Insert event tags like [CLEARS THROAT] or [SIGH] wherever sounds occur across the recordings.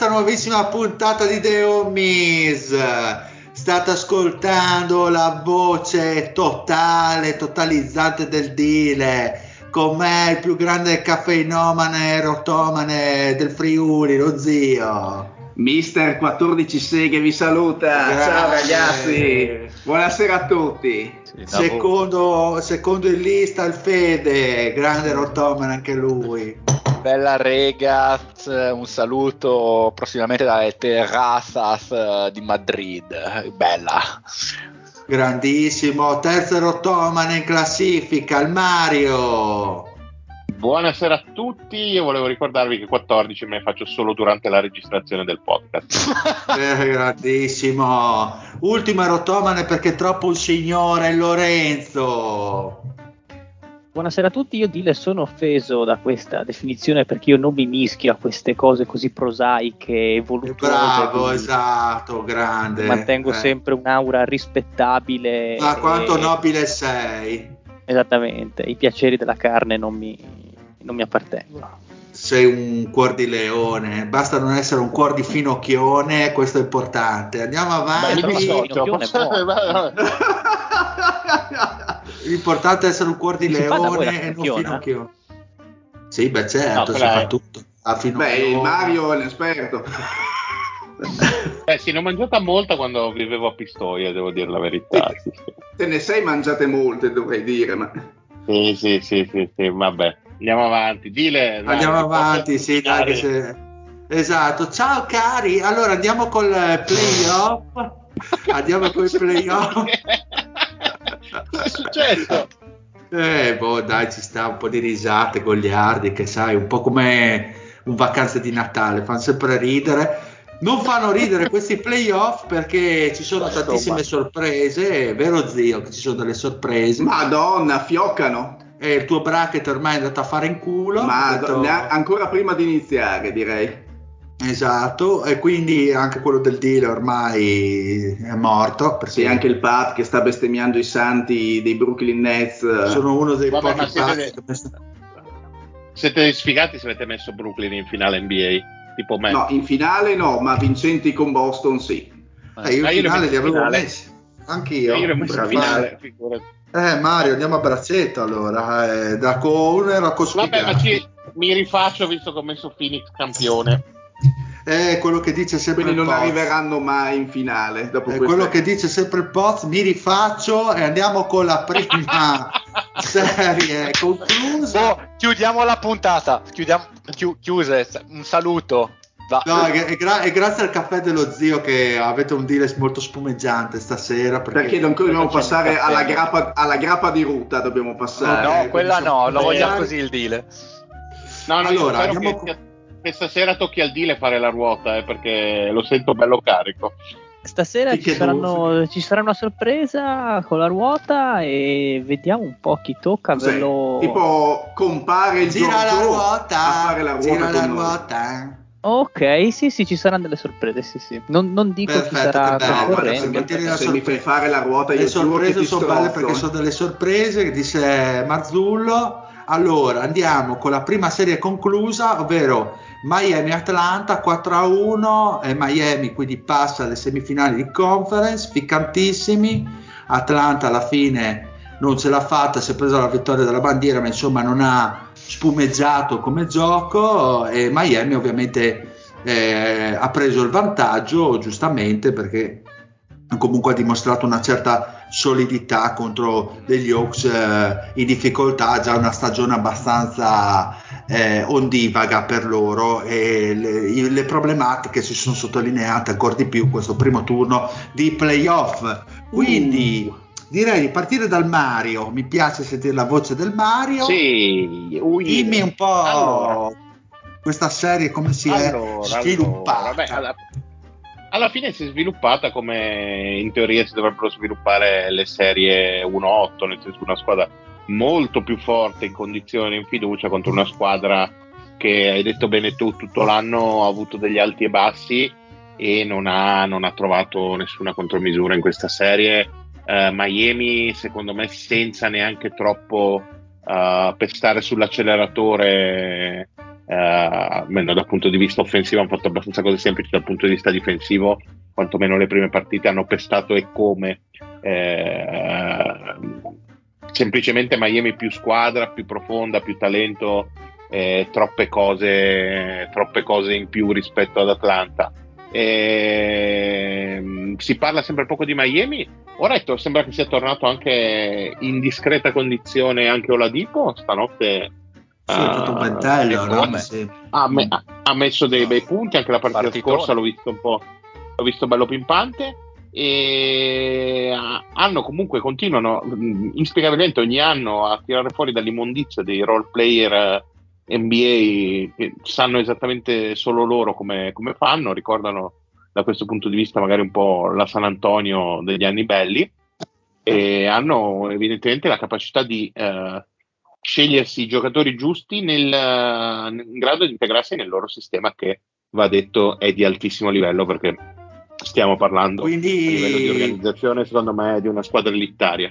questa nuovissima puntata di The Homies. State ascoltando la voce totale, totalizzante del Dile. Con me il più grande caffeinomane rotomane del Friuli, lo zio. Mister 14 Seghe vi saluta. Grazie. Ciao ragazzi. Buonasera a tutti. Secondo, secondo il lista il Fede, grande rotomane anche lui. Bella Regat, un saluto prossimamente dalle terrazzas eh, di Madrid. Bella. Grandissimo, terzo rotomane in classifica, il Mario. Buonasera a tutti, io volevo ricordarvi che 14 me ne faccio solo durante la registrazione del podcast. [LAUGHS] Eh, grandissimo. Ultima rotomane perché è troppo un signore, Lorenzo. Buonasera a tutti, io Dile sono offeso da questa definizione perché io non mi mischio a queste cose così prosaiche e voluttuose. Bravo, esatto, grande. Mantengo Eh. sempre un'aura rispettabile. Ma quanto e- nobile sei. Esattamente, i piaceri della carne non mi, non mi appartengono. Sei un cuor di leone, basta non essere un cuor di finocchione, questo è importante. Andiamo Beh, avanti. però [LAUGHS] L'importante è essere un cuor di Si leone e non finocchione. Sì, beh certo, No, si fa tutto. A Beh, Mario è l'esperto. [LAUGHS] Eh sì, ne ho mangiata molta quando vivevo a Pistoia, devo dire la verità. Sì, sì. Te ne sei mangiate molte, dovrei dire, ma Sì, sì, sì, sì, sì, vabbè. Andiamo avanti. Dile, dai, Andiamo avanti, sì, dai, che se- Esatto, ciao cari, allora andiamo col eh, playoff, [LAUGHS] andiamo con i playoff. [LAUGHS] Cosa è successo? Eh, boh, dai, ci sta un po' di risate, goliardi, che sai, un po' come un vacanze di Natale, fanno sempre ridere. Non fanno ridere [LAUGHS] questi playoff perché ci sono Insomma. tantissime sorprese, è vero zio che ci sono delle sorprese. Madonna, fioccano. E il tuo bracket ormai è andato a fare in culo. Ma detto- ancora prima di iniziare, direi. Esatto, e quindi anche quello del deal ormai è morto. Perché Sì, anche il Pat che sta bestemmiando i santi dei Brooklyn Nets. sono uno dei Vabbè, pochi siete che- Siete sfigati se avete messo Brooklyn in finale NBA, tipo me. No, in finale no, ma vincenti con Boston sì. Eh, io in finale li avevo in finale. messi. Anch'io. Eh, io in finale, figurati. Eh Mario, andiamo a braccetto allora. Eh, da con uno era con Vabbè, ma ci- mi rifaccio visto che ho messo Phoenix campione. È quello che dice sempre Quindi il non Poz. arriveranno mai in finale. Dopo È queste- quello che dice sempre il Poz, mi rifaccio e andiamo con la prima [LAUGHS] serie conclusa. Oh, chiudiamo la puntata. Chiudiamo, chiu- chiuse. Un saluto. No, è, gra- è grazie al caffè dello zio che avete un deal molto spumeggiante stasera. Perché, Perché ancora dobbiamo passare alla grappa, alla grappa di ruta, dobbiamo passare. Ok. no, quella no, lo vogliamo così il deal. No, no, Allora, andiamo che, che stasera tocchi al Dile fare la ruota, eh, perché lo sento bello carico. Stasera Sì, ci, saranno- ci sarà una sorpresa con la ruota e vediamo un po' chi tocca. Ve lo... Tipo compare il Gira la ruota, a fare la ruota gira la ruota. Ok, sì, sì, ci saranno delle sorprese. Sì, sì. Non, non dico chi Perfetto, sarà guarda, se, concorrente. mi, mantieni la se mi fai fare la ruota io Le sorprese ti sono belle perché sono delle sorprese dice Marzullo. Allora andiamo con la prima serie conclusa, ovvero Miami-Atlanta 4-1 e Miami quindi passa alle semifinali di conference, piccantissimi. Atlanta alla fine non ce l'ha fatta, si è presa la vittoria della bandiera, ma insomma non ha spumeggiato come gioco e Miami ovviamente eh, ha preso il vantaggio giustamente perché comunque ha dimostrato una certa solidità contro degli Hawks eh, in difficoltà, già una stagione abbastanza eh, ondivaga per loro e le, le, problematiche si sono sottolineate ancora di più questo primo turno di playoff. Quindi uh. direi di partire dal Mario, mi piace sentire la voce del Mario. Sì, ui. dimmi un po' allora. questa serie come si allora, è sviluppata. Allora, vabbè, alla fine si è sviluppata come in teoria si dovrebbero sviluppare le serie 1-8, nel senso una squadra molto più forte in condizione in fiducia contro una squadra che hai detto bene tu tutto l'anno ha avuto degli alti e bassi e non ha, non ha trovato nessuna contromisura in questa serie. Uh, Miami secondo me senza neanche troppo uh, pestare sull'acceleratore almeno dal punto di vista offensivo hanno fatto abbastanza cose semplici, dal punto di vista difensivo, quantomeno le prime partite hanno pestato e come. Eh, semplicemente Miami più squadra, più profonda, più talento, eh, troppe, cose, troppe cose in più rispetto ad Atlanta. Eh, si parla sempre poco di Miami. Ora sembra che sia tornato anche in discreta condizione anche Oladipo. Stanotte sì, tutto un ventello, no? sì. ha, me- ha, messo dei bei punti, anche la partita Partitone. scorsa l'ho visto un po', l'ho visto bello pimpante e hanno comunque continuano inspiegabilmente ogni anno a tirare fuori dall'immondizia dei role player NBA che sanno esattamente solo loro come, come fanno, ricordano da questo punto di vista magari un po' la San Antonio degli anni belli e hanno evidentemente la capacità di eh, scegliersi i giocatori giusti nel, in grado di integrarsi nel loro sistema che va detto è di altissimo livello perché stiamo parlando quindi, a livello di organizzazione secondo me di una squadra elitaria.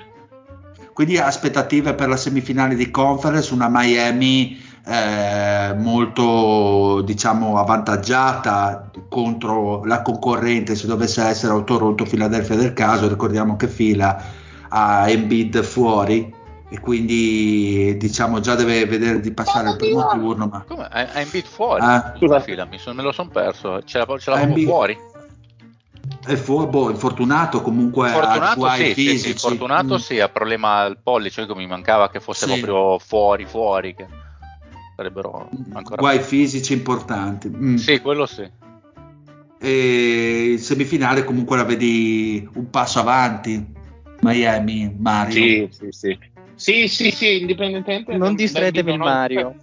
Quindi aspettative per la semifinale di conference una Miami eh, molto diciamo avvantaggiata contro la concorrente se dovesse essere o Toronto Philadelphia del caso ricordiamo che fila a Embiid fuori e quindi diciamo già deve vedere di passare il primo turno. Ma... Come? È in beat fuori? Ah. Scusa, fila, son, me lo sono perso. Ce l'avevo fuori? È fu- boh, infortunato comunque infortunato, ha sì, fisici. Sì, sì, fortunato mm. sì, ha problema al pollice, mi mancava che fosse sì. proprio fuori, fuori. Che sarebbero ancora guai fisici importanti. Mm. Sì, quello sì. E in semifinale comunque la vedi un passo avanti. Miami, Mario. Sì, sì, sì. Sì, sì, sì, indipendentemente. Non distraetemi il Mario.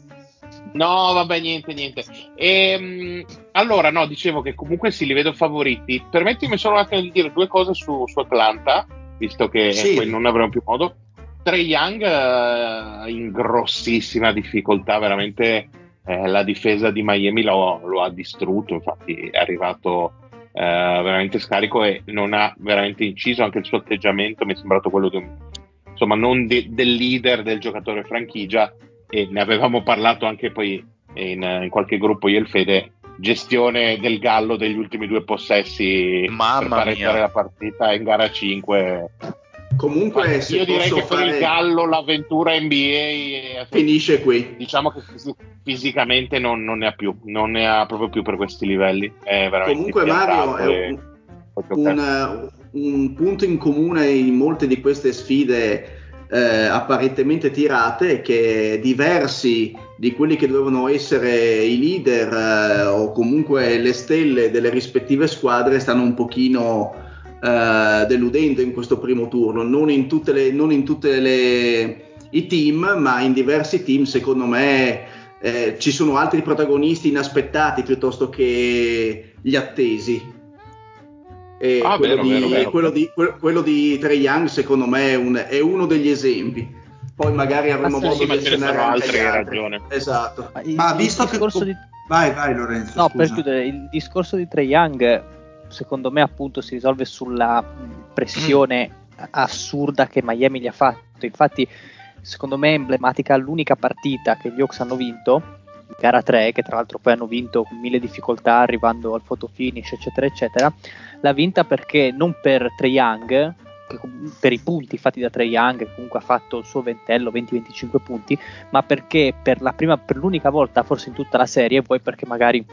No, vabbè, niente, niente. E, ehm, allora, no, dicevo che comunque sì, li vedo favoriti. Permettimi solo un attimo di dire due cose su, su Atlanta, visto che sì. poi non avremo più modo. Trey Young uh, in grossissima difficoltà, veramente eh, la difesa di Miami lo, lo, ha distrutto, infatti è arrivato uh, veramente scarico e non ha veramente inciso anche il suo atteggiamento, mi è sembrato quello di un insomma non de- del leader del giocatore franchigia e ne avevamo parlato anche poi in, in qualche gruppo io e il Fede gestione del Gallo degli ultimi due possessi Mamma per fare la partita in gara 5 comunque io direi che fare... per il Gallo l'avventura NBA finisce qui. diciamo che fisicamente non, non, ne ha più non ne ha proprio più per questi livelli. Comunque Mario è un, un, un punto in comune in molte di queste sfide eh, apparentemente tirate che diversi di quelli che dovevano essere i leader eh, o comunque le stelle delle rispettive squadre stanno un pochino eh, deludendo in questo primo turno, non in tutte le, non in tutte le i team, ma in diversi team secondo me eh, ci sono altri protagonisti inaspettati piuttosto che gli attesi. E ah, quello, vero, di, vero, vero. Quello, di, quello, di, Trey Young secondo me è, un, è, uno degli esempi. Poi magari avremo modo sì, di accennare altre ragioni. Esatto. Ma, il, ma visto che... Di... Vai, vai Lorenzo. No, scusa. per chiudere, il discorso di Trey Young secondo me appunto si risolve sulla pressione assurda che Miami gli ha fatto. Infatti secondo me emblematica l'unica partita che gli Hawks hanno vinto, gara 3, che tra l'altro poi hanno vinto con mille difficoltà arrivando al photo finish, eccetera, eccetera, l'ha vinta perché non per Trey Young, per i punti fatti da Trey Young, che comunque ha fatto il suo ventello, 20-25 punti, ma perché per, prima, per l'unica volta, forse in tutta la serie, poi perché magari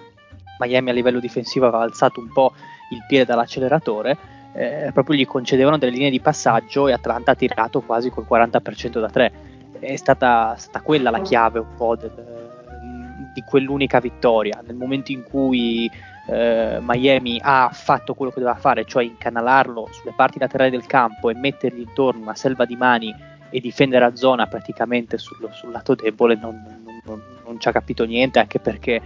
Miami a livello difensivo aveva alzato un po' il piede dall'acceleratore, eh, proprio gli concedevano delle linee di passaggio e Atlanta ha tirato quasi col 40% da 3. È stata, stata quella la chiave un po' del, di quell'unica vittoria. Nel momento in cui eh, Miami ha fatto quello che doveva fare, cioè incanalarlo sulle parti laterali del campo e mettergli intorno una selva di mani e difendere a zona praticamente sul, sul lato debole, non, non, non, ci ha capito niente, anche perché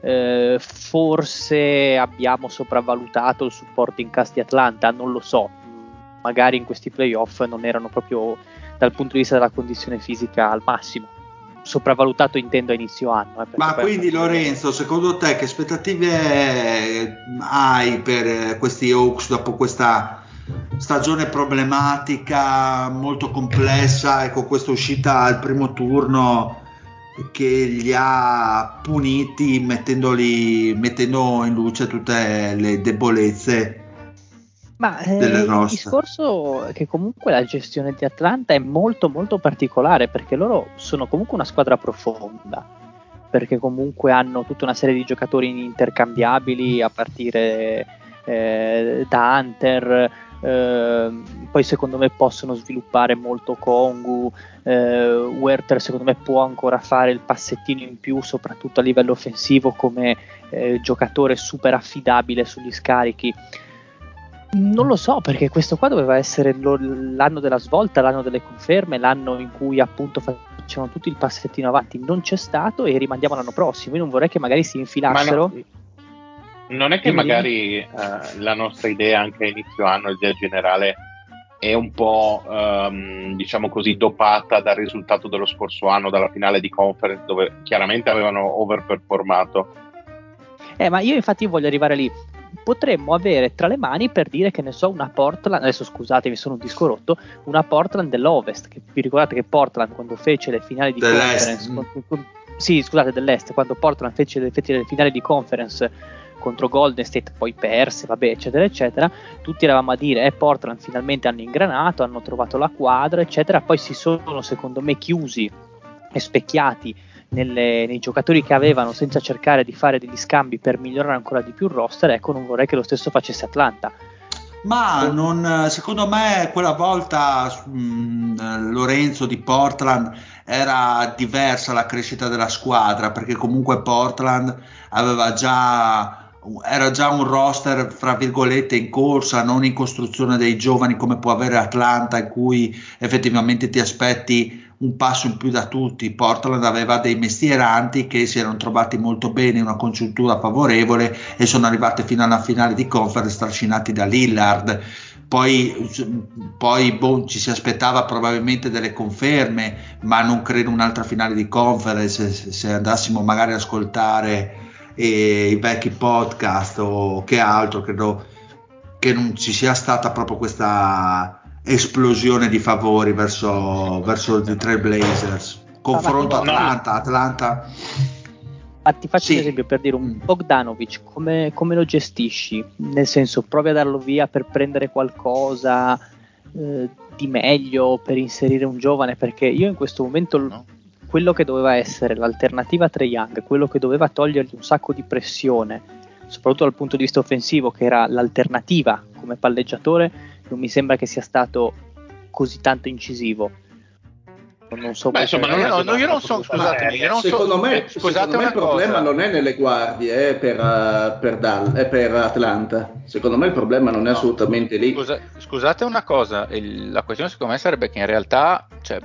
eh, forse abbiamo sopravvalutato il supporting cast di Atlanta, non lo so, magari in questi playoff non erano proprio dal punto di vista della condizione fisica al massimo sopravvalutato intendo a inizio anno. Eh, Ma quindi Lorenzo, secondo te che aspettative hai per questi Hawks dopo questa stagione problematica, molto complessa e con questa uscita al primo turno che li ha puniti mettendoli, mettendo in luce tutte le debolezze ma eh, il discorso è che comunque la gestione di Atlanta è molto molto particolare perché loro sono comunque una squadra profonda, perché comunque hanno tutta una serie di giocatori intercambiabili a partire eh, da Hunter, eh, poi secondo me possono sviluppare molto Kongu, eh, Werther secondo me può ancora fare il passettino in più soprattutto a livello offensivo come eh, giocatore super affidabile sugli scarichi non lo so, perché questo qua doveva essere lo, l'anno della svolta, l'anno delle conferme, l'anno in cui appunto facevano tutti il passettino avanti. Non c'è stato e rimandiamo l'anno prossimo. Io non vorrei che magari si infilassero. No, non è che magari eh, la nostra idea anche a inizio anno, l'idea generale, è un po' ehm, diciamo così dopata dal risultato dello scorso anno, dalla finale di conference, dove chiaramente avevano overperformato. Eh, ma io infatti voglio arrivare lì potremmo avere tra le mani per dire che ne so una Portland, adesso scusatemi sono un disco rotto, una Portland dell'Ovest, che vi ricordate che Portland quando fece le finali di dell'est. conference, sì scusate dell'est, quando Portland fece le, fece le finali di conference contro Golden State, poi perse, vabbè, eccetera, eccetera. Tutti eravamo a dire, eh, Portland finalmente hanno ingranato, hanno trovato la quadra, eccetera. Poi si sono, secondo me, chiusi e specchiati nelle, nei giocatori che avevano senza cercare di fare degli scambi per migliorare ancora di più il roster, ecco non vorrei che lo stesso facesse Atlanta. Ma non, secondo me quella volta mh, mm, Lorenzo di Portland era diversa la crescita della squadra perché comunque Portland aveva già era già un roster fra virgolette in corsa, non in costruzione dei giovani come può avere Atlanta in cui effettivamente ti aspetti un passo in più da tutti. Portland aveva dei mestieranti che si erano trovati molto bene in una congiuntura favorevole e sono arrivati fino alla finale di conference trascinati da Lillard. Poi, poi boh, ci si aspettava probabilmente delle conferme, ma non credo un'altra finale di conference se, andassimo magari ad ascoltare eh, i vecchi podcast o che altro, credo che non ci sia stata proprio questa esplosione di favori verso, verso i Trailblazers. Confronto Atlanta, Atlanta. Ma ti faccio sì. un esempio per dire un mm. Bogdanovic, come, come, lo gestisci? Nel senso, provi a darlo via per prendere qualcosa eh, di meglio, per inserire un giovane, perché io in questo momento no. quello che doveva essere l'alternativa a Trey Young, quello che doveva togliergli un sacco di pressione, soprattutto dal punto di vista offensivo, che era l'alternativa come palleggiatore, non mi sembra che sia stato così tanto incisivo. Non so Beh, insomma, non, no, no, io non so, scusatemi, io non secondo so, me, secondo me il problema non è nelle guardie eh, per, uh, per, Dal, eh, per, Atlanta. Secondo me il problema non è no, assolutamente lì. Scusa, scusate una cosa, il, la questione secondo me sarebbe che in realtà cioè,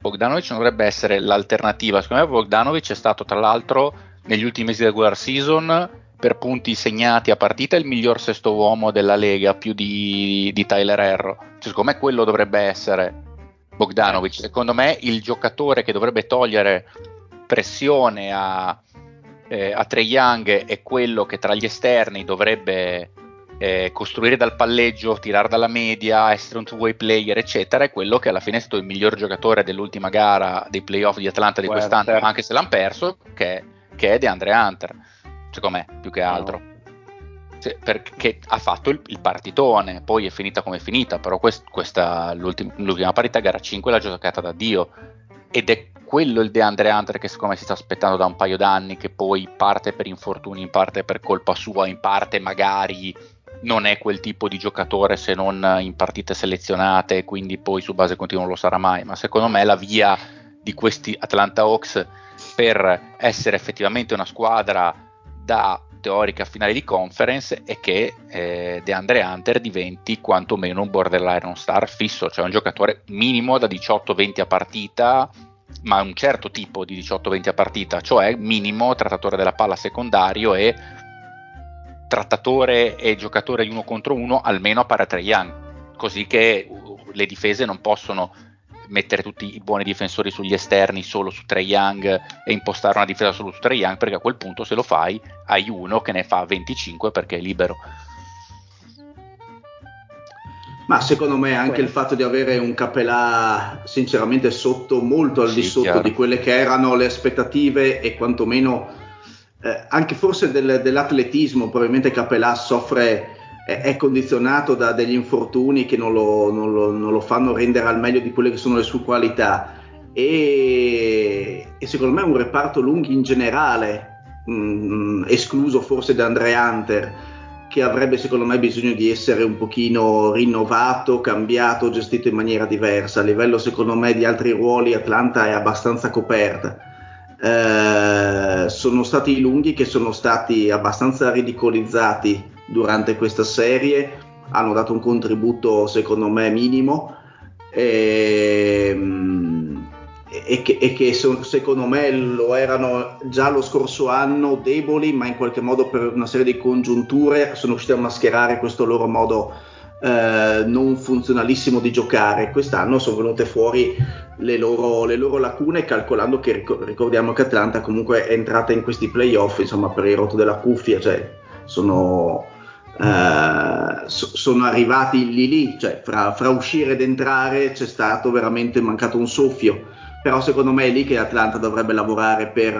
Bogdanovic non dovrebbe essere l'alternativa. Secondo me Bogdanovic è stato tra l'altro negli ultimi mesi della regular season per punti segnati a partita il miglior sesto uomo della Lega, più di, di Tyler Erro. Cioè, secondo me quello dovrebbe essere Bogdanovic. Secondo me il giocatore che dovrebbe togliere pressione a, eh, a Trey Young è quello che tra gli esterni dovrebbe eh, costruire dal palleggio, tirare dalla media, essere un two-way player, eccetera, è quello che alla fine è stato il miglior giocatore dell'ultima gara dei playoff di Atlanta di quest'anno, anche se l'hanno perso, che, che è DeAndre Hunter, secondo me, più che altro. No. Cioè, perché ha fatto il, il, partitone, poi è finita come è finita, però quest, questa, l'ultima, l'ultima parità gara 5 l'ha giocata da Dio ed è quello il DeAndre Hunter che secondo me si sta aspettando da un paio d'anni, che poi parte per infortuni, in parte per colpa sua, in parte magari non è quel tipo di giocatore se non in partite selezionate, quindi poi su base continua non lo sarà mai, ma secondo me la via di questi Atlanta Hawks per essere effettivamente una squadra da teorica finale di conference è che eh, DeAndre Hunter diventi quantomeno un borderline star fisso, cioè un giocatore minimo da 18-20 a partita, ma un certo tipo di 18-20 a partita, cioè minimo trattatore della palla secondario e trattatore e giocatore di uno contro uno almeno a pari a Young, così che uh, le difese non possono mettere tutti i buoni difensori sugli esterni solo su Trae Young e impostare una difesa solo su Trae Young, perché a quel punto se lo fai hai uno che ne fa 25 perché è libero. Ma secondo me anche il fatto di avere un Capelà sinceramente sotto, molto al sì, di sotto chiaro. di quelle che erano le aspettative e quantomeno eh, anche forse del, dell'atletismo, probabilmente Capelà soffre, è, condizionato da degli infortuni che non lo, non, lo, non lo, fanno rendere al meglio di quelle che sono le sue qualità. E, e secondo me un reparto lunghi in generale, mh, mm, escluso forse da Andrea Hunter, che avrebbe secondo me bisogno di essere un pochino rinnovato, cambiato, gestito in maniera diversa. A livello secondo me di altri ruoli Atlanta è abbastanza coperta. Eh, sono stati i lunghi che sono stati abbastanza ridicolizzati durante questa serie, hanno dato un contributo secondo me minimo ehm, e, e che, e che so, secondo me lo erano già lo scorso anno deboli, ma in qualche modo per una serie di congiunture sono riusciti a mascherare questo loro modo eh, non funzionalissimo di giocare. Quest'anno sono venute fuori le loro, le loro, lacune, calcolando che ricordiamo che Atlanta comunque è entrata in questi playoff insomma, per il rotto della cuffia, cioè sono, eh, so, sono arrivati lì lì, cioè fra, fra, uscire ed entrare c'è stato veramente mancato un soffio, però secondo me è lì che Atlanta dovrebbe lavorare per,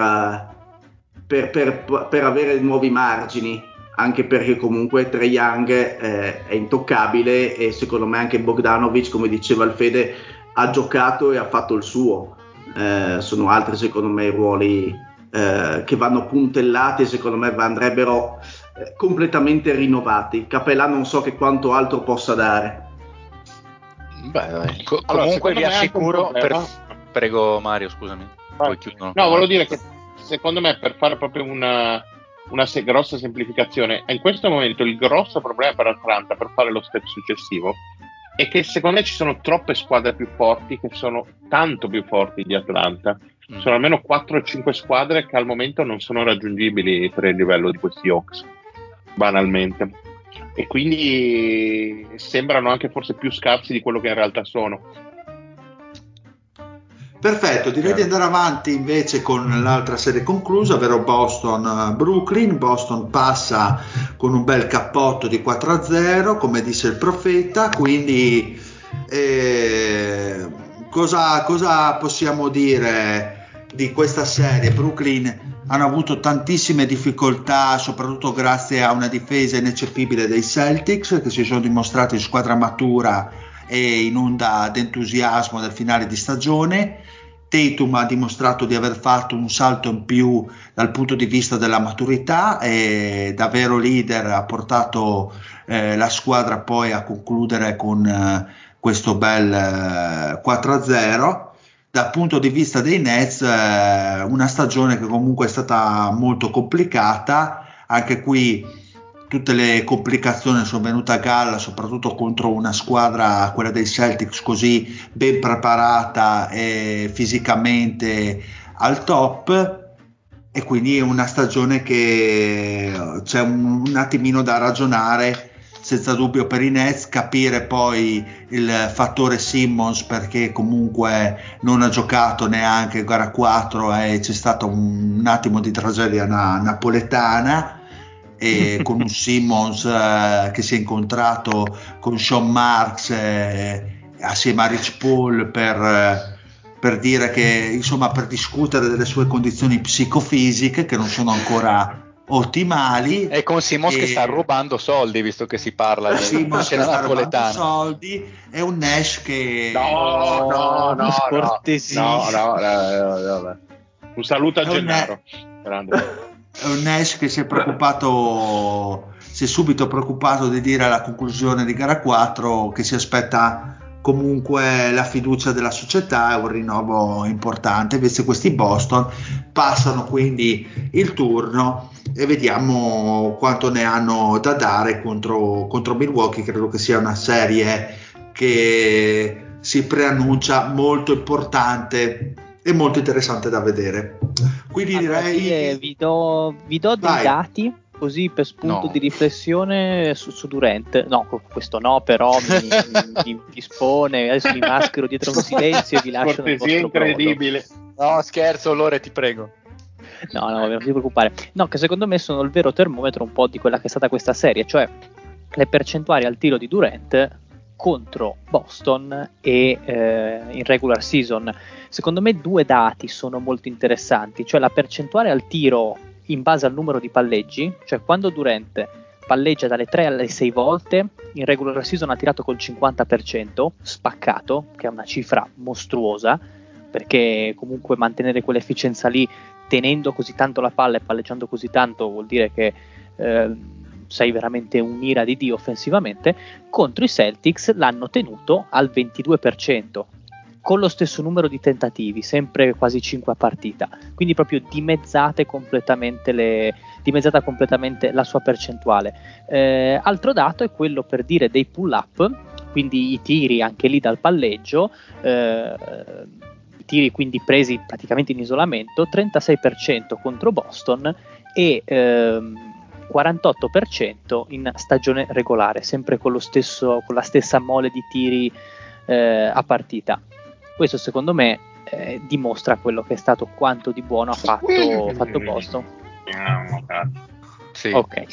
per, per, per avere nuovi margini anche perché comunque Trae Young eh, è intoccabile e secondo me anche Bogdanovic, come diceva il Fede, ha giocato e ha fatto il suo. Eh, sono altri secondo me i ruoli eh, che vanno puntellati e secondo me andrebbero eh, completamente rinnovati. Capella non so che quanto altro possa dare. Beh, Co- allora, comunque vi assicuro, per... prego Mario scusami. Poi chiudo. No, volevo dire che secondo me per fare proprio una una se- grossa semplificazione. In questo momento il grosso problema per Atlanta per fare lo step successivo è che secondo me ci sono troppe squadre più forti che sono tanto più forti di Atlanta. Mm. Sono almeno 4 o 5 squadre che al momento non sono raggiungibili per il livello di questi Hawks, banalmente. E quindi sembrano anche forse più scarsi di quello che in realtà sono Perfetto, direi di andare avanti invece con l'altra serie conclusa, ovvero Boston-Brooklyn. Boston passa con un bel cappotto di 4-0, come disse il profeta, quindi eh, cosa, cosa possiamo dire di questa serie? Brooklyn hanno avuto tantissime difficoltà, soprattutto grazie a una difesa ineccepibile dei Celtics, che si sono dimostrati squadra matura e in onda d'entusiasmo del finale di stagione. Tatum ha dimostrato di aver fatto un salto in più dal punto di vista della maturità e da vero leader ha portato eh, la squadra poi a concludere con eh, questo bel eh, 4-0. Dal punto di vista dei Nets, eh, una stagione che comunque è stata molto complicata, anche qui tutte le complicazioni sono venute a galla, soprattutto contro una squadra, quella dei Celtics, così ben preparata e fisicamente al top. E quindi è una stagione che c'è un, un attimino da ragionare senza dubbio per i Nets, capire poi il fattore Simmons perché comunque non ha giocato neanche gara 4 e c'è stato un, un attimo di tragedia na- napoletana. E [LAUGHS] con un Simmons eh, che si è incontrato con Sean Marks eh, assieme a Rich Paul per, eh, per dire che insomma per discutere delle sue condizioni psicofisiche che non sono ancora ottimali e con Simons e... che sta rubando soldi visto che si parla di Simons che sta rubando soldi e un Nash che no no no no no, no, no, no un saluto a Gennaro. Grande. [LAUGHS] è un Nash che si è preoccupato, si è subito preoccupato di dire alla conclusione di gara 4 che si aspetta comunque la fiducia della società è un rinnovo importante. Invece questi Boston passano quindi il turno e vediamo quanto ne hanno da dare contro, contro Milwaukee. Credo che sia una serie che si preannuncia molto importante e molto interessante da vedere. Quindi direi. Vi do, vi do dei Vai. dati così per spunto no. di riflessione su, su, Durant. No, questo no, però mi, mi, [LAUGHS] mi dispone. Adesso mi maschero dietro un silenzio e vi lascio. Cortesia incredibile. Brodo. No, scherzo, Lore, ti prego. No, no, non ti preoccupare. No, che secondo me sono il vero termometro un po' di quella che è stata questa serie, cioè le percentuali al tiro di Durant contro Boston e eh, in regular season. Secondo me due dati sono molto interessanti, cioè la percentuale al tiro in base al numero di palleggi, cioè quando Durant palleggia dalle 3 alle 6 volte, in regular season ha tirato col 50%, spaccato, che è una cifra mostruosa, perché comunque mantenere quell'efficienza lì tenendo così tanto la palla e palleggiando così tanto vuol dire che eh, sei veramente un'ira di Dio offensivamente, contro i Celtics l'hanno tenuto al 22%, con lo stesso numero di tentativi, sempre quasi 5 a partita, quindi proprio dimezzate completamente le, dimezzata completamente la sua percentuale. Eh, altro dato è quello per dire dei pull up, quindi i tiri anche lì dal palleggio, eh, tiri quindi presi praticamente in isolamento, 36% contro Boston e ehm, 48% in stagione regolare, sempre con, stesso, con la stessa mole di tiri eh, a partita. Questo secondo me eh, dimostra quello che è stato quanto di buono ha fatto, fatto Boston. Sì. Ok,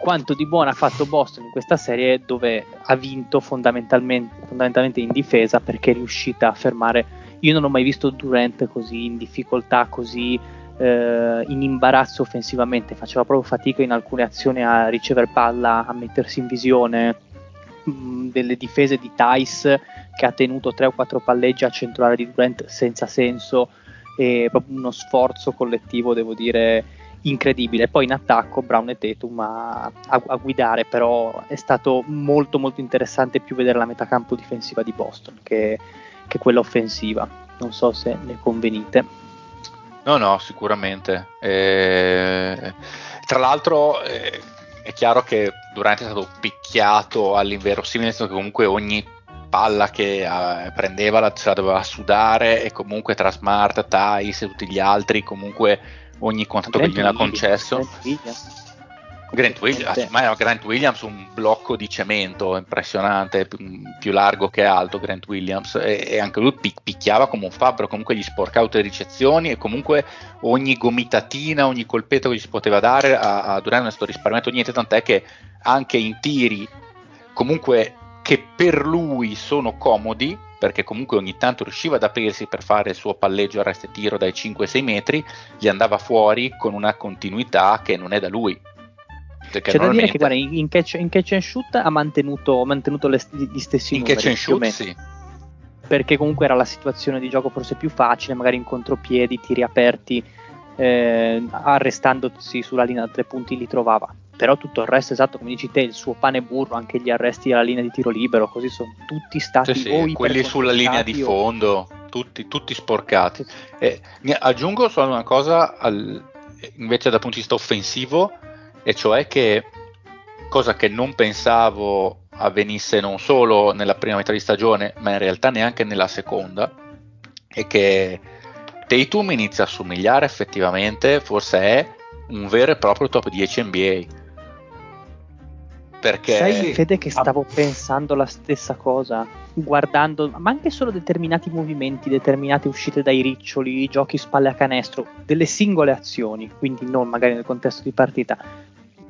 quanto di buono ha fatto Boston in questa serie dove ha vinto fondamentalmente, fondamentalmente in difesa perché è riuscita a fermare. Io non ho mai visto Durant così in difficoltà, così eh, in imbarazzo offensivamente, faceva proprio fatica in alcune azioni a ricevere palla, a mettersi in visione. Mm, delle difese di Tice che ha tenuto 3 o 4 palleggi a centrale di Durant senza senso e proprio uno sforzo collettivo, devo dire, incredibile. Poi in attacco Brown e Tatum a, a, a, guidare, però è stato molto molto interessante più vedere la metacampo difensiva di Boston che, che quella offensiva. Non so se ne convenite. No, no, sicuramente. Eh, tra l'altro eh, è chiaro che Durante è stato picchiato all'inverosimile, nel senso che comunque ogni palla che eh, prendeva la, se la doveva sudare e comunque tra Smart, Thais e tutti gli altri comunque ogni contatto che gli veniva concesso. Grant Williams, ma era Grant Williams un blocco di cemento impressionante, più, largo che alto Grant Williams. E, e anche lui pic, picchiava come un fabbro, comunque gli sporcava tutte le ricezioni e comunque ogni gomitatina, ogni colpetto che gli si poteva dare a, a Durant non è stato risparmiato niente, tant'è che anche in tiri comunque che per lui sono comodi perché comunque ogni tanto riusciva ad aprirsi per fare il suo palleggio a reste tiro dai 5-6 metri, gli andava fuori con una continuità che non è da lui c'è da dire che guarda, in, catch, in catch and shoot ha mantenuto, ha mantenuto le, gli stessi in numeri. In catch and shoot, sì. Perché comunque era la situazione di gioco forse più facile, magari in contropiedi, tiri aperti, eh, arrestandosi sulla linea da tre punti li trovava. Però tutto il resto, esatto, come dici te, il suo pane burro, anche gli arresti alla linea di tiro libero, così sono tutti stati sì, sì, quelli sulla linea di fondo, tutti, tutti sporcati. Eh, aggiungo solo una cosa al, invece dal punto di vista offensivo e cioè che cosa che non pensavo avvenisse non solo nella prima metà di stagione, ma in realtà neanche nella seconda, è che Tatum inizia a somigliare effettivamente, forse è un vero e proprio top 10 NBA. Perché... Sai Fede che stavo pensando la stessa cosa, guardando, ma anche solo determinati movimenti, determinate uscite dai riccioli, giochi spalle a canestro, delle singole azioni, quindi non magari nel contesto di partita,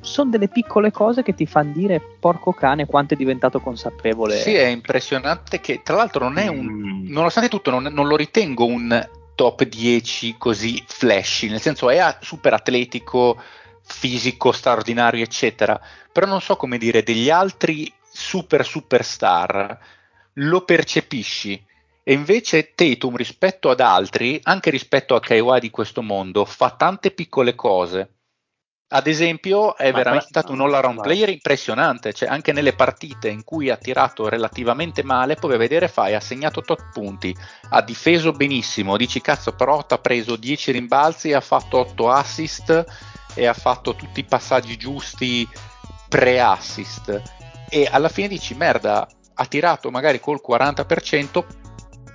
sono delle piccole cose che ti fanno dire porco cane quanto è diventato consapevole. Sì, è impressionante che tra l'altro non è un, mm. nonostante tutto non, non lo ritengo un top 10 così flashy, nel senso è super atletico, fisico straordinario, eccetera, però non so come dire, degli altri super superstar lo percepisci e invece Tatum rispetto ad altri, anche rispetto a Kaiwa di questo mondo, fa tante piccole cose. Ad esempio, è Ma veramente stato un all-around player impressionante, cioè anche nelle partite in cui ha tirato relativamente male, puoi vedere fai, ha segnato tot punti, ha difeso benissimo, dici cazzo però ha preso 10 rimbalzi, ha fatto 8 assist e ha fatto tutti i passaggi giusti pre-assist. E alla fine dici merda, ha tirato magari col 40%,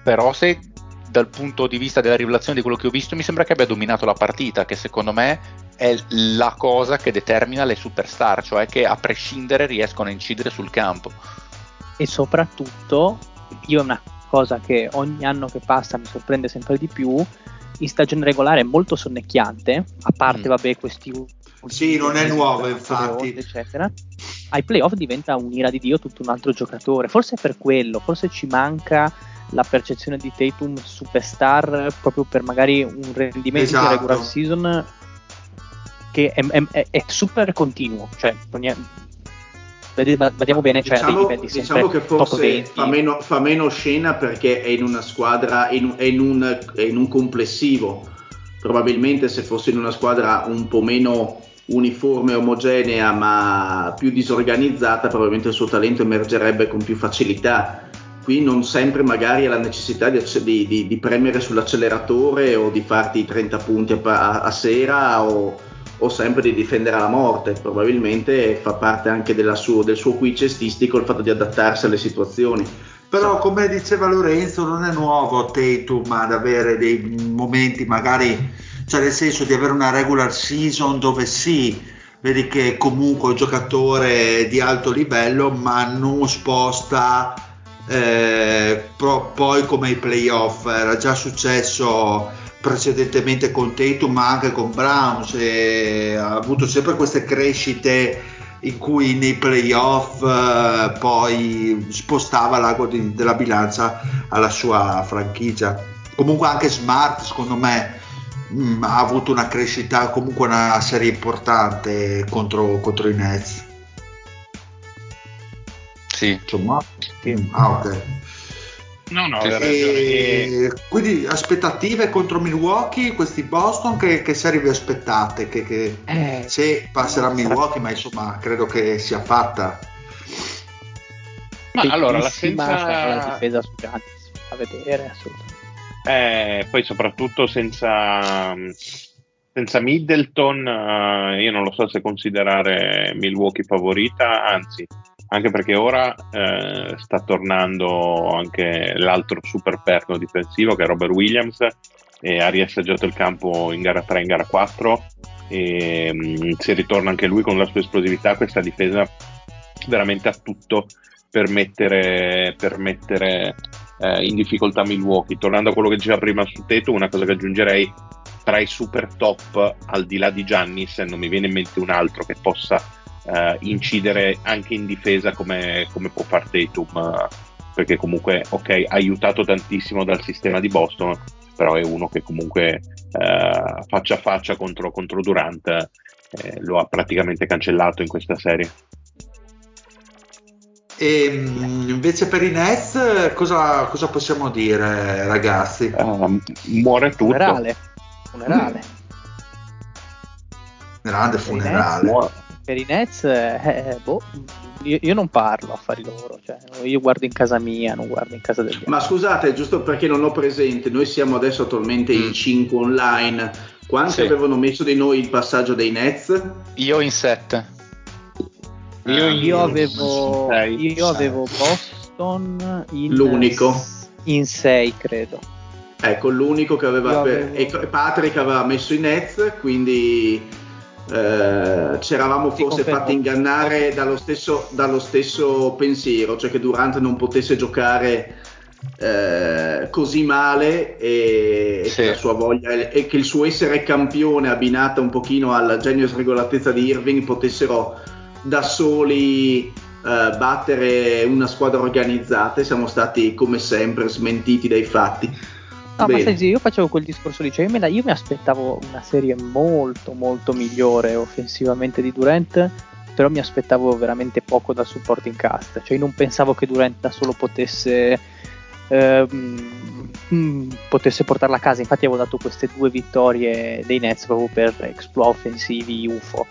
però se dal punto di vista della rivelazione di quello che ho visto mi sembra che abbia dominato la partita, che secondo me è la cosa che determina le superstar, cioè che a prescindere riescono a incidere sul campo. E soprattutto, io è una cosa che ogni anno che passa mi sorprende sempre di più, in stagione regolare è molto sonnecchiante, a parte mm. vabbè questi sì, non è nuovo infatti. Eccetera. Ai playoff diventa un'ira di Dio tutto un altro giocatore. Forse è per quello, forse ci manca la percezione di Tatum superstar proprio per magari un rendimento esatto. di regular season che è, è, è super continuo. Cioè, vediamo bene, cioè, diciamo, diciamo che forse fa meno, fa meno, scena perché è in una squadra, è in, è in, un, è in un complessivo. Probabilmente se fosse in una squadra un po' meno uniforme, omogenea, ma più disorganizzata, probabilmente il suo talento emergerebbe con più facilità. Qui non sempre magari ha la necessità di, di, di premere sull'acceleratore o di farti 30 punti a, a sera o, o, sempre di difendere la morte. Probabilmente fa parte anche suo, del suo qui cestistico il fatto di adattarsi alle situazioni. Però come diceva Lorenzo non è nuovo Tatum ad avere dei momenti magari cioè nel senso di avere una regular season dove sì, vedi che comunque è un giocatore di alto livello, ma non sposta eh, pro, poi come i playoff. Era già successo precedentemente con Tatum, ma anche con Browns, e ha avuto sempre queste crescite in cui nei playoff eh, poi spostava l'ago di, della bilancia alla sua franchigia. Comunque anche Smart, secondo me, mh, mm, ha avuto una crescita, comunque una serie importante contro, contro i Nets. Sì. Mm, ah, ok. No, no, e, quindi aspettative contro Milwaukee, questi Boston, che, che serie vi aspettate? Che, che eh, se passerà Milwaukee, ma insomma credo che sia fatta. Ma allora l'assenza la difesa su Giannis a vedere assolutamente. Eh, poi soprattutto senza, senza Middleton, eh, io non lo so se considerare Milwaukee favorita, anzi, anche perché ora eh, sta tornando anche l'altro super perno difensivo che è Robert Williams e ha riassaggiato il campo in gara 3 in gara 4 e mh, mm, si ritorna anche lui con la sua esplosività, questa difesa veramente ha tutto per mettere, per mettere eh, in difficoltà Milwaukee. Tornando a quello che diceva prima su Teto, una cosa che aggiungerei tra i super top al di là di Giannis non mi viene in mente un altro che possa eh, incidere anche in difesa come, come può fare Tatum perché comunque ok ha aiutato tantissimo dal sistema di Boston però è uno che comunque eh, faccia a faccia contro, contro Durant eh, lo ha praticamente cancellato in questa serie e invece per i Nets cosa, cosa possiamo dire ragazzi? Uh, muore tutto. Funerale. Funerale. Grande funerale. Per i Nets, eh, boh, io, io, non parlo affari loro, cioè, io guardo in casa mia, non guardo in casa degli altri. Ma scusate, giusto perché non ho presente, noi siamo adesso attualmente in 5 mm. online. Quanti sì. avevano messo di noi il passaggio dei Nets? Io in 7. Io, io, avevo, sei, io avevo Boston in l'unico in 6 credo ecco l'unico che aveva avevo... e Patrick aveva messo i Nets quindi eh, ci eravamo forse fatti ingannare dallo stesso, dallo stesso, pensiero cioè che Durant non potesse giocare eh, così male e, sì. che voglia, e, che il suo essere campione abbinata un pochino alla genio sregolatezza di Irving potessero da soli eh, battere una squadra organizzata e siamo stati come sempre smentiti dai fatti. No, Bene. ma sai, io facevo quel discorso lì, cioè io, io mi aspettavo una serie molto molto migliore offensivamente di Durant però mi aspettavo veramente poco dal supporting cast, cioè non pensavo che Durant da solo potesse, ehm, potesse portarla a casa, infatti avevo dato queste due vittorie dei Nets proprio per exploit offensivi UFO,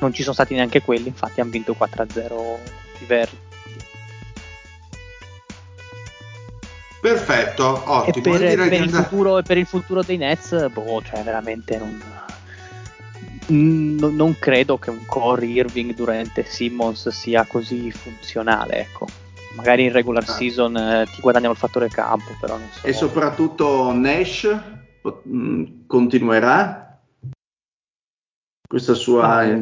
non ci sono stati neanche quelli, infatti hanno vinto 4-0 i Verdi. Perfetto, ottimo. E per, per, il futuro, per, il futuro, dei Nets, boh, cioè veramente non, non, non credo che un core Irving Durante Simmons sia così funzionale, ecco. Magari in regular ah. season eh, ti guadagnano il fattore campo, però non so. E soprattutto Nash mm, continuerà questa sua...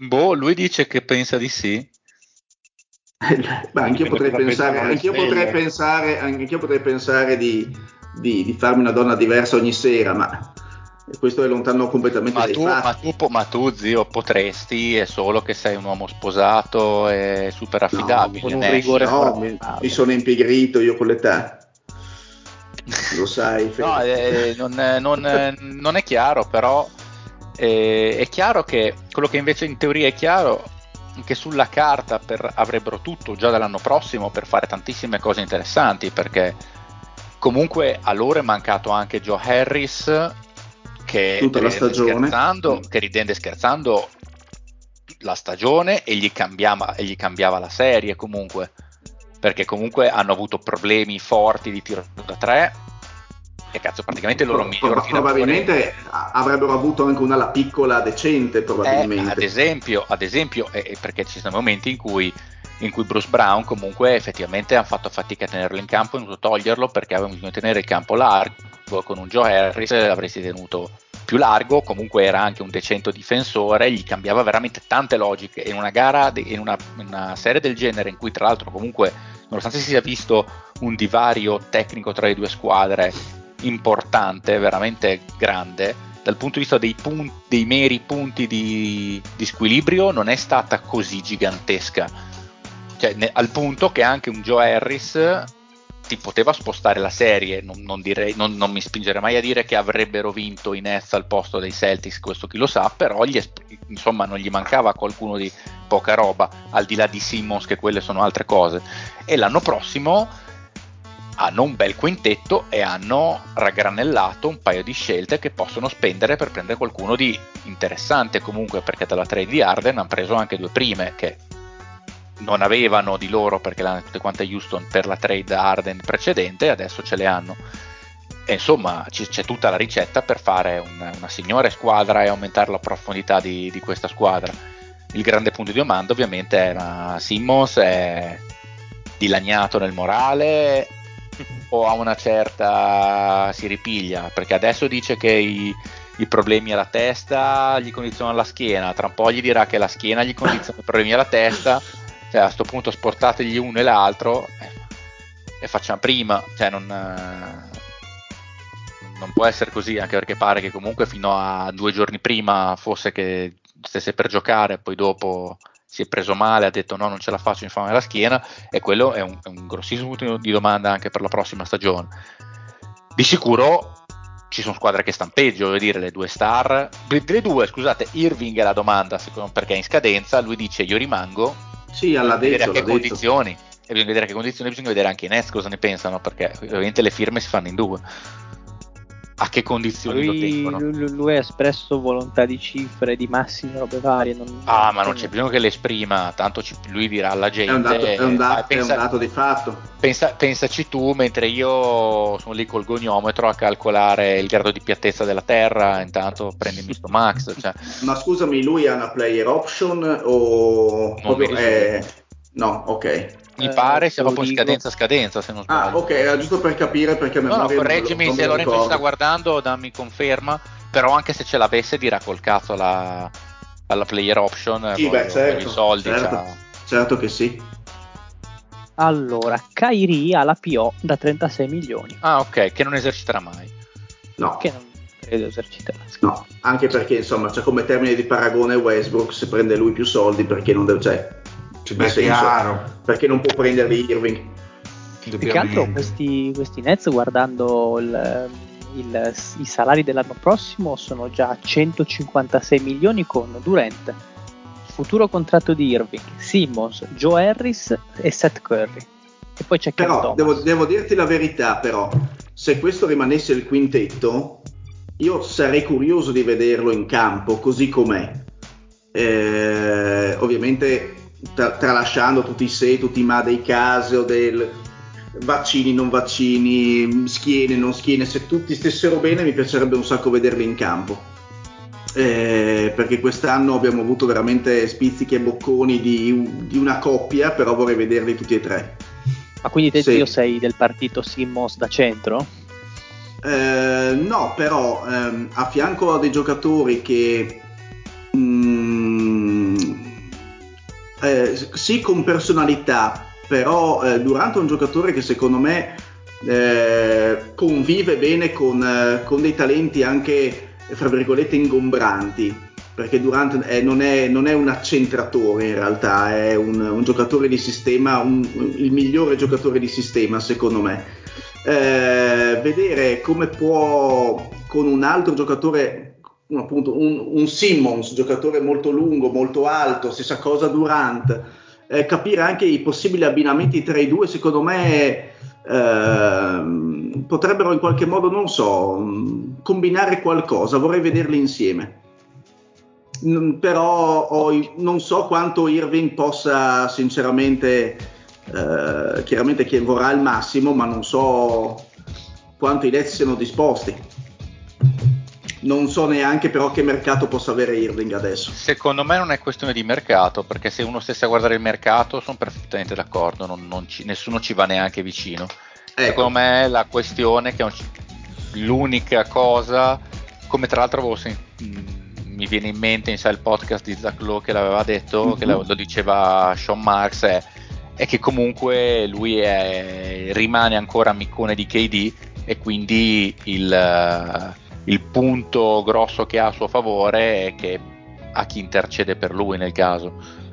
Boh, lui dice che pensa di sì. [LAUGHS] Beh, anch'io potrei pensare, anch'io potrei pensare, anch'io potrei pensare di, di, di, farmi una donna diversa ogni sera, ma questo è lontano completamente ma dai tu, ma tu, ma tu, zio, potresti, è solo che sei un uomo sposato e super affidabile. No, con un rigore no, mi, mi, sono impigrito io con l'età. Lo [LAUGHS] sai. no, eh, non, non, non, è chiaro, però eh, è chiaro che quello che invece in teoria è chiaro che sulla carta per, avrebbero tutto già dall'anno prossimo per fare tantissime cose interessanti perché comunque a loro è mancato anche Joe Harris che tutta la stagione scherzando, mm. che ridende scherzando la stagione e gli, cambiava, e gli cambiava la serie comunque perché comunque hanno avuto problemi forti di tiro da tre e cazzo praticamente loro Pro, miglior probabilmente avrebbero avuto anche una la piccola decente probabilmente. Eh, ad esempio, ad esempio eh, perché ci sono momenti in cui, in cui Bruce Brown comunque effettivamente ha fatto fatica a tenerlo in campo e non toglierlo perché avevano bisogno di tenere il campo largo con un Joe Harris l'avresti tenuto più largo, comunque era anche un decento difensore, gli cambiava veramente tante logiche. In una gara, in una, in una serie del genere in cui tra l'altro comunque nonostante si sia visto un divario tecnico tra le due squadre importante, veramente grande, dal punto di vista dei, punti, dei meri punti di, di, squilibrio non è stata così gigantesca. Cioè, ne, al punto che anche un Joe Harris ti poteva spostare la serie, non, non, direi, non, non, mi spingerei mai a dire che avrebbero vinto i Nets al posto dei Celtics, questo chi lo sa, però gli, insomma non gli mancava qualcuno di poca roba, al di là di Simmons che quelle sono altre cose. E l'anno prossimo hanno un bel quintetto e hanno raggranellato un paio di scelte che possono spendere per prendere qualcuno di interessante comunque perché dalla trade di Arden hanno preso anche due prime che non avevano di loro perché l'hanno tutte quante Houston per la trade Arden precedente adesso ce le hanno. E insomma c- c'è tutta la ricetta per fare una, una signore squadra e aumentare la profondità di, di, questa squadra. Il grande punto di domanda ovviamente era Simmons è dilaniato nel morale o a una certa si ripiglia perché adesso dice che i, i problemi alla testa gli condizionano la schiena, tra un po' gli dirà che la schiena gli condiziona i problemi alla testa cioè, a questo punto sportategli uno e l'altro eh, e facciamo prima, cioè non, eh, non può essere così, anche perché pare che comunque fino a due giorni prima fosse che stesse per giocare, poi dopo si è preso male, ha detto no, non ce la faccio, mi fa male la schiena, e quello è un, è un grossissimo punto di domanda anche per la prossima stagione. Di sicuro ci sono squadre che stanno peggio, voglio dire, le due star, le due, scusate, Irving è la domanda, secondo, perché è in scadenza, lui dice io rimango, sì, alla vedere a che condizioni. E bisogna vedere a che condizioni, bisogna vedere anche i Nets cosa ne pensano, perché ovviamente le firme si fanno in due. A che condizioni lui, lo tengono? Lui, lui ha espresso volontà di cifre, di massime, robe varie. Non, ah, ma non c'è bisogno che le esprima, tanto ci, lui dirà alla gente. È un dato, è un dato, pensa, è un dato di fatto. Pensa, pensaci tu, mentre io sono lì col goniometro a calcolare il grado di piattezza della Terra, intanto prendimi sto Max. [LAUGHS] Cioè. Ma scusami, lui ha una player option o... Proprio, è... No, ok. Mi eh, pare sia proprio in scadenza scadenza se non ah, sbaglio. Ah, ok, era giusto per capire perché no, no, correggimi lo, se Lorenzo ci sta guardando, dammi conferma, però anche se ce l'avesse dirà col cazzo la, alla player option sì, beh, certo, i soldi. Certo, cioè. certo che sì. Allora, Kairi ha la PO da 36 milioni. Ah, ok, che non eserciterà mai. No. Che non credo eserciterà. No, anche perché insomma c'è come termine di paragone Westbrook se prende lui più soldi perché non deve, cioè, Beh, chiaro. perché non può prenderli Irving. Più che altro questi, questi Nets guardando il, il, i salari dell'anno prossimo sono già 156 milioni con Durant futuro contratto di Irving, Simmons, Joe Harris e Seth Curry. E poi c'è Però devo, devo, dirti la verità, però, se questo rimanesse il quintetto, io sarei curioso di vederlo in campo così com'è. Eh, ovviamente tra, tralasciando tutti i se, tutti i ma dei casi o del vaccini, non vaccini, schiene, non schiene, se tutti stessero bene mi piacerebbe un sacco vederli in campo eh, perché quest'anno abbiamo avuto veramente spizzichi e bocconi di, di, una coppia, però vorrei vederli tutti e tre. Ma quindi te sì. sei del partito Simmons da centro? Eh, no, però ehm, a fianco a dei giocatori che mh, mm, eh, sì con personalità, però eh, Durante è un giocatore che secondo me eh, convive bene con, eh, con dei talenti anche fra virgolette ingombranti perché Durant è, non, è, non, è, un accentratore in realtà, è un, un giocatore di sistema, un, il migliore giocatore di sistema secondo me. Eh, vedere come può con un altro giocatore, appunto un, un, Simmons, giocatore molto lungo, molto alto, stessa cosa Durant, eh, capire anche i possibili abbinamenti tra i due, secondo me Ehm, potrebbero in qualche modo, non so, combinare qualcosa, vorrei vederli insieme. N- però ho, non so quanto Irving possa sinceramente, eh, chiaramente che vorrà il massimo, ma non so quanto i Nets siano disposti. Non so neanche però che mercato possa avere Irving adesso. Secondo me non è questione di mercato, perché se uno stesse a guardare il mercato sono perfettamente d'accordo, non, non ci, nessuno ci va neanche vicino. Ecco. Secondo me la questione che l'unica cosa, come tra l'altro sen- mi viene in mente in il podcast di Zach Lowe che l'aveva detto, mm-hmm. che lo, lo, diceva Sean Marks, è, è che comunque lui è, rimane ancora amicone di KD e quindi il il punto grosso che ha a suo favore è che ha chi intercede per lui nel caso.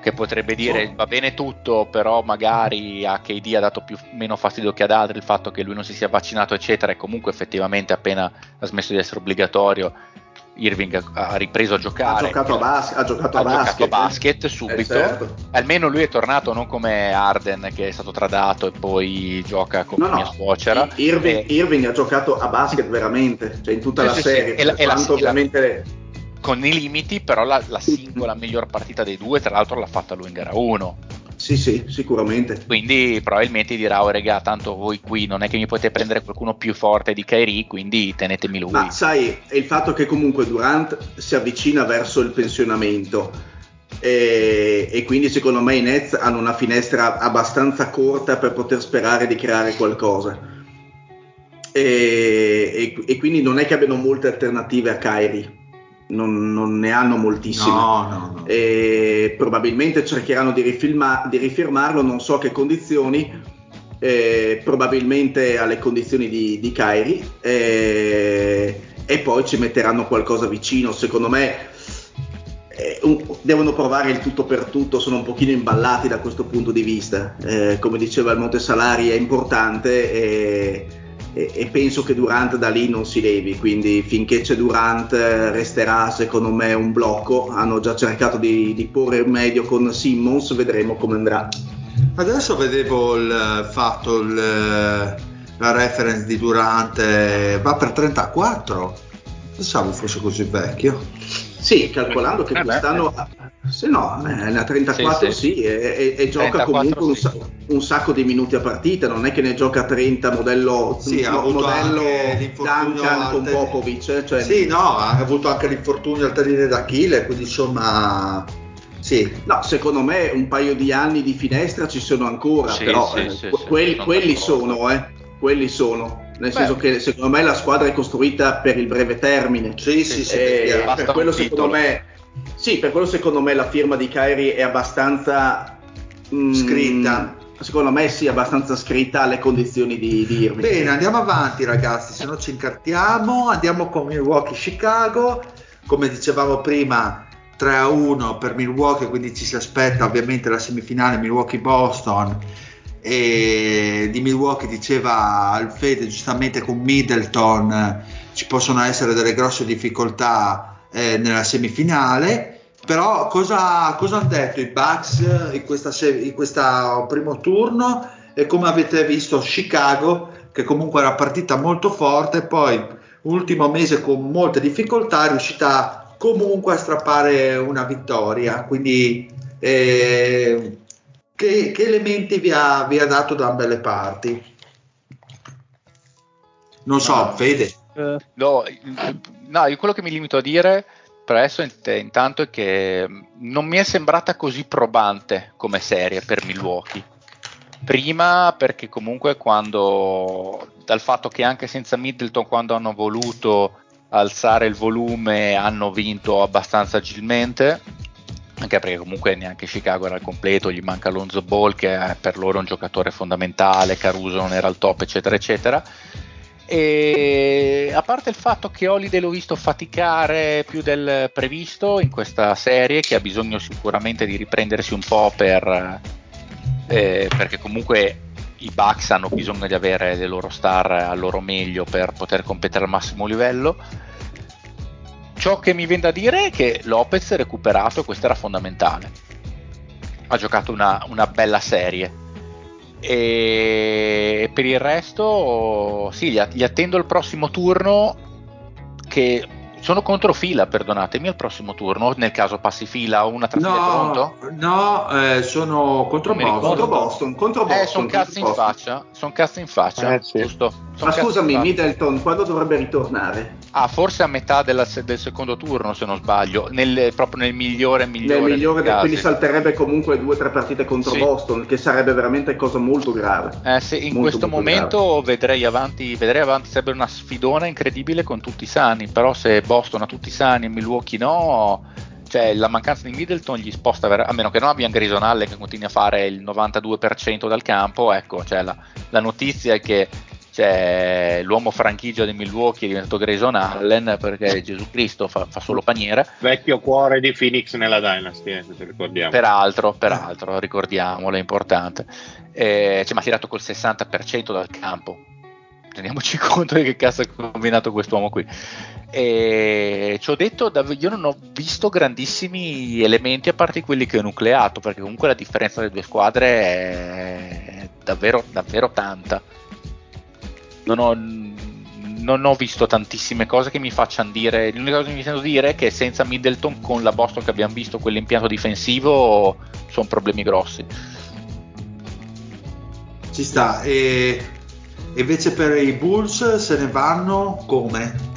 Che potrebbe dire va bene tutto, però magari a KD ha dato più, meno fastidio che ad altri il fatto che lui non si sia vaccinato, eccetera, e comunque effettivamente appena ha smesso di essere obbligatorio Irving ha ripreso a giocare. Ha giocato a, bas- ha giocato a basket. Giocato basket eh, subito. Eh, certo. Almeno lui è tornato non come Arden che è stato tradato e poi gioca con no, mia no. suocera. Irving, e... Irving, ha giocato a basket veramente, cioè in tutta sì, la sì, serie. Sì. E e la, ovviamente... Con i limiti, però la, la singola miglior partita dei due, tra l'altro l'ha fatta lui in gara 1 sì, sì, sicuramente. Quindi probabilmente dirà, oh regà, tanto voi qui non è che mi potete prendere qualcuno più forte di Kairi, quindi tenetemi lui. Ma sai, è il fatto che comunque Durant si avvicina verso il pensionamento e, e, quindi secondo me i Nets hanno una finestra abbastanza corta per poter sperare di creare qualcosa. E, e, e quindi non è che abbiano molte alternative a Kairi non, non, ne hanno moltissime. No, no, no. E probabilmente cercheranno di, rifilma, di, rifirmarlo, non so a che condizioni, eh, probabilmente alle condizioni di, di Kairi, eh, e poi ci metteranno qualcosa vicino. Secondo me eh, un, devono provare il tutto per tutto, sono un pochino imballati da questo punto di vista. Eh, come diceva il Monte Salari è importante. E, e, penso che Durant da lì non si levi, quindi finché c'è Durant resterà secondo me un blocco, hanno già cercato di, di porre medio con Simmons, vedremo come andrà. Adesso vedevo il fatto, il, la reference di Durant va per 34, pensavo fosse così vecchio. Sì, calcolando che eh quest'anno, se no, eh, ha 34 sì, sì. sì e, e, e, gioca 34, comunque sì. un, un, sacco di minuti a partita, non è che ne gioca 30 modello, sì, ha modello Duncan con Popovic. Eh, cioè... Sì, no, ha avuto anche l'infortunio al tallone d'Achille, quindi insomma... Sì. No, secondo me un paio di anni di finestra ci sono ancora, però eh, quelli, quelli sono, eh, quelli sono nel Beh. senso che secondo me la squadra è costruita per il breve termine. Sì, sì, sì. Eh, per quello secondo me, sì, per quello secondo me la firma di Kyrie è abbastanza mm, scritta. Secondo me sì, abbastanza scritta alle condizioni di, di Irving. Bene, andiamo avanti ragazzi, se no ci incartiamo. Andiamo con Milwaukee Chicago. Come dicevamo prima, 3 a 1 per Milwaukee, quindi ci si aspetta ovviamente la semifinale Milwaukee-Boston. E di Milwaukee diceva Alfede giustamente con Middleton ci possono essere delle grosse difficoltà eh, nella semifinale. Però cosa, cosa, hanno detto i Bucks in questa, in questa primo turno? E come avete visto Chicago che comunque era partita molto forte poi ultimo mese con molte difficoltà è riuscita comunque a strappare una vittoria. Quindi eh, che, che, elementi vi ha, vi ha, dato da ambe le parti? Non so Fede. uh, no, no, io quello che mi limito a dire presto intanto è che non mi è sembrata così probante come serie per Milwaukee. Prima perché comunque quando dal fatto che anche senza Middleton quando hanno voluto alzare il volume hanno vinto abbastanza agilmente anche perché comunque neanche Chicago era al completo, gli manca Alonso Ball che è per loro un giocatore fondamentale, Caruso non era al top eccetera eccetera e a parte il fatto che Holiday l'ho visto faticare più del previsto in questa serie, che ha bisogno sicuramente di riprendersi un po' per, eh, perché comunque i Bucks hanno bisogno di avere le loro star al loro meglio per poter competere al massimo livello. Ciò che mi viene da dire è che Lopez recuperato e questo era fondamentale. Ha giocato una, una bella serie e per il resto, sì, gli attendo il prossimo turno che sono contro fila, perdonatemi, al prossimo turno, nel caso passi fila o una trasferta no? No, eh, sono contro Boston. contro Boston. Contro Boston. Eh, sono cazzi in faccia, sono cazzi in faccia, eh, sì. giusto? Son Ma scusami, Middleton, quando dovrebbe ritornare? Ah, forse a metà della, del secondo turno, se non sbaglio, nel, proprio nel migliore migliore. Nel migliore, de, quindi salterebbe comunque due o tre partite contro sì. Boston, che sarebbe veramente cosa molto grave. Eh sì, in molto, questo molto momento vedrei avanti, vedrei avanti, sarebbe una sfidona incredibile con tutti i sani, però se Boston ha tutti i sani e Milwaukee no cioè la mancanza di Middleton gli sposta ver- a meno che non abbia Grayson Allen che continui a fare il 92% dal campo ecco cioè la, la notizia è che cioè, l'uomo franchigia di Milwaukee è diventato Grayson Allen perché Gesù Cristo fa, fa, solo paniere. Vecchio cuore di Phoenix nella Dynasty, eh, se ricordiamo. Peraltro, peraltro, ricordiamolo, è importante. Eh, cioè, ma ha tirato col 60% dal campo. Rendiamoci [LAUGHS] conto di che cazzo ha combinato quest'uomo qui. E ci ho detto, io non ho visto grandissimi elementi a parte quelli che ho nucleato, perché comunque la differenza delle due squadre è davvero, davvero tanta non ho, non ho visto tantissime cose che mi facciano dire. L'unica cosa che mi sento dire è che senza Middleton, con la Boston che abbiamo visto, quell'impianto difensivo, sono problemi grossi. Ci sta. E invece per i Bulls se ne vanno come?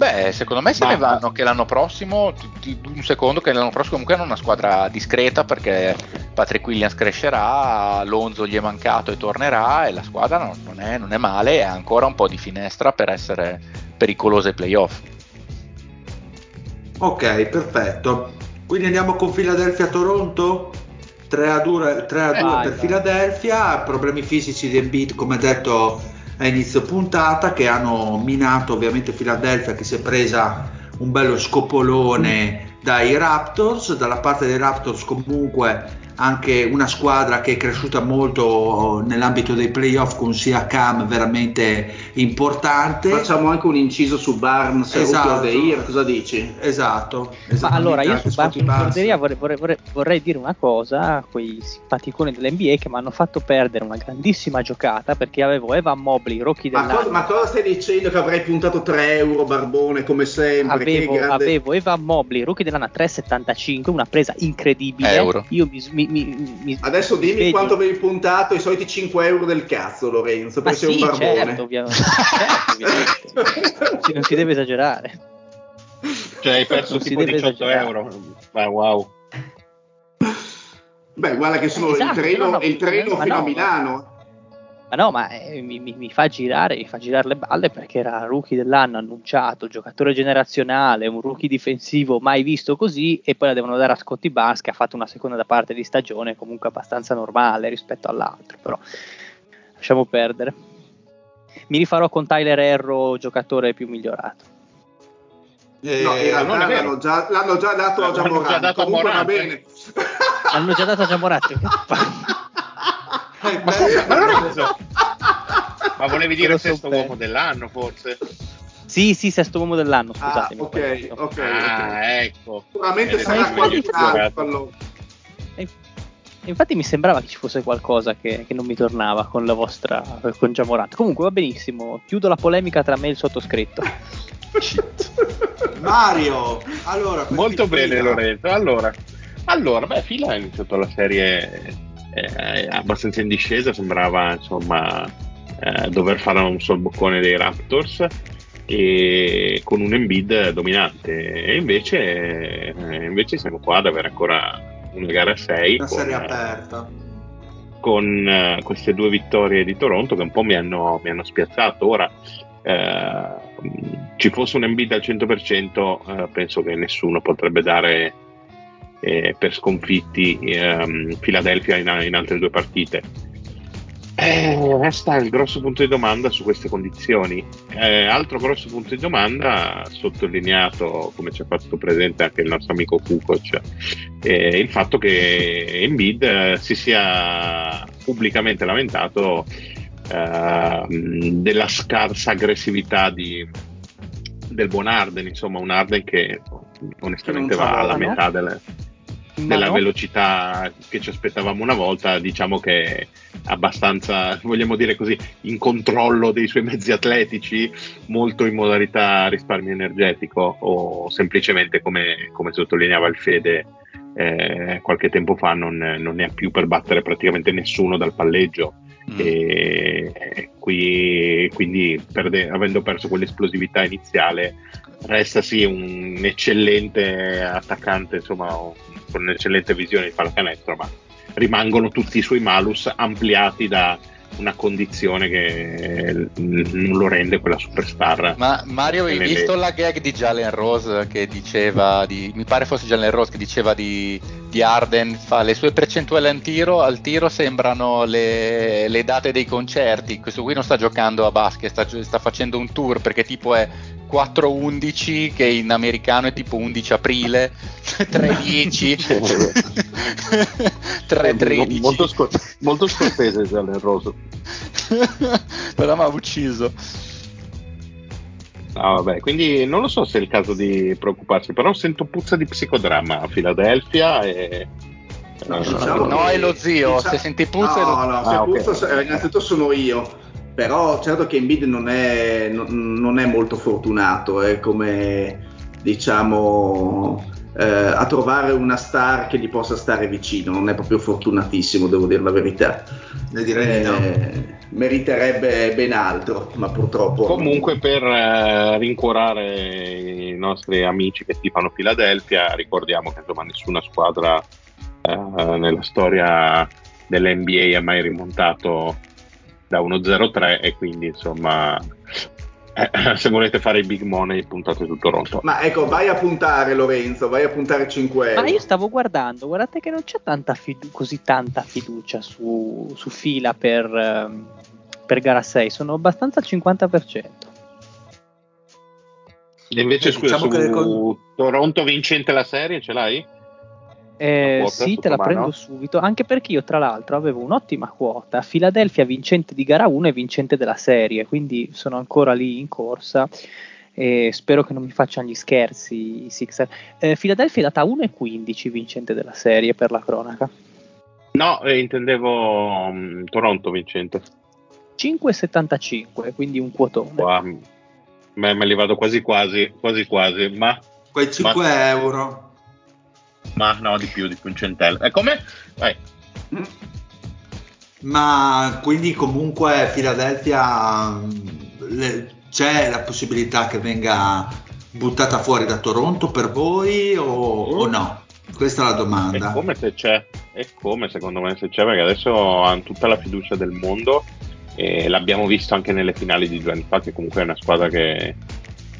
Beh, secondo me se Ma... ne vanno che l'anno prossimo, un secondo che l'anno prossimo comunque hanno una squadra discreta perché Patrick Williams crescerà, Alonso gli è mancato e tornerà e la squadra non, non, è, non è male, ha ancora un po' di finestra per essere pericolosa ai playoff. Ok, perfetto. Quindi andiamo con Philadelphia-Toronto? 3 a 2, 3 a 2 eh, per Philadelphia, problemi fisici di Embiid come detto a inizio puntata che hanno minato ovviamente Philadelphia che si è presa un bello scopolone dai Raptors, dalla parte dei Raptors comunque anche una squadra che è cresciuta molto nell'ambito dei playoff con sia Cam veramente importante. Facciamo anche un inciso su Barnes esatto. Year, cosa dici? Esatto. Ma allora io su Barnes vorrei, vorrei, vorrei, vorrei, dire una cosa a quei simpaticoni dell'NBA che mi hanno fatto perdere una grandissima giocata perché avevo Evan Mobley, Rookie dell'anno. Ma cosa, ma cosa stai dicendo che avrei puntato 3 euro Barbone come sempre? Avevo, grande... avevo Evan Mobley, Rookie dell'anno a 3,75, una presa incredibile. Euro. Io mi, mi, mi, Adesso dimmi svegli. quanto avevi puntato i soliti 5 euro del cazzo, Lorenzo, perché sei sì, un barbone. Certo, ovviamente. [LAUGHS] certo, ovviamente. non si deve esagerare. Cioè, hai perso non tipo 18 euro. Ma wow. Beh, guarda che sono esatto, il treno, no, no, il treno fino no, a Milano. Ma no, ma eh, mi, mi, mi, fa girare, mi fa girare le balle perché era rookie dell'anno annunciato, giocatore generazionale, un rookie difensivo mai visto così e poi la devono dare a Scotty Barnes che ha fatto una seconda da parte di stagione comunque abbastanza normale rispetto all'altro, però lasciamo perdere. Mi rifarò con Tyler Erro, giocatore più migliorato. Eh, no, in realtà l'hanno già, l'hanno già dato a Giamorante, comunque va bene. L'hanno già dato a Giamorante. [LAUGHS] ma, scusa, ma, non ma volevi dire sesto uomo dell'anno forse? Sì, sì, sesto uomo dell'anno, scusate. Ah, ok, ok. Ah, ecco. Sicuramente sarà qualificato allora. Infatti mi sembrava che ci fosse qualcosa che, che non mi tornava con la vostra con Giamorante. Comunque va benissimo, chiudo la polemica tra me e il sottoscritto. [LAUGHS] Mario, allora molto bene fila. Lorenzo. Allora, allora, beh, Fila ha iniziato la serie eh, abbastanza in discesa, sembrava insomma eh, dover fare un solboccone dei Raptors e con un Embiid dominante. E invece, eh, invece siamo qua ad avere ancora una gara 6 una serie aperta. con uh, queste due vittorie di Toronto che un po' mi hanno, mi hanno spiazzato. Ora eh, ci fosse un Embiid al 100% eh, penso che nessuno potrebbe dare eh, per sconfitti ehm, Philadelphia in, in, altre due partite. Eh, resta il grosso punto di domanda su queste condizioni. Eh, altro grosso punto di domanda, sottolineato come ci ha fatto presente anche il nostro amico Kukoc, eh, il fatto che Embiid eh, si sia pubblicamente lamentato eh, della scarsa aggressività di, del buon Arden, insomma un Arden che onestamente va alla metà delle della no. velocità che ci aspettavamo una volta, diciamo che è abbastanza, vogliamo dire così, in controllo dei suoi mezzi atletici, molto in modalità risparmio energetico o semplicemente come, come sottolineava il Fede eh, qualche tempo fa non, non, ne ha più per battere praticamente nessuno dal palleggio. Mm. E qui, quindi perde, avendo perso quell'esplosività iniziale resta sì un eccellente attaccante insomma con un'eccellente visione di pallacanestro, ma rimangono tutti i suoi malus ampliati da una condizione che non lo rende quella superstar. Ma Mario, hai visto la gag di Jalen Rose che diceva di, mi pare fosse Jalen Rose che diceva di, di Arden, fa le sue percentuali al tiro, al tiro sembrano le, le, date dei concerti, questo qui non sta giocando a basket, sta, sta facendo un tour perché tipo è 4-11 che in americano è tipo 11 aprile [LAUGHS] 3-10 3-13 [LAUGHS] molto, scor- molto scortese Jalen Rose [LAUGHS] però mi ha ucciso. Ah, vabbè, quindi non lo so se è il caso di preoccuparsi, però sento puzza di psicodramma a Filadelfia e... No, diciamo no è lo zio, diciamo... se senti puzza... No, no, se ah, puzza okay. innanzitutto sono io però certo che Embiid non è, non, è molto fortunato è come diciamo eh, a trovare una star che gli possa stare vicino non è proprio fortunatissimo devo dire la verità ne direi eh, no. meriterebbe ben altro ma purtroppo comunque per eh, rincuorare i nostri amici che tifano Philadelphia ricordiamo che insomma nessuna squadra eh, nella storia dell'NBA ha mai rimontato da 1.03 e quindi insomma eh, [LAUGHS] se volete fare i big money puntate su Toronto. Ma ecco vai a puntare Lorenzo vai a puntare 5 euro. Ma io stavo guardando guardate che non c'è tanta fidu- così tanta fiducia su, su fila per, um, per gara 6 sono abbastanza al 50% e invece scusa diciamo su con... Toronto vincente la serie ce l'hai? Eh, sì, te la mano. prendo subito, anche perché io tra l'altro avevo un'ottima quota, Philadelphia vincente di gara 1 e vincente della serie, quindi sono ancora lì in corsa e spero che non mi facciano gli scherzi i Sixer. Eh, Philadelphia è data 1,15 vincente della serie per la cronaca. No, eh, intendevo um, Toronto vincente. 5,75, quindi un quotone. Wow. Me, me li vado quasi quasi, quasi quasi, ma... Quei 5 ma... euro ma no, di più, di più un centello. E come? Vai. Ma quindi comunque Philadelphia le, c'è la possibilità che venga buttata fuori da Toronto per voi o, o no? Questa è la domanda. È come se c'è, è come secondo me se c'è, perché adesso hanno tutta la fiducia del mondo E l'abbiamo visto anche nelle finali di due anni fa, che comunque è una squadra che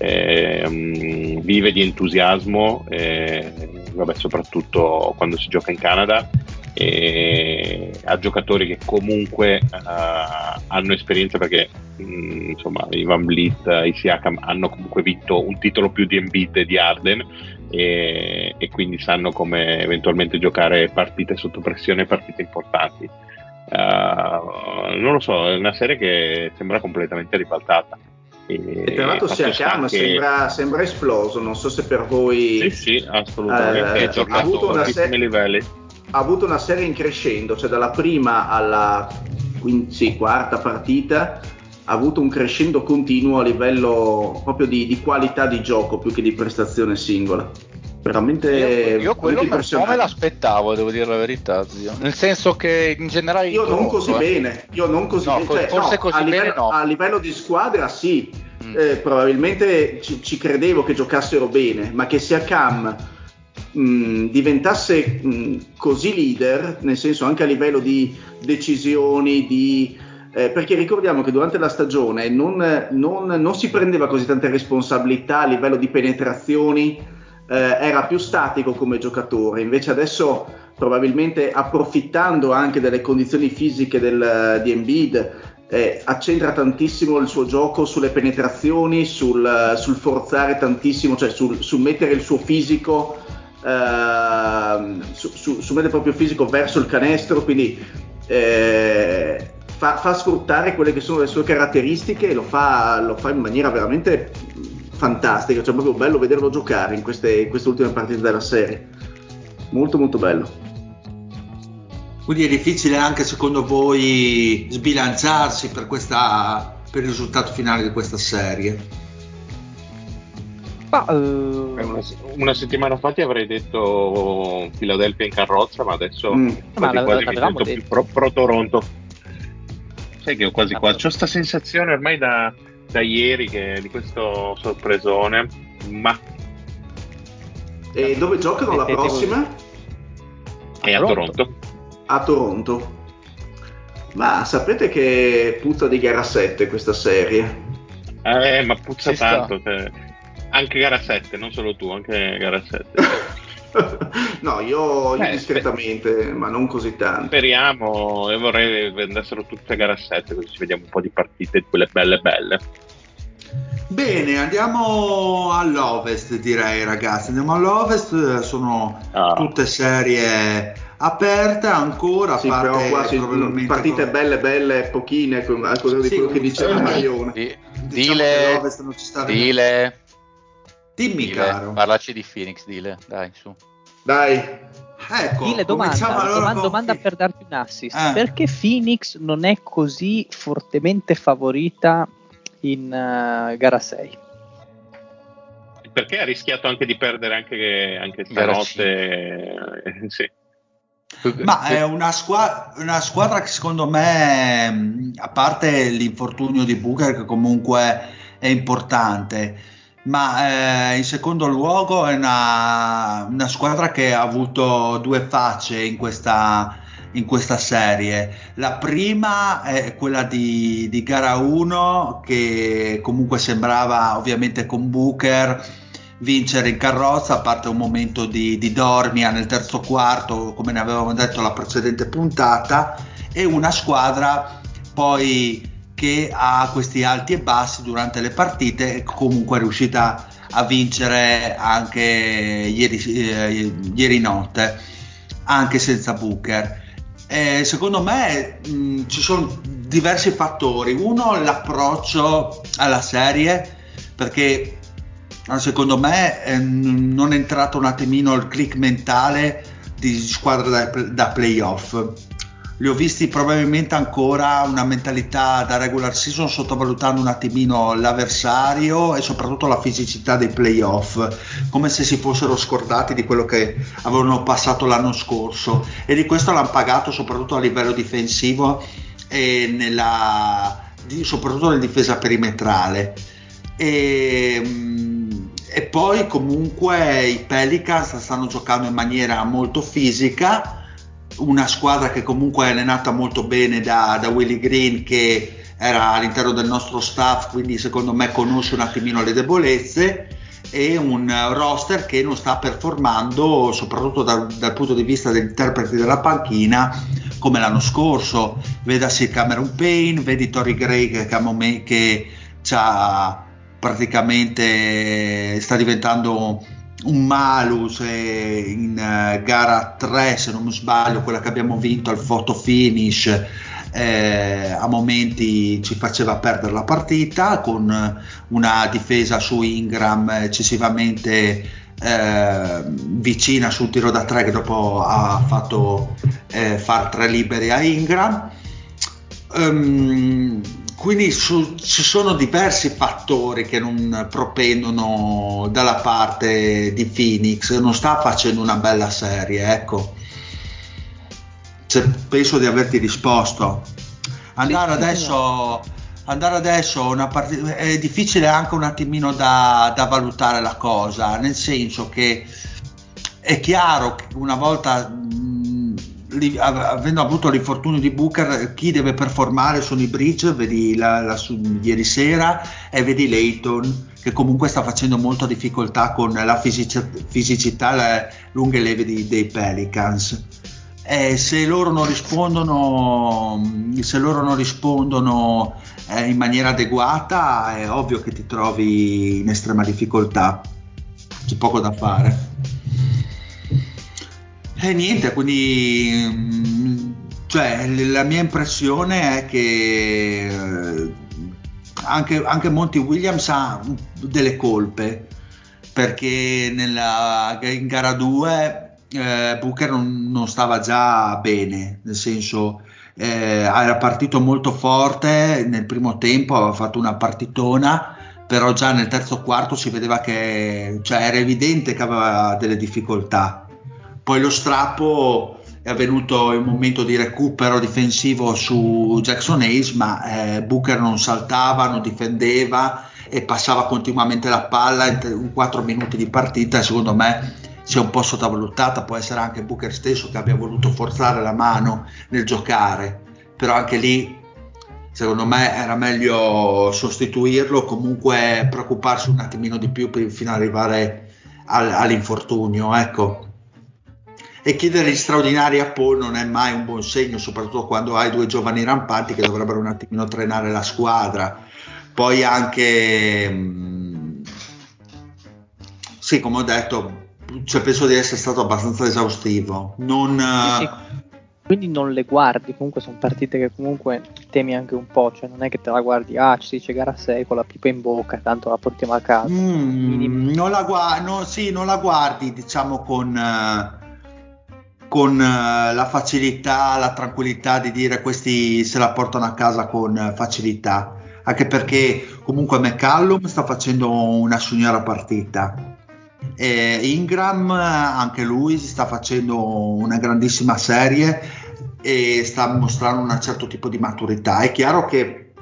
eh, vive di entusiasmo, eh, vabbè, soprattutto quando si gioca in Canada, e ha giocatori che comunque uh, hanno esperienza perché mh, mm, insomma i Van Vliet, i Siakam hanno comunque vinto un titolo più di Embiid e di Arden e, e, quindi sanno come eventualmente giocare partite sotto pressione, partite importanti. Uh, non lo so, è una serie che sembra completamente ribaltata. E, e tra l'altro Siakam che... sembra, sembra, esploso, non so se per voi... Sì, sì, assolutamente. Eh, ha avuto una serie... livelli ha avuto una serie in crescendo, cioè dalla prima alla quinta, sì, quarta partita ha avuto un crescendo continuo a livello proprio di, di, qualità di gioco più che di prestazione singola. Veramente io, io quello me, me l'aspettavo, devo dire la verità, zio. Nel senso che in generale io non così eh. bene, io non così no, bene, cioè, forse no, così a, livello, no. a livello di squadra sì, mm. eh, probabilmente ci, ci, credevo che giocassero bene, ma che sia Cam mh, diventasse mh, così leader, nel senso anche a livello di decisioni, di, eh, perché ricordiamo che durante la stagione non, non, non, si prendeva così tante responsabilità a livello di penetrazioni, eh, era più statico come giocatore, invece adesso probabilmente approfittando anche delle condizioni fisiche del, di Embiid, eh, accentra tantissimo il suo gioco sulle penetrazioni, sul, sul forzare tantissimo, cioè sul, sul mettere il suo fisico Ehm, su, su, su mette proprio fisico verso il canestro, quindi eh, fa, fa, sfruttare quelle che sono le sue caratteristiche e lo fa, lo fa in maniera veramente fantastica, cioè proprio bello vederlo giocare in queste, in queste ultime partite della serie. Molto molto bello. Quindi è difficile anche secondo voi sbilanciarsi per, questa, per il risultato finale di questa serie? Ma, uh... una, una, settimana fa ti avrei detto Philadelphia in carrozza, ma adesso mm. quasi, ma quasi mi sento più pro, pro, Toronto. Sai che ho quasi quasi. Ho questa sensazione ormai da, da ieri che, di questo sorpresone, ma... E dove giocano la prossima? È a Toronto. A Toronto. Ma sapete che puzza di gara 7 questa serie? Eh, ma puzza Ci tanto. Cioè, anche gara 7, non solo tu, anche gara 7. [LAUGHS] [LAUGHS] no, io, io discretamente, sper- ma non così tanto. Speriamo, e vorrei che andassero tutte a gara 7, così ci vediamo un po' di partite, quelle belle belle. Bene, andiamo all'ovest direi ragazzi, andiamo all'ovest, sono ah. tutte serie aperte ancora, sì, però quasi partite con... belle belle, pochine, a cosa di sì, quello che diceva Marione. Di, diciamo dile, dile, Dimmi, Dile, caro. Parlaci di Phoenix, Dile, dai, su. Dai. Ecco, Dile, domanda, allora domanda, domanda per darti un assist. Eh. Perché Phoenix non è così fortemente favorita in uh, gara 6? Perché ha rischiato anche di perdere anche, anche stanotte. Sì. Ma è una squadra, una squadra, che secondo me, a parte l'infortunio di Booker, che comunque è importante, ma eh, in secondo luogo è una, una, squadra che ha avuto due facce in questa, in questa serie. La prima è quella di, di gara 1 che comunque sembrava ovviamente con Booker vincere in carrozza, a parte un momento di, di dormia nel terzo quarto, come ne avevamo detto la precedente puntata, e una squadra poi che ha questi alti e bassi durante le partite e comunque è riuscita a vincere anche ieri, eh, ieri notte, anche senza Booker. Eh, secondo me mh, mm, ci sono diversi fattori. Uno, l'approccio alla serie, perché secondo me eh, non è entrato un attimino il click mentale di squadra da, da playoff li ho visti probabilmente ancora una mentalità da regular season sottovalutando un attimino l'avversario e soprattutto la fisicità dei playoff, come se si fossero scordati di quello che avevano passato l'anno scorso e di questo l'hanno pagato soprattutto a livello difensivo e nella, soprattutto nella difesa perimetrale. E, mm, e poi comunque i Pelicans stanno giocando in maniera molto fisica una squadra che comunque è allenata molto bene da, da Willy Green che era all'interno del nostro staff, quindi secondo me conosce un attimino le debolezze e un roster che non sta performando soprattutto dal, dal punto di vista degli interpreti della panchina come l'anno scorso. Vedasi Cameron Payne vedi Tori Gray che, che, che sta diventando un malus in uh, gara 3 se non mi sbaglio quella che abbiamo vinto al photo finish eh, a momenti ci faceva perdere la partita con una difesa su Ingram eccessivamente eh, vicina sul tiro da tre che dopo ha fatto eh, far tre liberi a Ingram. Um, quindi su, ci sono diversi fattori che non propendono dalla parte di Phoenix non sta facendo una bella serie ecco cioè, penso di averti risposto. Andare adesso, andare adesso part- è difficile anche un attimino da, da, valutare la cosa, nel senso che è chiaro che una volta avendo avuto l'infortunio di Booker, chi deve performare? Sono i bridge, vedi la, la, su, ieri sera, e vedi Layton che comunque sta facendo molta difficoltà con la fisicità, fisicità le lunghe leve di, dei Pelicans. Eh, se loro non rispondono, loro non rispondono eh, in maniera adeguata è ovvio che ti trovi in estrema difficoltà, c'è poco da fare. E niente, quindi cioè, la mia impressione è che eh, anche, anche Monty Williams ha delle colpe perché nella, in gara 2 eh, Booker non, non, stava già bene, nel senso eh, era partito molto forte nel primo tempo, aveva fatto una partitona, però già nel terzo quarto si vedeva che cioè, era evidente che aveva delle difficoltà. Poi lo strappo è avvenuto in un momento di recupero difensivo su Jackson Hayes, ma eh, Booker non saltava, non difendeva e passava continuamente la palla in 4 minuti di partita. Secondo me si è un po' sottovalutata, può essere anche Booker stesso che abbia voluto forzare la mano nel giocare, però anche lì secondo me era meglio sostituirlo, comunque preoccuparsi un attimino di più fino ad arrivare al, all'infortunio, ecco. E chiedere gli straordinari a Paul non è mai un buon segno, soprattutto quando hai due giovani rampanti che dovrebbero un attimino trenare la squadra. Poi anche, mh, sì, come ho detto, cioè, penso di essere stato abbastanza esaustivo. Non, sì, sì. Quindi non le guardi, comunque sono partite che comunque temi anche un po', cioè non è che te la guardi, ah ci dice gara 6 con la pipa in bocca, tanto la portiamo a casa. Mm, non, la guardi, no, sì, non la guardi diciamo con, con la facilità, la tranquillità di dire questi se la portano a casa con facilità, anche perché comunque McCallum sta facendo una signora partita. E Ingram, anche lui, si sta facendo una grandissima serie e sta mostrando un certo tipo di maturità. È chiaro che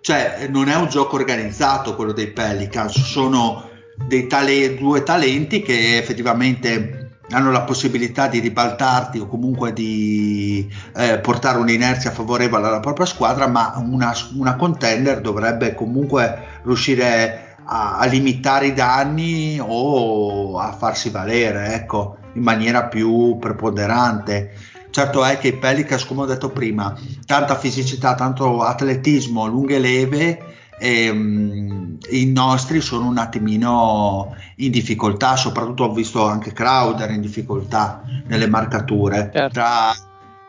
cioè, non è un gioco organizzato quello dei Pelicans, sono dei tale, due talenti che effettivamente hanno la possibilità di ribaltarti o comunque di eh, portare un'inerzia favorevole alla propria squadra, ma una, una contender dovrebbe comunque riuscire a a, limitare i danni o a farsi valere ecco, in maniera più preponderante. Certo è che i Pelicans, come ho detto prima, tanta fisicità, tanto atletismo, lunghe leve, e, um, i nostri sono un attimino in difficoltà, soprattutto ho visto anche Crowder in difficoltà nelle marcature. Certo. Tra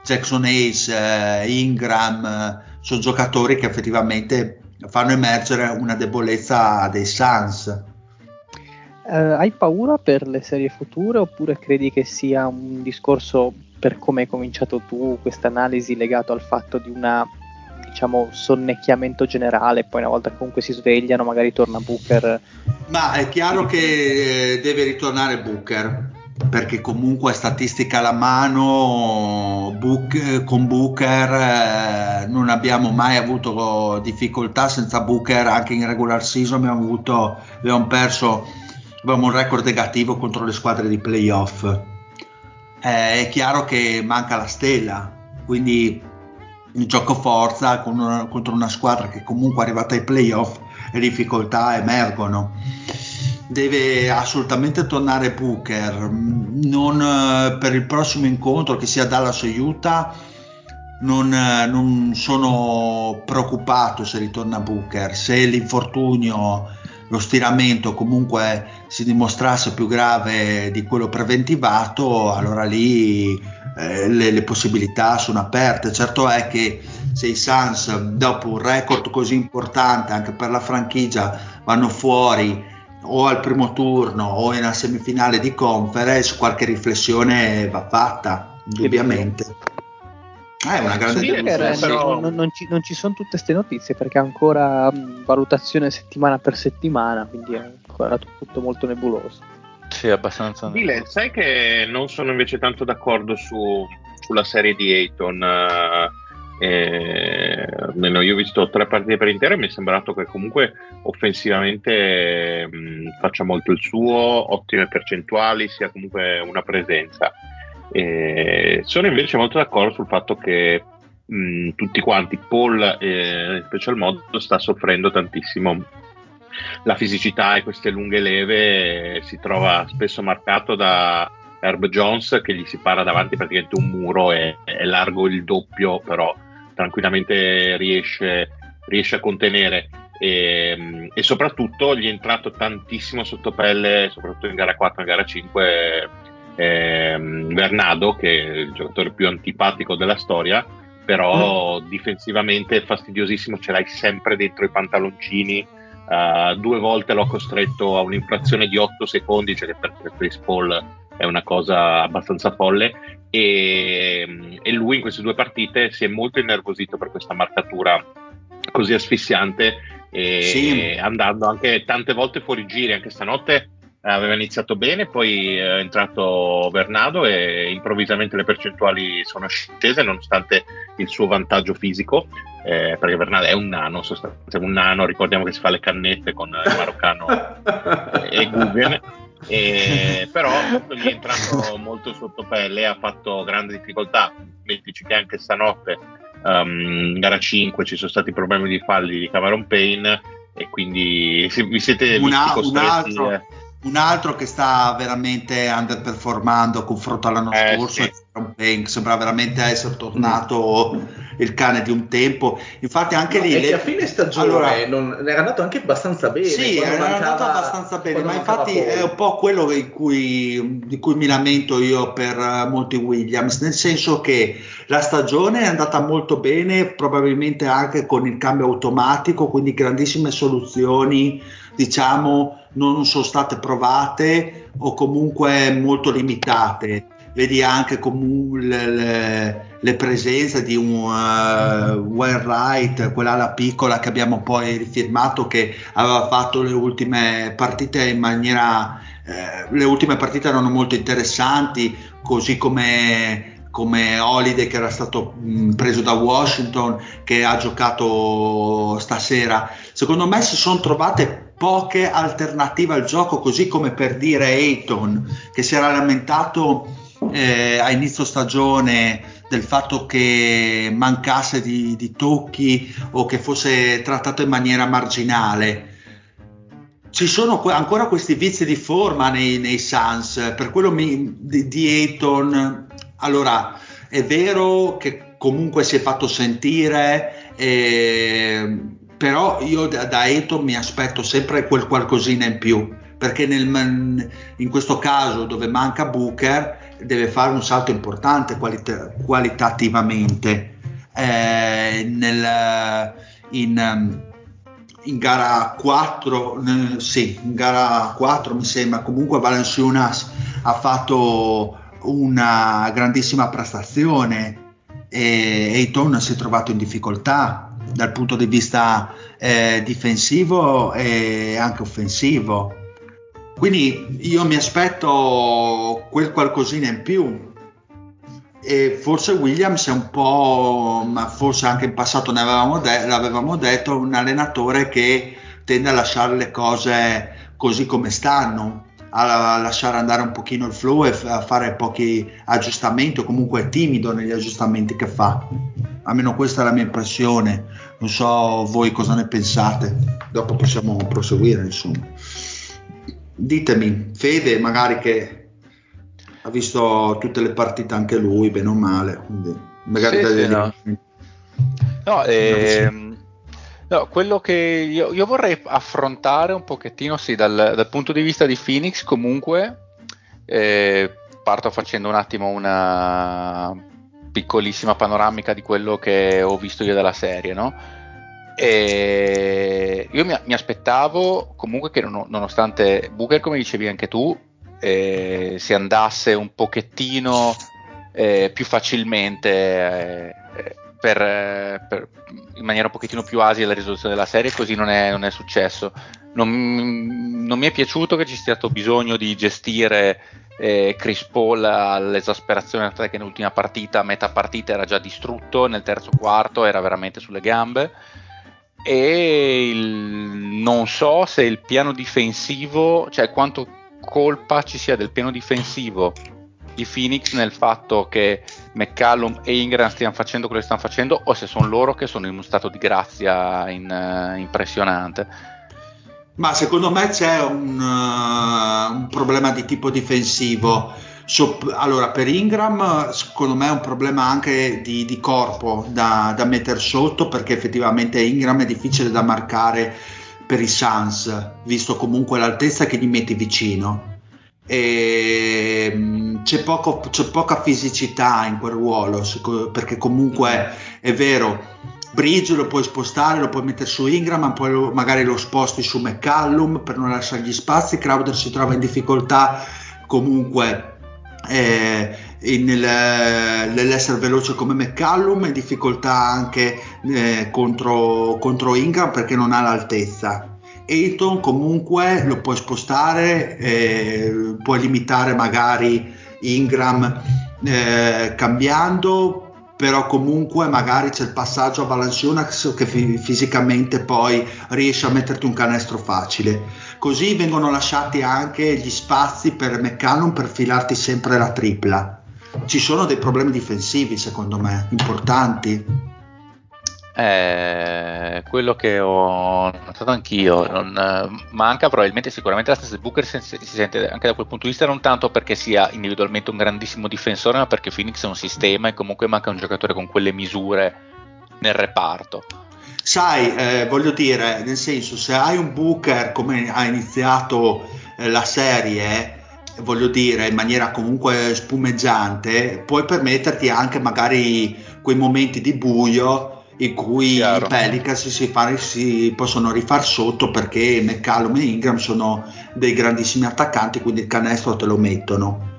Jackson Ace, eh, Ingram, eh, sono giocatori che effettivamente fanno emergere una debolezza dei Suns. Uh, hai paura per le serie future oppure credi che sia un discorso per come hai cominciato tu, questa analisi legato al fatto di una diciamo sonnecchiamento generale, poi una volta che comunque si svegliano magari torna Booker? Ma è chiaro che deve ritornare Booker perché comunque statistica alla mano book, con Booker eh, non abbiamo mai avuto difficoltà senza Booker anche in regular season abbiamo, avuto, abbiamo perso abbiamo un record negativo contro le squadre di playoff eh, è chiaro che manca la stella quindi il gioco forza con una, contro una squadra che comunque è arrivata ai playoff le difficoltà emergono. Deve assolutamente tornare Booker non eh, per il prossimo incontro che sia Dallas o Utah non, eh, non sono preoccupato se ritorna Booker se l'infortunio lo stiramento comunque si dimostrasse più grave di quello preventivato, allora lì eh, le, le, possibilità sono aperte. Certo è che se i Suns dopo un record così importante anche per la franchigia vanno fuori o al primo turno o in una semifinale di conference, qualche riflessione va fatta, indubbiamente. Eh, è una grande sì, delusione. Però... Non, non, ci, non, ci, sono tutte queste notizie perché è ancora mh, valutazione settimana per settimana, quindi è ancora tutto molto nebuloso. Sì, abbastanza. Dile, sai che non sono invece tanto d'accordo su, sulla serie di Ayton. Eh, almeno io ho visto tre partite per intero e mi è sembrato che comunque offensivamente mh, faccia molto il suo, ottime percentuali, sia comunque una presenza. Eh, sono invece molto d'accordo sul fatto che mh, tutti quanti, Paul eh, in special modo, sta soffrendo tantissimo la fisicità e queste lunghe leve. Si trova spesso marcato da Herb Jones che gli si para davanti praticamente un muro e è largo il doppio, però tranquillamente riesce, riesce a contenere. E, e, soprattutto gli è entrato tantissimo sotto pelle, soprattutto in gara 4 e in gara 5 ehm, Bernardo, che è il giocatore più antipatico della storia, però mm. difensivamente è fastidiosissimo, ce l'hai sempre dentro i pantaloncini. Uh, due volte l'ho costretto a un'inflazione di 8 secondi, cioè che per Chris Paul è una cosa abbastanza folle. E, e lui in queste due partite si è molto innervosito per questa marcatura così asfissiante, e sì. andando anche tante volte fuori giri. Anche stanotte aveva iniziato bene, poi è entrato Bernardo e improvvisamente le percentuali sono scese nonostante il suo vantaggio fisico, eh, perché Bernardo è un nano, sostanzialmente un nano, ricordiamo che si fa le cannette con il maroccano e Guggen. E, però gli è entrato molto sotto pelle, ha fatto grande difficoltà. Mettici che anche stanotte, um, gara 5, ci sono stati problemi di falli di Cameron Payne e quindi vi siete una, visti costretti. Un altro, eh. Un altro che sta veramente underperformando confronto all'anno eh, scorso sì. è Payne, sembra veramente essere tornato il cane di un tempo. Infatti, anche no, lì. Le... a fine stagione allora, non, era andato anche abbastanza bene. Sì, era mancava, andato abbastanza bene, ma infatti è un po' quello cui, di cui mi lamento io per uh, molti Williams, nel senso che la stagione è andata molto bene, probabilmente anche con il cambio automatico, quindi grandissime soluzioni, diciamo, non sono state provate o comunque molto limitate. Vedi anche le, le, le, presenze di un uh, Wainwright, quell'ala piccola che abbiamo poi rifirmato che aveva fatto le ultime partite in maniera eh, le ultime partite erano molto interessanti così come come Holiday che era stato mh, preso da Washington che ha giocato stasera secondo me si sono trovate poche alternative al gioco così come per dire Ayton che si era lamentato eh, a inizio stagione del fatto che mancasse di, di, tocchi o che fosse trattato in maniera marginale. Ci sono ancora questi vizi di forma nei, nei Suns, per quello mi, di, di Ayton. Allora, è vero che comunque si è fatto sentire, eh, però io da, da Ayton mi aspetto sempre quel qualcosina in più, perché nel, in questo caso dove manca Booker deve fare un salto importante qualita- qualitativamente. Eh, nel, in, in, gara 4, eh, sì, in gara 4 mi sembra, comunque Valenciunas ha fatto una grandissima prestazione e Eiton si è trovato in difficoltà dal punto di vista eh, difensivo e anche offensivo quindi io mi aspetto quel qualcosina in più. E forse Williams è un po', ma forse anche in passato ne avevamo de- l'avevamo detto, un allenatore che tende a lasciare le cose così come stanno, a lasciare andare un pochino il flow e a fare pochi aggiustamenti o comunque è timido negli aggiustamenti che fa. almeno questa è la mia impressione, non so voi cosa ne pensate, dopo possiamo proseguire insomma. Ditemi, Fede magari che ha visto tutte le partite anche lui, bene o male, quindi magari sì, sì, no. No, ehm, no, quello che io, io, vorrei affrontare un pochettino, sì, dal, dal punto di vista di Phoenix comunque, eh, parto facendo un attimo una piccolissima panoramica di quello che ho visto io della serie, no? E io mi, mi, aspettavo comunque che non, nonostante Booker, come dicevi anche tu, eh, si andasse un pochettino eh, più facilmente eh, per, per, in maniera un pochettino più asile la risoluzione della serie, così non è, non è successo. Non, non, mi è piaciuto che ci sia stato bisogno di gestire eh, Chris Paul all'esasperazione che nell'ultima partita, a metà partita era già distrutto, nel terzo quarto era veramente sulle gambe e il, non so se il piano difensivo, cioè quanto colpa ci sia del piano difensivo di Phoenix nel fatto che McCallum e Ingram stiano facendo quello che stanno facendo o se sono loro che sono in uno stato di grazia in, uh, impressionante. Ma secondo me c'è un, uh, un problema di tipo difensivo. So, allora, per Ingram, secondo me è un problema anche di, di corpo da, da mettere sotto perché effettivamente Ingram è difficile da marcare per i Suns, visto comunque l'altezza che gli metti vicino. E, mm, c'è, poco, c'è poca fisicità in quel ruolo perché comunque è vero Bridge lo puoi spostare, lo puoi mettere su Ingram, poi lo, magari lo sposti su McCallum per non lasciare gli spazi. Crowder si trova in difficoltà comunque eh, nel, nell'essere veloce come McCallum, in difficoltà anche eh, contro, contro Ingram perché non ha l'altezza. Ayton comunque lo puoi spostare, eh, puoi limitare magari Ingram eh, cambiando, però comunque magari c'è il passaggio a Valanciunas che f- fisicamente poi riesce a metterti un canestro facile. Così vengono lasciati anche gli spazi per McCallum per filarti sempre la tripla. Ci sono dei problemi difensivi secondo me importanti. Eh, quello che ho notato anch'io, non, manca probabilmente sicuramente la stessa Booker si, si, sente anche da quel punto di vista non tanto perché sia individualmente un grandissimo difensore, ma perché Phoenix è un sistema e comunque manca un giocatore con quelle misure nel reparto. Sai, eh, voglio dire, nel senso, se hai un Booker come ha iniziato eh, la serie, voglio dire, in maniera comunque spumeggiante, puoi permetterti anche magari quei momenti di buio in cui Chiaro. i Pelicans si, fa, si, possono rifar sotto perché McCallum e Ingram sono dei grandissimi attaccanti, quindi il canestro te lo mettono.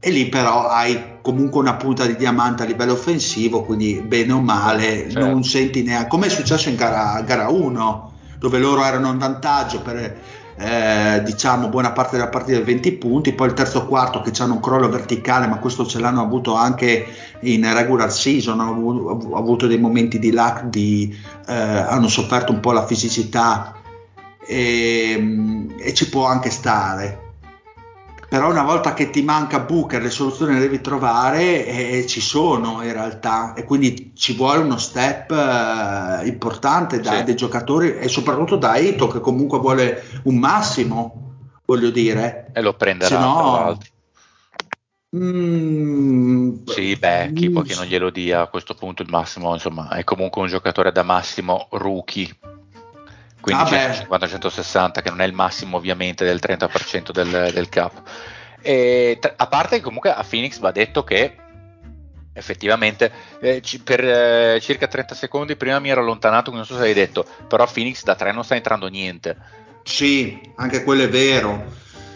E lì però hai comunque una punta di diamante a livello offensivo, quindi bene o male certo. non senti neanche, come è successo in gara, gara 1, dove loro erano in vantaggio per eh, diciamo buona parte della partita 20 punti, poi il terzo quarto che hanno un crollo verticale, ma questo ce l'hanno avuto anche in regular season, hanno avuto, dei momenti di lack, di, eh, hanno sofferto un po' la fisicità e, e ci può anche stare però una volta che ti manca Booker le soluzioni le devi trovare e ci sono in realtà. E quindi ci vuole uno step eh, importante da, sì. giocatori e soprattutto da Eto che comunque vuole un massimo voglio dire. E lo prenderà Se no, Mm, sì, beh, chi può che non glielo dia a questo punto il massimo, insomma, è comunque un giocatore da massimo rookie quindi ah 150-160 che non è il massimo ovviamente del 30% del, del cap. E, tra, a parte che comunque a Phoenix va detto che effettivamente eh, c- per eh, circa 30 secondi prima mi ero allontanato, non so se hai detto, però a Phoenix da 3 non sta entrando niente. Sì, anche quello è vero.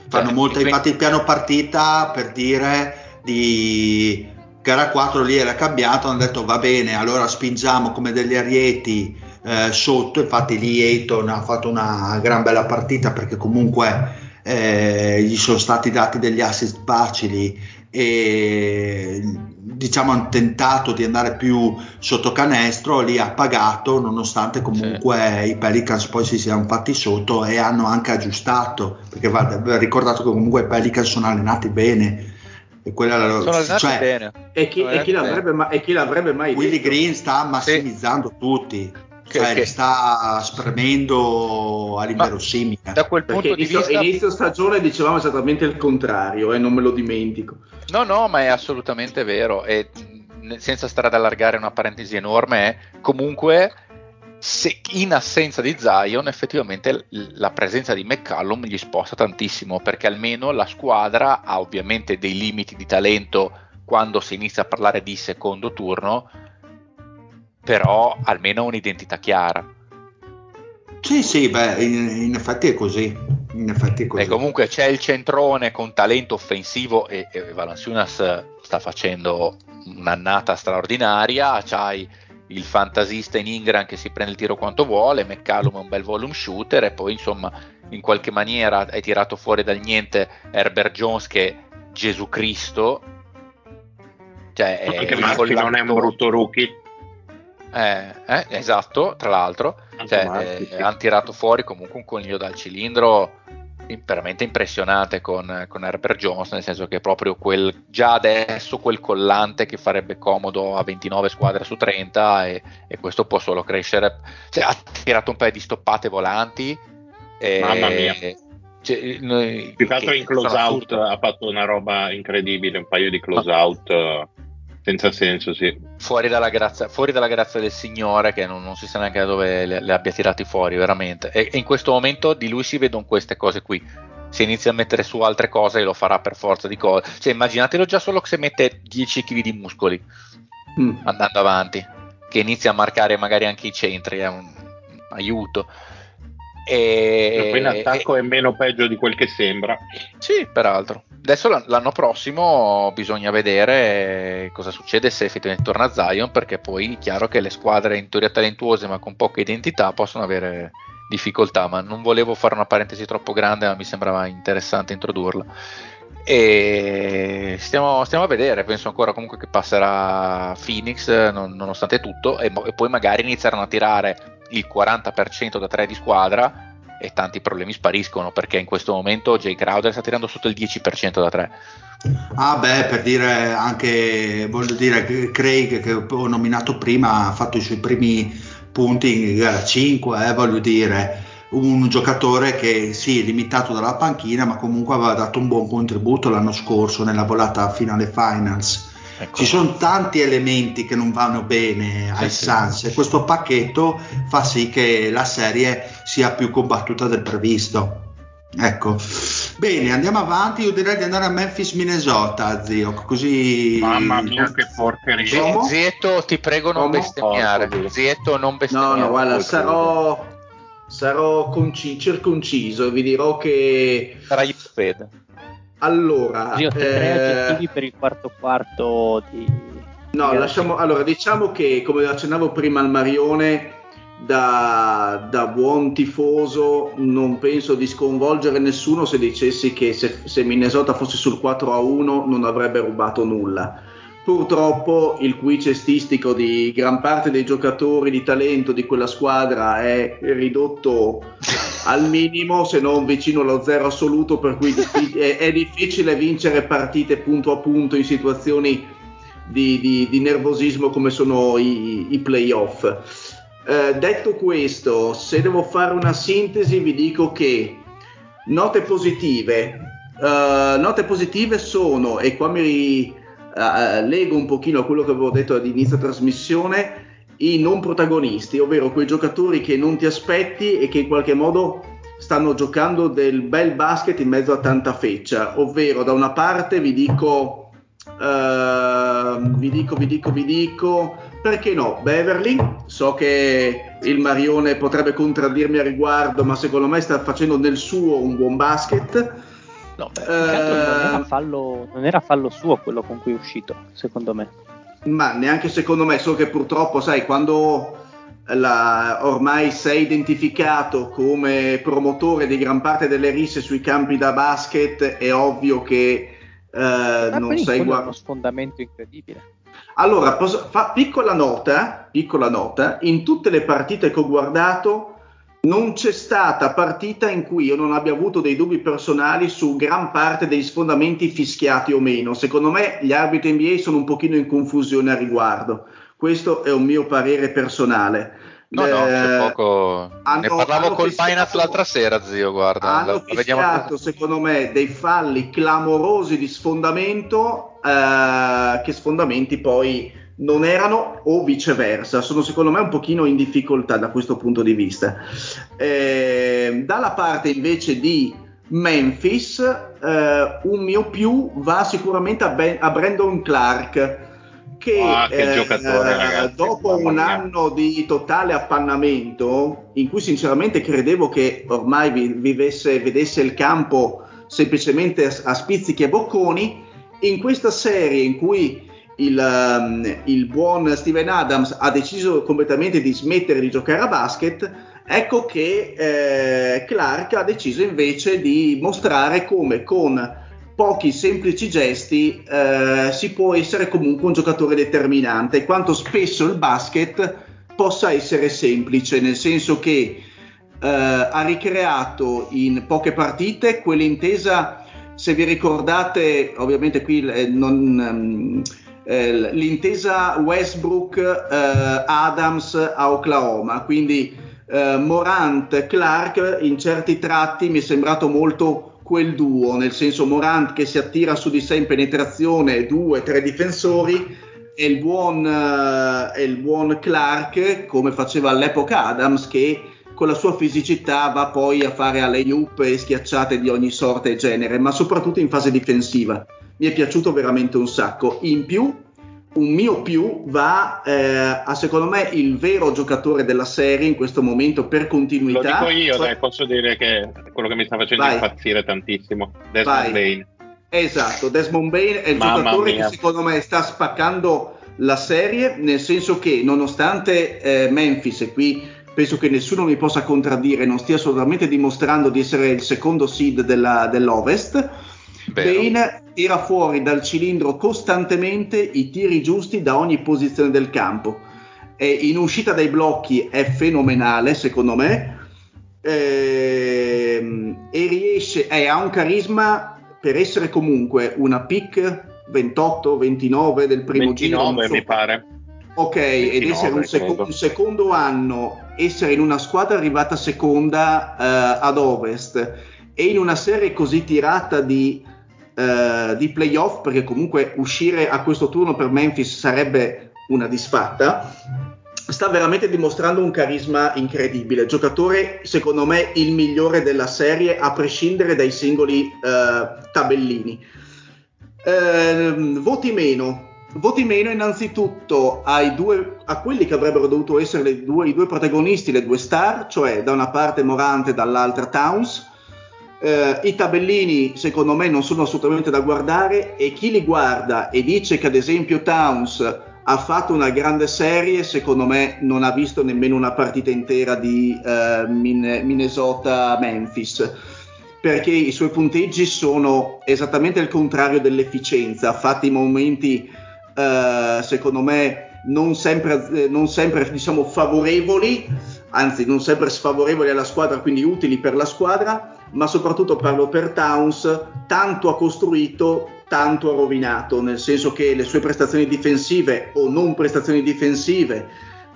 Fanno cioè, molto, quindi... infatti il piano partita per dire di gara 4 lì era cambiato, hanno detto va bene, allora spingiamo come degli arieti eh, sotto, infatti lì Ayton ha fatto una gran bella partita perché comunque eh, gli sono stati dati degli assist facili e diciamo hanno tentato di andare più sotto canestro, lì ha pagato nonostante comunque sì. i Pelicans poi si siano fatti sotto e hanno anche aggiustato perché va ricordato che comunque i Pelicans sono allenati bene E quella cioè, bene. E chi, e chi, l'avrebbe, ma, e chi l'avrebbe mai Willy detto? Green sta massimizzando sì. tutti. Che, cioè, che... sta spremendo all'inverosimile. Da quel punto Perché di vista... inizio stagione dicevamo esattamente il contrario e eh, non me lo dimentico. No, no, ma è assolutamente vero. E senza stare ad allargare una parentesi enorme, comunque se in assenza di Zion effettivamente la presenza di McCallum gli sposta tantissimo perché almeno la squadra ha ovviamente dei limiti di talento quando si inizia a parlare di secondo turno però almeno ha un'identità chiara sì sì beh in, in, effetti è così in effetti è così e comunque c'è il centrone con talento offensivo e, e Valanciunas sta facendo un'annata straordinaria c'hai il fantasista in Ingram che si prende il tiro quanto vuole, McCallum è un bel volume shooter e poi insomma in qualche maniera hai tirato fuori dal niente Herbert Jones che è Gesù Cristo. Cioè, Anche Maschi non è un brutto rookie. Eh, eh, esatto, tra l'altro, cioè, eh, hanno tirato fuori comunque un coniglio dal cilindro veramente impressionante con, con Herbert Jones, nel senso che proprio quel, già adesso quel collante che farebbe comodo a 29 squadre su 30 e, e questo può solo crescere. Cioè, ha tirato un paio di stoppate volanti. E, Mamma mia. Cioè, noi, Più che altro in close out ha fatto una roba incredibile, un paio di close out. Senza senso, sì. Fuori dalla grazia, fuori dalla grazia del Signore, che non, non, si sa neanche da dove le, le abbia tirati fuori, veramente. E, e, in questo momento di lui si vedono queste cose qui. Se inizia a mettere su altre cose, lo farà per forza di cose. Cioè, immaginatelo già solo se mette 10 kg di muscoli mm. andando avanti, che inizia a marcare magari anche i centri, è un aiuto. E, poi in attacco e, è meno peggio di quel che sembra. Sì, peraltro. Adesso l'anno prossimo bisogna vedere cosa succede se effettivamente torna Zion, perché poi è chiaro che le squadre in teoria talentuose ma con poca identità possono avere difficoltà, ma non volevo fare una parentesi troppo grande, ma mi sembrava interessante introdurla. E stiamo, stiamo a vedere, penso ancora comunque che passerà Phoenix non, nonostante tutto e, e poi magari inizieranno a tirare il 40% da 3 di squadra e tanti problemi spariscono perché in questo momento Jay Crowder sta tirando sotto il 10% da 3. Ah beh, per dire anche, voglio dire, Craig che ho nominato prima ha fatto i suoi primi punti in gara 5, eh, voglio dire, un giocatore che sì, è limitato dalla panchina, ma comunque aveva dato un buon contributo l'anno scorso nella volata finale finals. Ecco. Ci sono tanti elementi che non vanno bene ai sì, Suns sì. e questo pacchetto fa sì che la serie sia più combattuta del previsto. Ecco, bene, andiamo avanti. Io direi di andare a Memphis, Minnesota, zio. Così. Mamma mia, che porcheria! Zietto, ti prego, non Come? bestemmiare. Zietto, non bestemmiare. No, no, guarda, sarò, sarò conci- circonciso e vi dirò che. Sarai fede. Allora, Io ho tre eh... aggettivi per il quarto quarto di... No, di lasciamo... Allora, diciamo che, come accennavo prima al Marione, da, da, buon tifoso non penso di sconvolgere nessuno se dicessi che se, se Minnesota fosse sul 4 a 1 non avrebbe rubato nulla Purtroppo il qui cestistico di gran parte dei giocatori di talento di quella squadra è ridotto al minimo, se non vicino allo zero assoluto, per cui [LAUGHS] è, difficile vincere partite punto a punto in situazioni di, di, di nervosismo come sono i, i playoff. Eh, detto questo, se devo fare una sintesi, vi dico che note positive, uh, note positive sono, e qua mi uh, leggo un pochino a quello che avevo detto all'inizio trasmissione, i non protagonisti, ovvero quei giocatori che non ti aspetti e che in qualche modo stanno giocando del bel basket in mezzo a tanta feccia, ovvero da una parte vi dico, uh, vi dico, vi dico, vi dico, perché no, Beverly, so che il Marione potrebbe contraddirmi a riguardo, ma secondo me sta facendo nel suo un buon basket. No, beh, uh, non, era fallo, non era fallo suo quello con cui è uscito, secondo me. Ma neanche secondo me, solo che purtroppo, sai, quando la, ormai sei identificato come promotore di gran parte delle risse sui campi da basket, è ovvio che eh, non sei guardato. uno sfondamento incredibile. Allora, posso, fa, piccola nota, piccola nota, in tutte le partite che ho guardato non c'è stata partita in cui io non abbia avuto dei dubbi personali su gran parte degli sfondamenti fischiati o meno. Secondo me gli arbitri NBA sono un pochino in confusione a riguardo. Questo è un mio parere personale. No, no, c'è eh, poco. Hanno, ne parlavo col Finance l'altra sera, zio. Guarda, hanno la, fischiato, secondo me, dei falli clamorosi di sfondamento, eh, che sfondamenti poi non erano o viceversa. Sono secondo me un pochino in difficoltà da questo punto di vista. Eh, dalla parte invece di Memphis, eh, un mio più va sicuramente a, ben, a Brandon Clark. Che, ah, che eh, giocatore, ragazzi, dopo un anno di totale appannamento, in cui sinceramente credevo che ormai vivesse, vedesse il campo semplicemente a, a spizzichi e bocconi, in questa serie in cui il, um, il, buon Steven Adams ha deciso completamente di smettere di giocare a basket, ecco che eh, Clark ha deciso invece di mostrare come con pochi semplici gesti eh, si può essere comunque un giocatore determinante quanto spesso il basket possa essere semplice, nel senso che eh, ha ricreato in poche partite quell'intesa, se vi ricordate, ovviamente qui eh, non... Um, eh, l'intesa Westbrook-Adams eh, a Oklahoma, quindi eh, Morant-Clark in certi tratti mi è sembrato molto quel duo, nel senso Morant che si attira su di sé in penetrazione due, tre difensori e il buon, eh, il buon Clark come faceva all'epoca Adams che con la sua fisicità va poi a fare alle oop e schiacciate di ogni sorta e genere, ma soprattutto in fase difensiva mi è piaciuto veramente un sacco. In più, un mio più va eh, a secondo me il vero giocatore della serie in questo momento per continuità. Lo dico io, cioè... dai, posso dire che quello che mi sta facendo Vai. impazzire tantissimo. Desmond Vai. Bain. Esatto, Desmond Bain è il Mamma giocatore mia. che secondo me sta spaccando la serie, nel senso che nonostante eh, Memphis, e qui penso che nessuno mi possa contraddire, non stia assolutamente dimostrando di essere il secondo seed della, dell'Ovest, Bane tira fuori dal cilindro costantemente i tiri giusti da ogni posizione del campo. E in uscita dai blocchi è fenomenale, secondo me. E, e riesce, e ha un carisma per essere comunque una pick 28-29 del primo 29, giro. 29 mi pare. Ok, 29, ed essere un, seco- un, secondo anno, essere in una squadra arrivata seconda uh, ad ovest e in una serie così tirata di eh, di playoff, perché comunque uscire a questo turno per Memphis sarebbe una disfatta, sta veramente dimostrando un carisma incredibile. Giocatore, secondo me, il migliore della serie, a prescindere dai singoli eh, tabellini. Eh, voti meno. Voti meno innanzitutto due, a quelli che avrebbero dovuto essere due, i due protagonisti, le due star, cioè da una parte Morante e dall'altra Towns eh, I tabellini secondo me non sono assolutamente da guardare e chi li guarda e dice che ad esempio Towns ha fatto una grande serie, secondo me non ha visto nemmeno una partita intera di eh, Minnesota-Memphis perché i suoi punteggi sono esattamente il contrario dell'efficienza, ha fatto i momenti eh, secondo me non sempre, non sempre diciamo, favorevoli, anzi non sempre sfavorevoli alla squadra, quindi utili per la squadra, ma soprattutto parlo per Towns, tanto ha costruito, tanto ha rovinato, nel senso che le sue prestazioni difensive o non prestazioni difensive,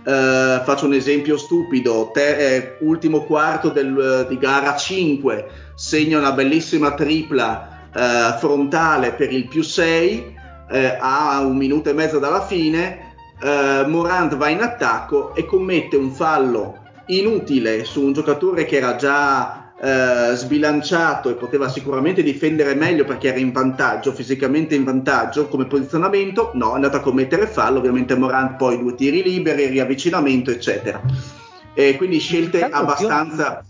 eh, faccio un esempio stupido, te, eh, ultimo quarto del, di gara 5, segna una bellissima tripla eh, frontale per il più 6, eh, a un minuto e mezzo dalla fine, eh, Morant va in attacco e commette un fallo inutile su un giocatore che era già eh, sbilanciato e poteva sicuramente difendere meglio perché era in vantaggio, fisicamente in vantaggio come posizionamento, no, è andato a commettere fallo, ovviamente Morant poi due tiri liberi, riavvicinamento, eccetera. E quindi scelte abbastanza...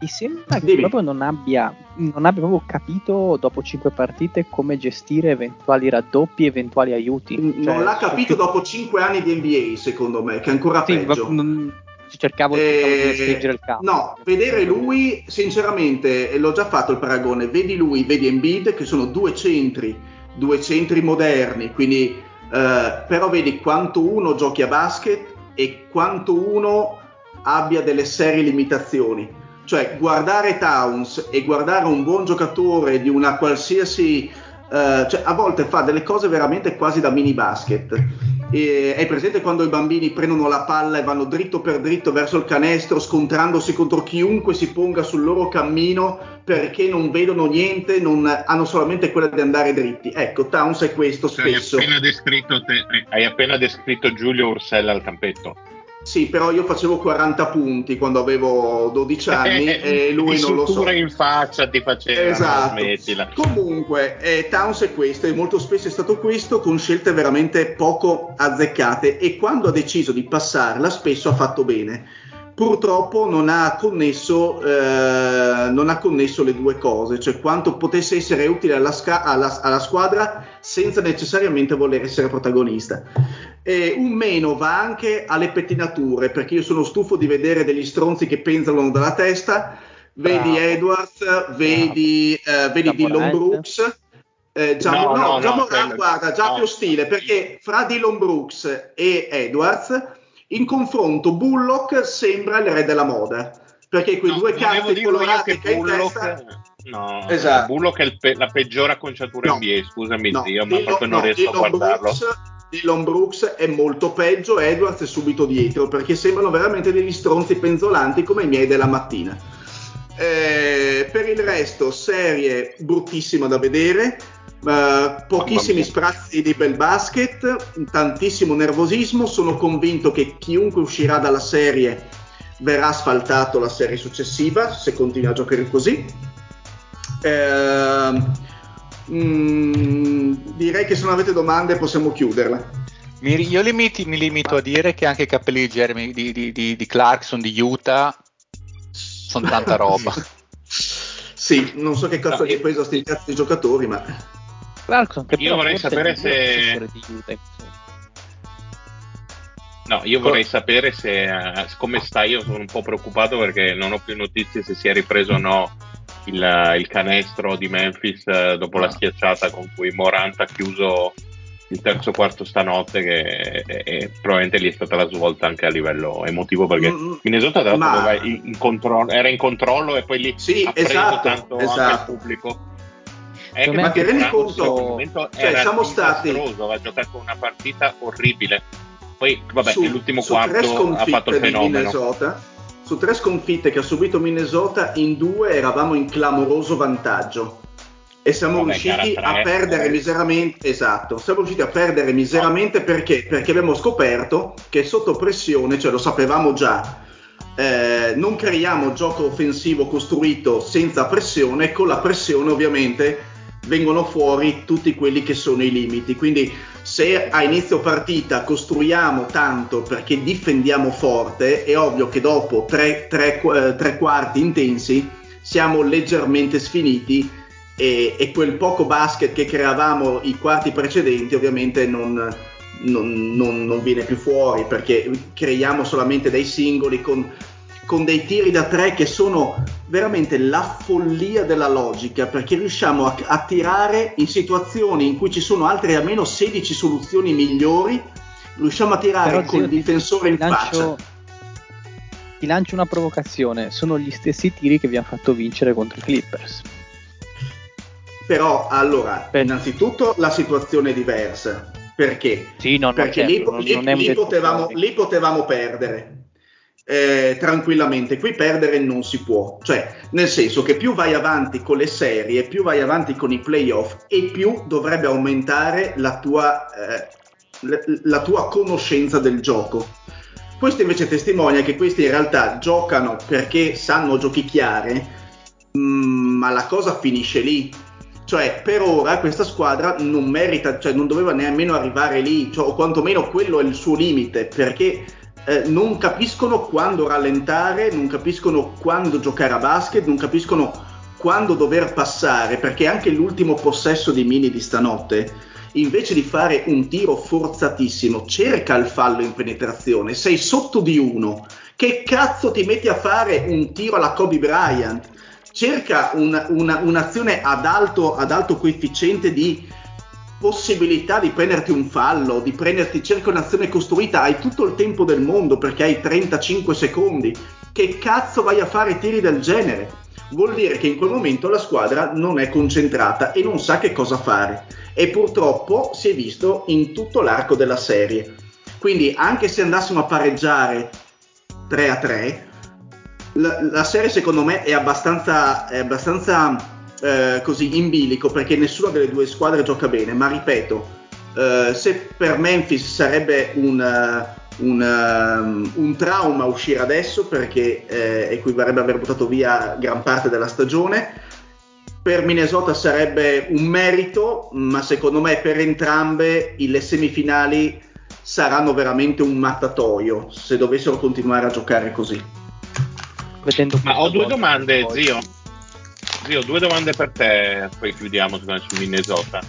Mi sembra che Dimmi. proprio non abbia, non abbia proprio capito dopo cinque partite come gestire eventuali raddoppi, eventuali aiuti. Cioè, non l'ha capito dopo cinque anni di NBA, secondo me, che è ancora sì, peggio. Va, non cercavo, eh, di stringere il campo. No, vedere lui, sinceramente, l'ho già fatto il paragone, vedi lui, vedi Embiid, che sono due centri, due centri moderni, quindi eh, però vedi quanto uno giochi a basket e quanto uno abbia delle serie limitazioni. Cioè, guardare Towns e guardare un buon giocatore di una qualsiasi Uh, cioè, a volte fa delle cose veramente quasi da mini basket. E, è presente quando i bambini prendono la palla e vanno dritto per dritto verso il canestro, scontrandosi contro chiunque si ponga sul loro cammino perché non vedono niente, non hanno solamente quella di andare dritti. Ecco, Towns è questo spesso. Hai appena, te, hai appena descritto Giulio Ursella al campetto. Sì, però io facevo 40 punti quando avevo 12 [LAUGHS] anni e lui non lo so. in faccia ti faceva, esatto. smettila. Comunque, eh, Towns è questo e molto spesso è stato questo con scelte veramente poco azzeccate e quando ha deciso di passarla spesso ha fatto bene purtroppo non ha, connesso, eh, non ha connesso le due cose, cioè quanto potesse essere utile alla, sca- alla, alla squadra senza necessariamente voler essere protagonista. E un meno va anche alle pettinature, perché io sono stufo di vedere degli stronzi che penzolano dalla testa, vedi Bravo. Edwards, vedi, eh, vedi Dillon Brooks. Eh, già, no, no, no, no, Moran, guarda, già più stile, perché fra Dillon Brooks e Edwards in confronto, Bullock sembra il re della moda perché quei no, due cazzi colorati che, in testa No, esatto. Bullock è pe- la peggiore acconciatura no. NBA, scusami no, zio, ma Dillon, proprio non no, riesco Dillon a guardarlo. Brooks, Dylan Brooks è molto peggio, Edwards è subito dietro, perché sembrano veramente degli stronzi penzolanti come i miei della mattina. Eh, per il resto, serie bruttissima da vedere, Uh, pochissimi sprazzi di bel basket, tantissimo nervosismo. Sono convinto che chiunque uscirà dalla serie verrà asfaltato la serie successiva se continua a giocare così. Uh, direi che se non avete domande possiamo chiuderla. Mi, io limiti, mi limito a dire che anche i capelli di, Jeremy, di, di, di, di Clarkson di Utah sono tanta roba. [LAUGHS] sì, non so che cazzo no, io... preso a sti cazzo di giocatori, ma Clarkson che io vorrei sapere se No, io vorrei sapere se uh, come sta. Io sono un po' preoccupato perché non ho più notizie se si è ripreso o no il, il canestro di Memphis uh, dopo la ah. schiacciata con cui Morant ha chiuso il terzo quarto stanotte, che è, è, probabilmente lì è stata la svolta anche a livello emotivo perché mm, mm. Minnesota tra ma... in, in controllo, era in controllo e poi lì sì, ha preso esatto, tanto esatto. anche il pubblico. È che ma ti rendi conto? Cioè, siamo stati. Ha giocato una partita orribile. Poi, vabbè, su, nell'ultimo quarto ha fatto il fenomeno. Minnesota, su tre sconfitte che ha subito Minnesota, in due eravamo in clamoroso vantaggio. E siamo vabbè, riusciti a perdere eh. miseramente. Esatto, siamo riusciti a perdere miseramente perché? Perché abbiamo scoperto che sotto pressione, cioè lo sapevamo già, eh, non creiamo gioco offensivo costruito senza pressione, con la pressione ovviamente vengono fuori tutti quelli che sono i limiti. Quindi se a inizio partita costruiamo tanto perché difendiamo forte, è ovvio che dopo tre, tre, eh, tre quarti intensi siamo leggermente sfiniti e, e, quel poco basket che creavamo i quarti precedenti ovviamente non, non, non, non viene più fuori perché creiamo solamente dei singoli con con dei tiri da tre che sono veramente la follia della logica perché riusciamo a, a tirare in situazioni in cui ci sono altre almeno 16 soluzioni migliori riusciamo a tirare Però, col zio, difensore in lancio, faccia. ti lancio una provocazione sono gli stessi tiri che vi hanno fatto vincere contro i Clippers. Però allora per... innanzitutto la situazione è diversa. Perché? Sì, no, perché certo, lì, non, lì, lì, potevamo, lì potevamo perdere eh, tranquillamente. Qui perdere non si può, cioè nel senso che più vai avanti con le serie, più vai avanti con i playoff e più dovrebbe aumentare la tua, eh, la tua conoscenza del gioco. Questo invece testimonia che questi in realtà giocano perché sanno giochicchiare, mm, ma la cosa finisce lì. Cioè, per ora questa squadra non merita, cioè non doveva nemmeno arrivare lì, cioè, o quantomeno quello è il suo limite, perché eh, non capiscono quando rallentare, non capiscono quando giocare a basket, non capiscono quando dover passare, perché anche l'ultimo possesso di Mini di stanotte, invece di fare un tiro forzatissimo, cerca il fallo in penetrazione, sei sotto di uno, che cazzo ti metti a fare un tiro alla Kobe Bryant? Cerca un, una, un'azione ad alto, ad alto coefficiente di possibilità di prenderti un fallo, di prenderti cerca un'azione costruita, hai tutto il tempo del mondo perché hai 35 secondi. Che cazzo vai a fare tiri del genere? Vuol dire che in quel momento la squadra non è concentrata e non sa che cosa fare. E purtroppo si è visto in tutto l'arco della serie. Quindi anche se andassimo a pareggiare 3 a 3, la, la serie secondo me è abbastanza, è abbastanza eh, così in bilico perché nessuna delle due squadre gioca bene, ma ripeto, eh, se per Memphis sarebbe un, uh, un, uh, un trauma uscire adesso perché eh, equivarrebbe aver buttato via gran parte della stagione, per Minnesota sarebbe un merito, ma secondo me per entrambe le semifinali saranno veramente un mattatoio se dovessero continuare a giocare così. Ma ho due domande, zio. Zio, due domande per te, poi chiudiamo su Minnesota.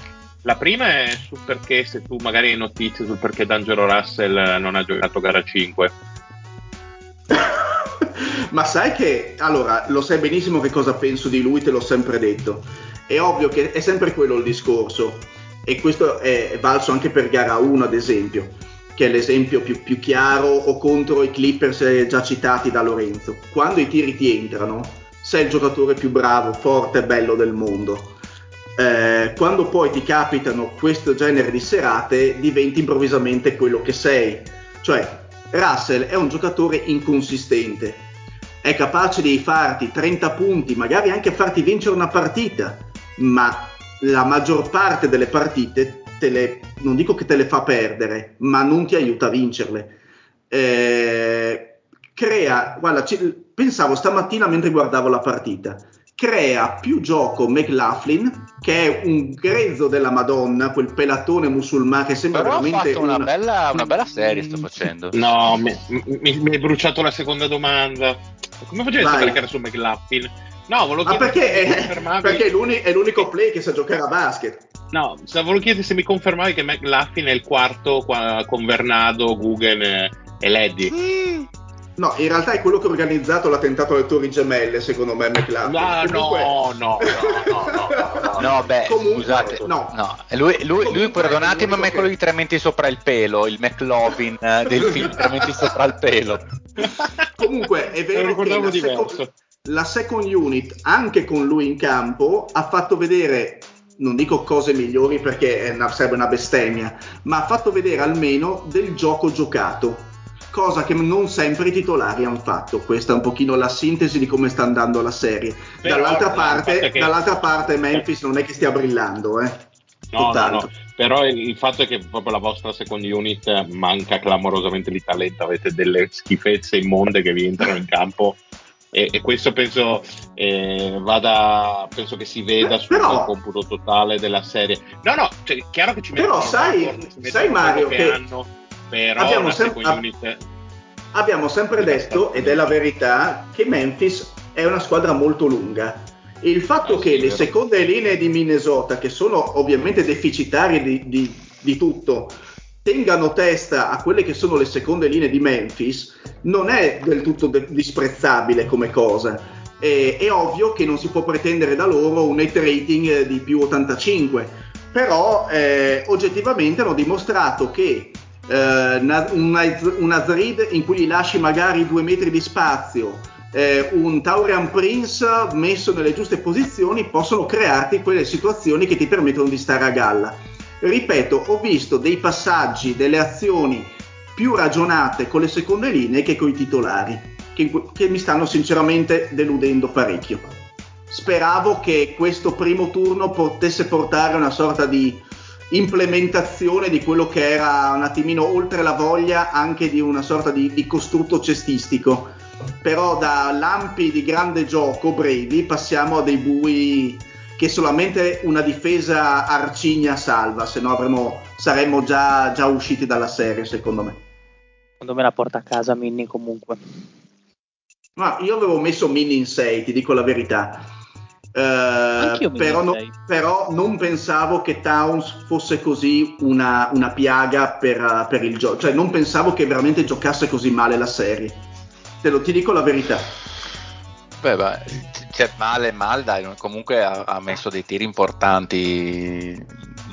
La prima è su perché, se tu magari hai notizie sul perché D'Angelo Russell non ha giocato gara 5. [COUGHS] Ma sai che, allora, lo sai benissimo che cosa penso di lui, te l'ho sempre detto. È ovvio che è sempre quello il discorso, e questo è valso anche per gara 1, ad esempio, che è l'esempio più, più chiaro, o contro i Clippers già citati da Lorenzo. Quando i tiri ti entrano, sei il giocatore più bravo, forte e bello del mondo. Eh, quando poi ti capitano questo genere di serate, diventi improvvisamente quello che sei. Cioè, Russell è un giocatore inconsistente, è capace di farti 30 punti, magari anche farti vincere una partita, ma la maggior parte delle partite te le, non dico che te le fa perdere, ma non ti aiuta a vincerle. Eh, crea, guarda, pensavo stamattina mentre guardavo la partita, crea più gioco McLaughlin, che è un grezzo della Madonna, quel pelatone musulmano che sembra Però veramente una, una... Bella, una bella serie sto facendo. No, mi, mi, mi hai bruciato la seconda domanda. Come facevi a sapere che era su McLaughlin? No, volevo Ma perché, se è, perché è, l'uni, è, l'unico play che sa giocare a basket. No, volevo chiedere se mi confermavi che McLaughlin è il quarto qua, con Vernado, Guggen e, e Leddy. Mm. No, in realtà è quello che ha organizzato l'attentato alle Torri Gemelle, secondo me, McLaren. No, Comunque... no, no, no, no, no, no, beh, [LAUGHS] Comunque, scusate, no. no. Lui, lui, lui perdonatemi, ma è quello che... di tre menti sopra il pelo, il McLovin eh, del film Tre menti sopra il pelo. [LAUGHS] Comunque, è vero che la second, la second unit, anche con lui in campo, ha fatto vedere non dico cose migliori perché una, sarebbe una bestemmia, ma ha fatto vedere almeno del gioco giocato cosa che non sempre i titolari hanno fatto. Questa è un pochino la sintesi di come sta andando la serie. Però, dall'altra, parte, che... dall'altra parte Memphis non è che stia brillando, eh. No, no, no, però il fatto è che proprio la vostra second unit manca clamorosamente di talento, avete delle schifezze immonde che vi entrano in campo e, e questo penso eh, vada, penso che si veda sul però, computo totale della serie. No, no, cioè, chiaro che ci mettono Però sai, sai Mario che... Hanno, però abbiamo, sem- ab- abbiamo sempre detto, ed è la verità, che Memphis è una squadra molto lunga. Il fatto ah, che sì, le seconde linee di Minnesota, che sono ovviamente deficitarie di, di, di tutto, tengano testa a quelle che sono le seconde linee di Memphis non è del tutto de- disprezzabile come cosa. E, è ovvio che non si può pretendere da loro un net rating di più 85, però eh, oggettivamente hanno dimostrato che eh, una, una Zrid in cui gli lasci magari due metri di spazio, eh, un Taurian Prince messo nelle giuste posizioni, possono crearti quelle situazioni che ti permettono di stare a galla. Ripeto, ho visto dei passaggi, delle azioni più ragionate con le seconde linee che con i titolari, che, che mi stanno sinceramente deludendo parecchio. Speravo che questo primo turno potesse portare una sorta di implementazione di quello che era un attimino oltre la voglia anche di una sorta di, di costrutto cestistico. Però da lampi di grande gioco brevi passiamo a dei bui che solamente una difesa arcigna salva, se no avremmo, saremmo già, già usciti dalla serie, secondo me. Secondo me la porta a casa Minnie comunque. Ma io avevo messo Minnie in 6, ti dico la verità. Uh, però, no, però, non pensavo che Towns fosse così una, una piaga per, per il gioco, cioè non pensavo che veramente giocasse così male la serie. Te lo ti dico la verità. Beh, beh cioè, male, male, dai, comunque ha, ha, messo dei tiri importanti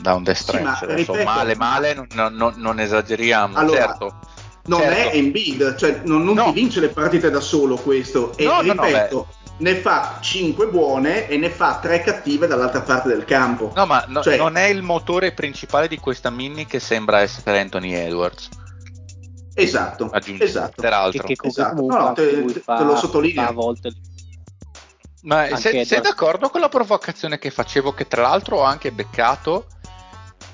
da un death stretch. Sì, ripeto, male, male, non, non, non esageriamo. Allora, certo. Non certo. è Embiid, cioè non, non no. ti vince le partite da solo questo. E no, ripeto, no, ne fa 5 buone e ne fa 3 cattive dall'altra parte del campo. No, ma no, cioè, non è il motore principale di questa mini che sembra essere Anthony Edwards. Esatto, esatto. Peraltro. Che, che esatto. No, te, te, te, lo sottolineo. A volte ma sei, sei, d'accordo con la provocazione che facevo, che tra l'altro ho anche beccato,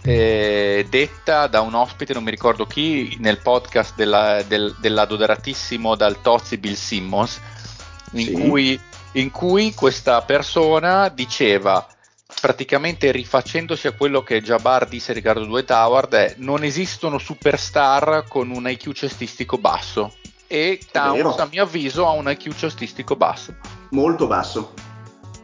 eh, detta da un ospite, non mi ricordo chi, nel podcast della, del, dell'adoratissimo dal Tozzi Bill Simmons, in, sì. cui, in cui questa persona diceva praticamente rifacendosi a quello che Jabbar disse Riccardo Dwight Howard è non esistono superstar con un IQ cestistico basso e Towns a mio avviso ha un IQ cestistico basso molto basso.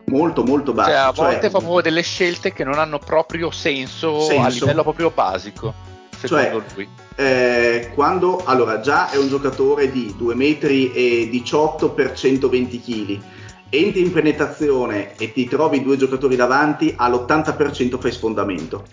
Molto, molto basso. Cioè, a volte cioè, fa proprio delle scelte che non hanno proprio senso, senso. a livello proprio basico. Secondo cioè, lui. Eh, quando allora già è un giocatore di 2 metri e 18 per 120 kg entri in penetrazione e ti trovi due giocatori davanti all'80% fai sfondamento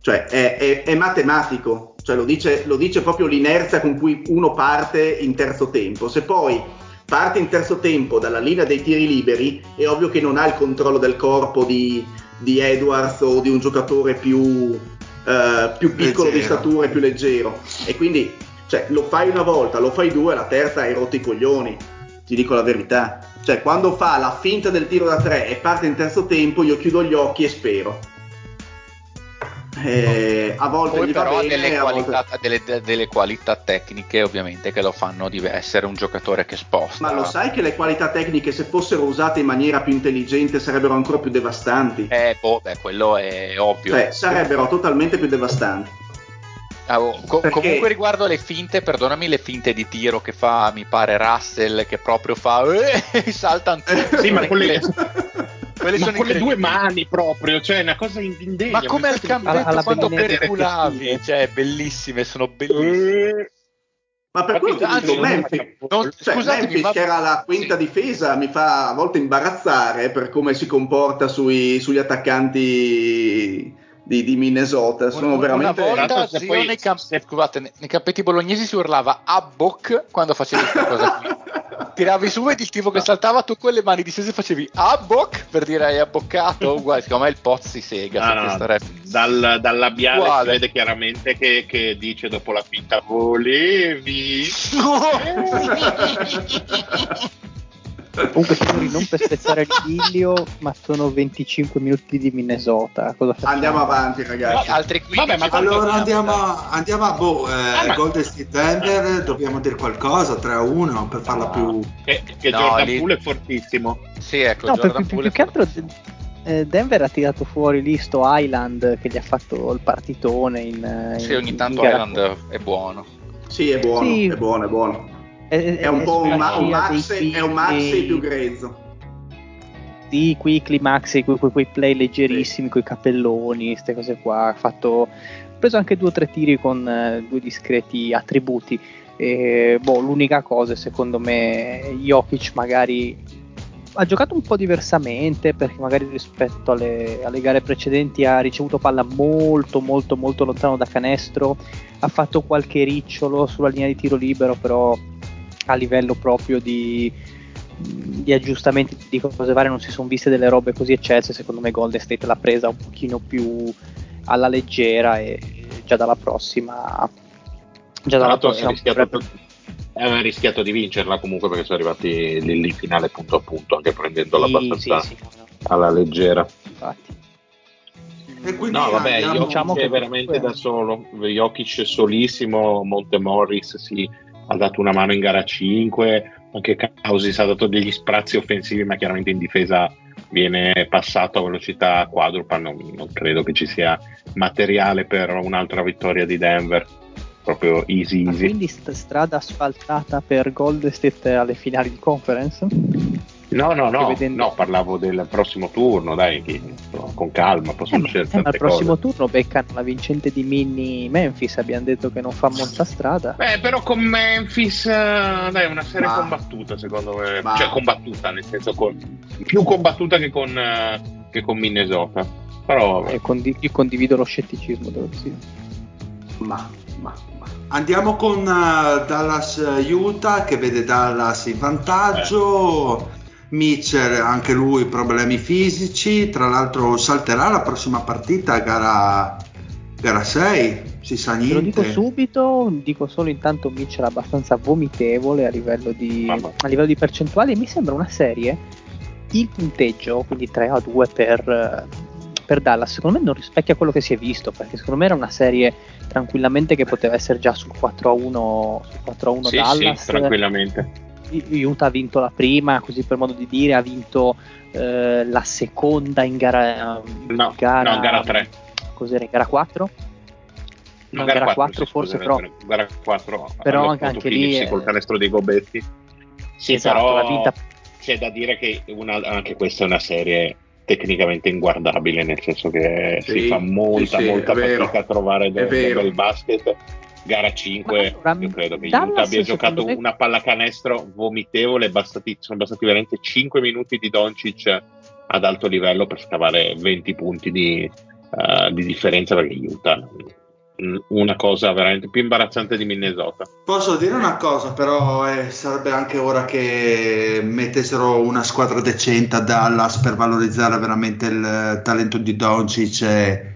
cioè è, è, è matematico cioè lo dice, lo dice proprio l'inerzia con cui uno parte in terzo tempo se poi parte in terzo tempo dalla linea dei tiri liberi, è ovvio che non ha il controllo del corpo di, di Edwards o di un giocatore più, eh, più piccolo leggero. di statura e più leggero. E quindi cioè, lo fai una volta, lo fai due, la terza hai rotto i coglioni. Ti dico la verità. Cioè, quando fa la finta del tiro da tre e parte in terzo tempo, io chiudo gli occhi e spero. Eh, a volte Poi però bene, delle, qualità, volte... delle, delle, qualità, tecniche ovviamente che lo fanno di essere un giocatore che sposta. Ma lo sai che le qualità tecniche se fossero usate in maniera più intelligente sarebbero ancora più devastanti? Eh boh beh, quello è ovvio. Cioè, sarebbero totalmente più devastanti ah, oh, co- Perché... comunque riguardo le finte perdonami le finte di tiro che fa mi pare Russell che proprio fa eh, [LAUGHS] saltano tutti sì ma quelle quelle ma con le due mani proprio, cioè una cosa indegna. Ma come al campetto alla, quando perculavi, cioè bellissime, sono bellissime. Eh, ma per quello anzi, dico, Memphis, non, cioè, Memphis ma... che era la quinta sì. difesa mi fa a volte imbarazzare per come si comporta sui, sugli attaccanti di, di, Minnesota. Sono una, veramente. Una volta zio, poi... nei, camp- scusate, nei campetti bolognesi si urlava a boc quando facevi questa cosa qui. [LAUGHS] tiravi su vedi il tipo che saltava tu con le mani distese facevi abboc per dire hai abboccato [LAUGHS] uguale secondo me il Pozzi sega ah, no, dal, dal, labiale uguale. si vede chiaramente che, che, dice dopo la finta volevi [LAUGHS] Comunque, signori, non per spezzare il figlio, ma sono 25 minuti di Minnesota. andiamo avanti, ragazzi. No, altri 15 Vabbè, ma allora andiamo a, andiamo a boh, eh, ah, Golden State Denver. Dobbiamo dire qualcosa 3 a 1 per farla più. Che, che no, Jordan lì... Poole è fortissimo. Sì, ecco. No, per, più, più che altro. Eh, Denver ha tirato fuori lì sto Island che gli ha fatto il partitone in, in Sì, ogni tanto Island è buono. Sì, è buono, sì. è buono, è buono. È, è un po' un, ma- un Maxi, è un Maxi più grezzo. Sì, Quickly, Maxi, quei, quei, quei play leggerissimi, quei cappelloni, queste cose qua. Ha fatto, preso anche due o tre tiri con eh, due discreti attributi. E, boh, l'unica cosa, secondo me, Jokic magari ha giocato un po' diversamente perché magari rispetto alle, alle, gare precedenti ha ricevuto palla molto molto molto lontano da canestro ha fatto qualche ricciolo sulla linea di tiro libero però a livello proprio di, di aggiustamenti di cose varie non si sono viste delle robe così eccesse secondo me Golden State l'ha presa un pochino più alla leggera e già dalla prossima già dalla prossima rischiato, aveva rischiato di vincerla comunque perché sono arrivati lì, lì finale punto a punto anche prendendola sì, abbastanza sì, sì, alla leggera infatti no, vabbè, Jokic diciamo è veramente da solo. Jokic solissimo, Monte Morris si ha dato una mano in gara 5, anche Causis ha dato degli sprazzi offensivi, ma chiaramente in difesa viene passato a velocità quadrupa, non, non credo che ci sia materiale per un'altra vittoria di Denver. Proprio easy easy. quindi st- strada asfaltata per Gold State alle finali di conference? No, no, no, vedendo... no, parlavo del prossimo turno, dai, con calma, possono eh, scegliere. Eh, al prossimo turno beccano la vincente di Mini Memphis, abbiamo detto che non fa molta strada. Beh, però con Memphis, eh, dai, è una serie Ma... combattuta, secondo me. Ma... Cioè, combattuta, nel senso, con... più combattuta che con, uh, che con Minnesota. Però eh, condiv- io condivido lo scetticismo dello zio. Ma, ma, ma. Andiamo con uh, Dallas Utah che vede Dallas in vantaggio. Mitchell, anche lui problemi fisici. Tra l'altro, salterà la prossima partita, gara, gara 6. Si sa niente. Lo dico subito, dico solo intanto Mitchell abbastanza vomitevole a livello di, a livello di percentuali. Mi sembra una serie. Il punteggio, quindi 3 a 2 per, per Dallas, secondo me non rispecchia quello che si è visto, perché secondo me era una serie tranquillamente che poteva essere già sul 4 a 1, sul 4 a 1 sì, Dallas. Sì, tranquillamente. Utah ha vinto la prima, così per modo di dire, ha vinto eh, la seconda in gara, no, gara, no, gara 3. Cos'era in gara 4? No, gara, gara 4, 4 forse, però. Gara 4, però anche, anche lì col canestro dei Gobetti. Sì, esatto, però vinta c'è da dire che una, anche questa è una serie tecnicamente inguardabile, nel senso che sì, si fa molta, sì, molta fatica a trovare del, del basket. Gara 5, allora, io credo che Dallas Utah abbia giocato me... una pallacanestro vomitevole, bastati, sono bastati veramente 5 minuti di Doncic ad alto livello per scavare 20 punti di, uh, di differenza perché Utah una cosa veramente più imbarazzante di Minnesota. Posso dire una cosa, però eh, sarebbe anche ora che mettessero una squadra decente a Dallas per valorizzare veramente il talento di Doncic e,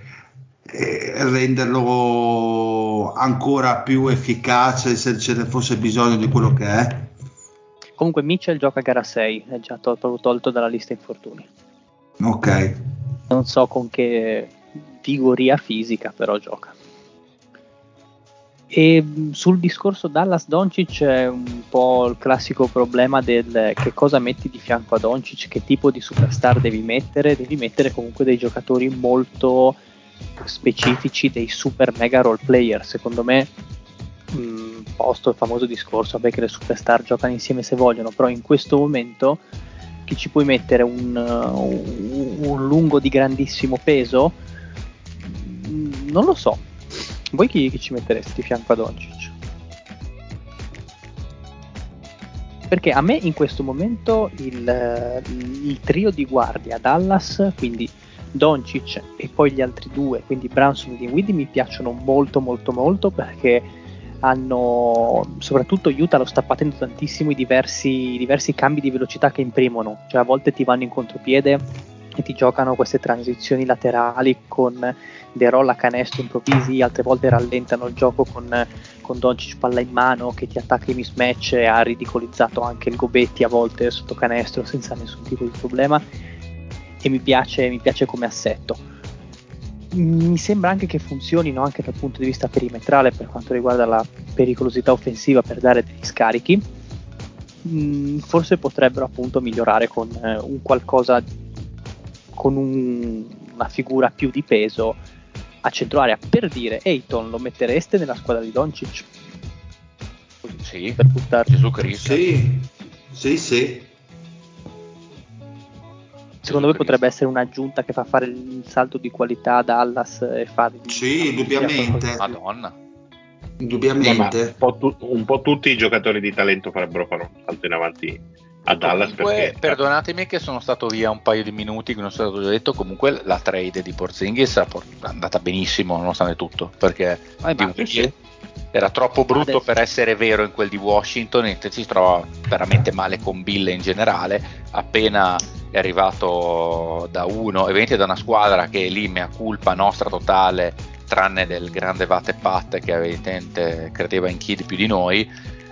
e renderlo ancora più efficace se ce ne fosse bisogno di quello che è. Comunque Mitchell gioca a gara 6, è già tolto, tolto dalla lista infortuni. Ok. Non so con che vigoria fisica, però gioca. E sul discorso Dallas Doncic è un po' il classico problema del che cosa metti di fianco a Doncic, che tipo di superstar devi mettere, devi mettere comunque dei giocatori molto specifici, dei super mega role player. Secondo me, mh, posto il famoso discorso, vabbè che le superstar giocano insieme se vogliono, però in questo momento che ci puoi mettere un, un, un lungo di grandissimo peso, mh, non lo so voi chi, chi ci mettereste di fianco a Doncic? Perché a me in questo momento il, il trio di guardia Dallas, quindi Doncic e poi gli altri due, quindi Branson e Dinwiddie mi piacciono molto molto molto perché hanno soprattutto Utah lo sta patendo tantissimo i diversi, i diversi cambi di velocità che imprimono, cioè a volte ti vanno in contropiede e ti giocano queste transizioni laterali con dei roll a canestro improvvisi, altre volte rallentano il gioco con, con Doncic palla in mano che ti attacca i mismatch ha ridicolizzato anche il Gobetti a volte sotto canestro senza nessun tipo di problema e mi piace, mi piace come assetto. Mi sembra anche che funzionino anche dal punto di vista perimetrale per quanto riguarda la pericolosità offensiva per dare degli scarichi. Mm, forse potrebbero appunto migliorare con eh, un qualcosa con un, una figura più di peso a centro area per dire Eiton lo mettereste nella squadra di Doncic? Sì, per buttarci su Cristo. Sì, sì, sì. Secondo me potrebbe essere un'aggiunta che fa fare il salto di qualità a Dallas e fare... Sì, indubbiamente. Madonna. Indubbiamente. Un po, tu, un po' tutti i giocatori di talento farebbero fare un salto in avanti a Dallas comunque, perché... perdonatemi che sono stato via un paio di minuti che non sono stato detto comunque la trade di Porzingis è andata benissimo nonostante tutto perché ah, era troppo brutto Adesso. per essere vero in quel di Washington e si trova veramente male con Bill in generale appena è arrivato da uno e da una squadra che lì mea culpa nostra totale tranne del grande Vate Pat che evidentemente credeva in Kid più di noi.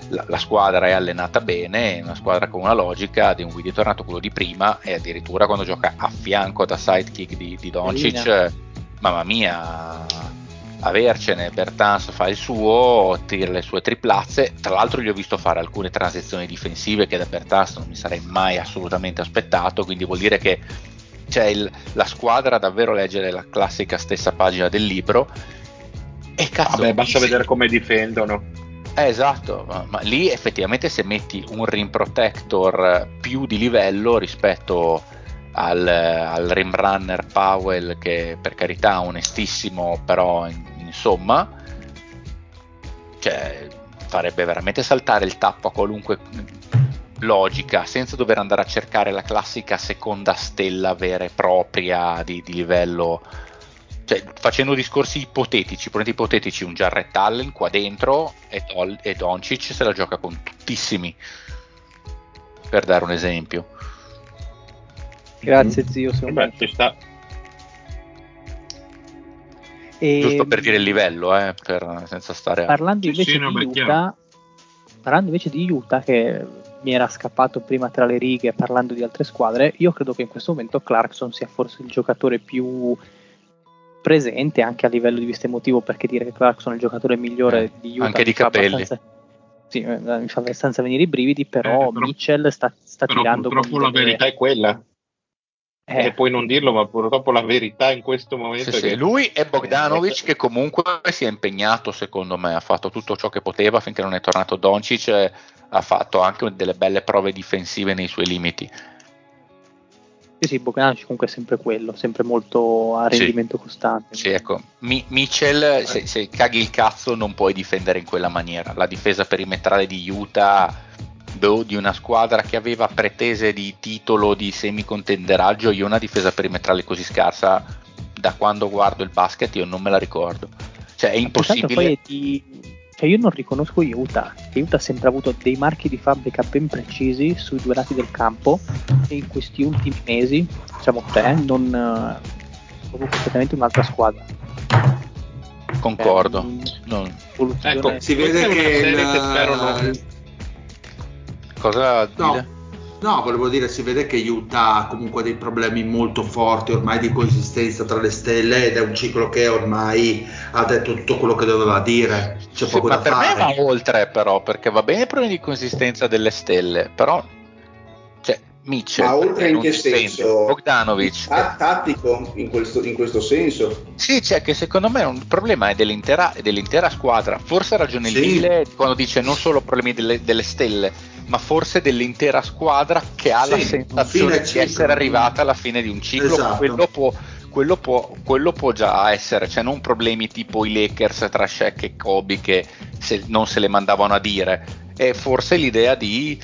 La, la, squadra è allenata bene, è una squadra con una logica, di un Guidi è tornato quello di prima e addirittura quando gioca a fianco da sidekick di, di Doncic, mamma mia, avercene, Bertans fa il suo, tira le sue triplazze, tra l'altro gli ho visto fare alcune transizioni difensive che da Bertans non mi sarei mai assolutamente aspettato, quindi vuol dire che c'è il, la squadra davvero leggere la classica stessa pagina del libro. E cazzo, Vabbè, basta vedere come difendono. Eh, esatto, ma, ma, lì effettivamente se metti un rim protector più di livello rispetto al, al rim runner Powell che per carità onestissimo, però in, insomma, cioè, farebbe veramente saltare il tappo a qualunque logica, senza dover andare a cercare la classica seconda stella vera e propria di, di livello cioè, facendo discorsi ipotetici, progetti ipotetici, un Jarrett Allen qua dentro e, Dol- e Doncic se la gioca con tuttissimi, per dare un esempio. Grazie zio, Beh, ci sta. E... Giusto per dire il livello, eh, per, senza stare a... Parlando invece, Sì, sì, no, di Utah, parlando invece di Utah, che mi era scappato prima tra le righe parlando di altre squadre, io credo che in questo momento Clarkson sia forse il giocatore più presente anche a livello di vista emotivo, perché dire che Clarkson è il giocatore migliore Eh, di Utah anche di mi fa capelli. abbastanza- Sì, eh, mi fa abbastanza venire i brividi, però, Eh, però- Mitchell sta, sta però tirando purtroppo la verità È quella. Eh, E puoi non dirlo, ma purtroppo la verità in questo momento Sì, è sì, che Lui e Bogdanovic Eh, che comunque si è impegnato secondo me, ha fatto tutto ciò che poteva finché non è tornato Doncic, e ha fatto anche delle belle prove difensive nei suoi limiti. sì, sì, Bogdanovic comunque è sempre quello, sempre molto a Sì. rendimento costante. Sì, ecco, Mi- Mitchell, se, se caghi il cazzo non puoi difendere in quella maniera. La difesa perimetrale di Utah, boh, di una squadra che aveva pretese di titolo di semicontenderaggio, io una difesa perimetrale così scarsa, da quando guardo il basket io non me la ricordo. Cioè è impossibile. di- cioè io non riconosco Utah, che Utah ha sempre avuto dei marchi di fabbrica ben precisi sui due lati del campo e in questi ultimi mesi, diciamo tre, non eh, proprio completamente un'altra squadra. Concordo. Un- Non- Ecco, Si vede che il- che spero non- Cosa No. No, volevo dire, si vede che Utah ha comunque dei problemi molto forti ormai di coesistenza tra le stelle ed è un ciclo che ormai ha detto tutto quello che doveva dire. C'è Sì, poco ma da per me va oltre però, perché va bene il problema di consistenza delle stelle, però cioè Mitchell Ma oltre in che senso? Bogdanovic Ah, tattico in questo, in questo senso. Sì, c'è che secondo me un problema è dell'intera, è dell'intera squadra. Forse ha ragione il Sì. Dile quando dice non solo problemi delle, delle stelle, ma forse dell'intera squadra che ha la Sì, sensazione fine di essere arrivata alla fine di un ciclo. Esatto. Quello, può, quello, può, quello può già essere, cioè non problemi tipo i Lakers tra Shaq e Kobe che se- non se le mandavano a dire. È forse l'idea di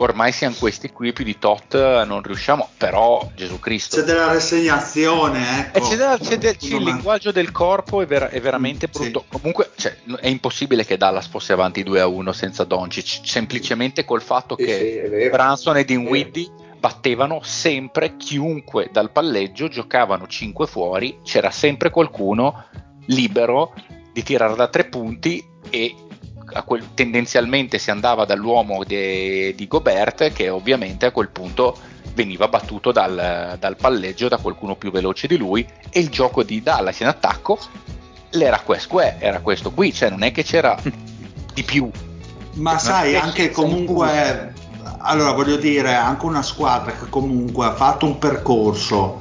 ormai siamo questi qui più di tot, non riusciamo, però Gesù Cristo. C'è della rassegnazione, E ecco. c'è, da- c'è del- sì, il linguaggio del corpo è, vera- è veramente Mm, brutto. Comunque cioè, è impossibile che Dallas fosse avanti 2 a 1 senza Doncic, semplicemente col fatto Sì, che sì. Branson e. Dinwiddie battevano sempre chiunque dal palleggio, giocavano 5 fuori, c'era sempre qualcuno libero di tirare da tre punti e quel- tendenzialmente si andava dall'uomo de- di Gobert che ovviamente a quel punto veniva battuto dal, dal palleggio da qualcuno più veloce di lui e il gioco di Dallas in attacco era questo, era questo qui, cioè non è che c'era [LAUGHS] di più. Ma sai, anche comunque, allora voglio dire, anche una squadra che comunque ha fatto un percorso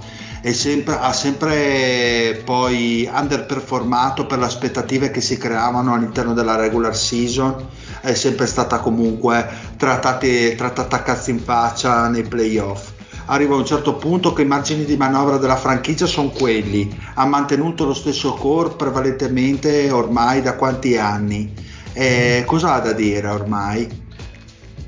sempre, ha sempre poi underperformato per le aspettative che si creavano all'interno della regular season, è sempre stata comunque trattati- trattata a cazzo in faccia nei playoff. Arriva a un certo punto che i margini di manovra della franchigia sono quelli, ha mantenuto lo stesso core prevalentemente ormai da quanti anni. Eh, cosa ha da dire ormai?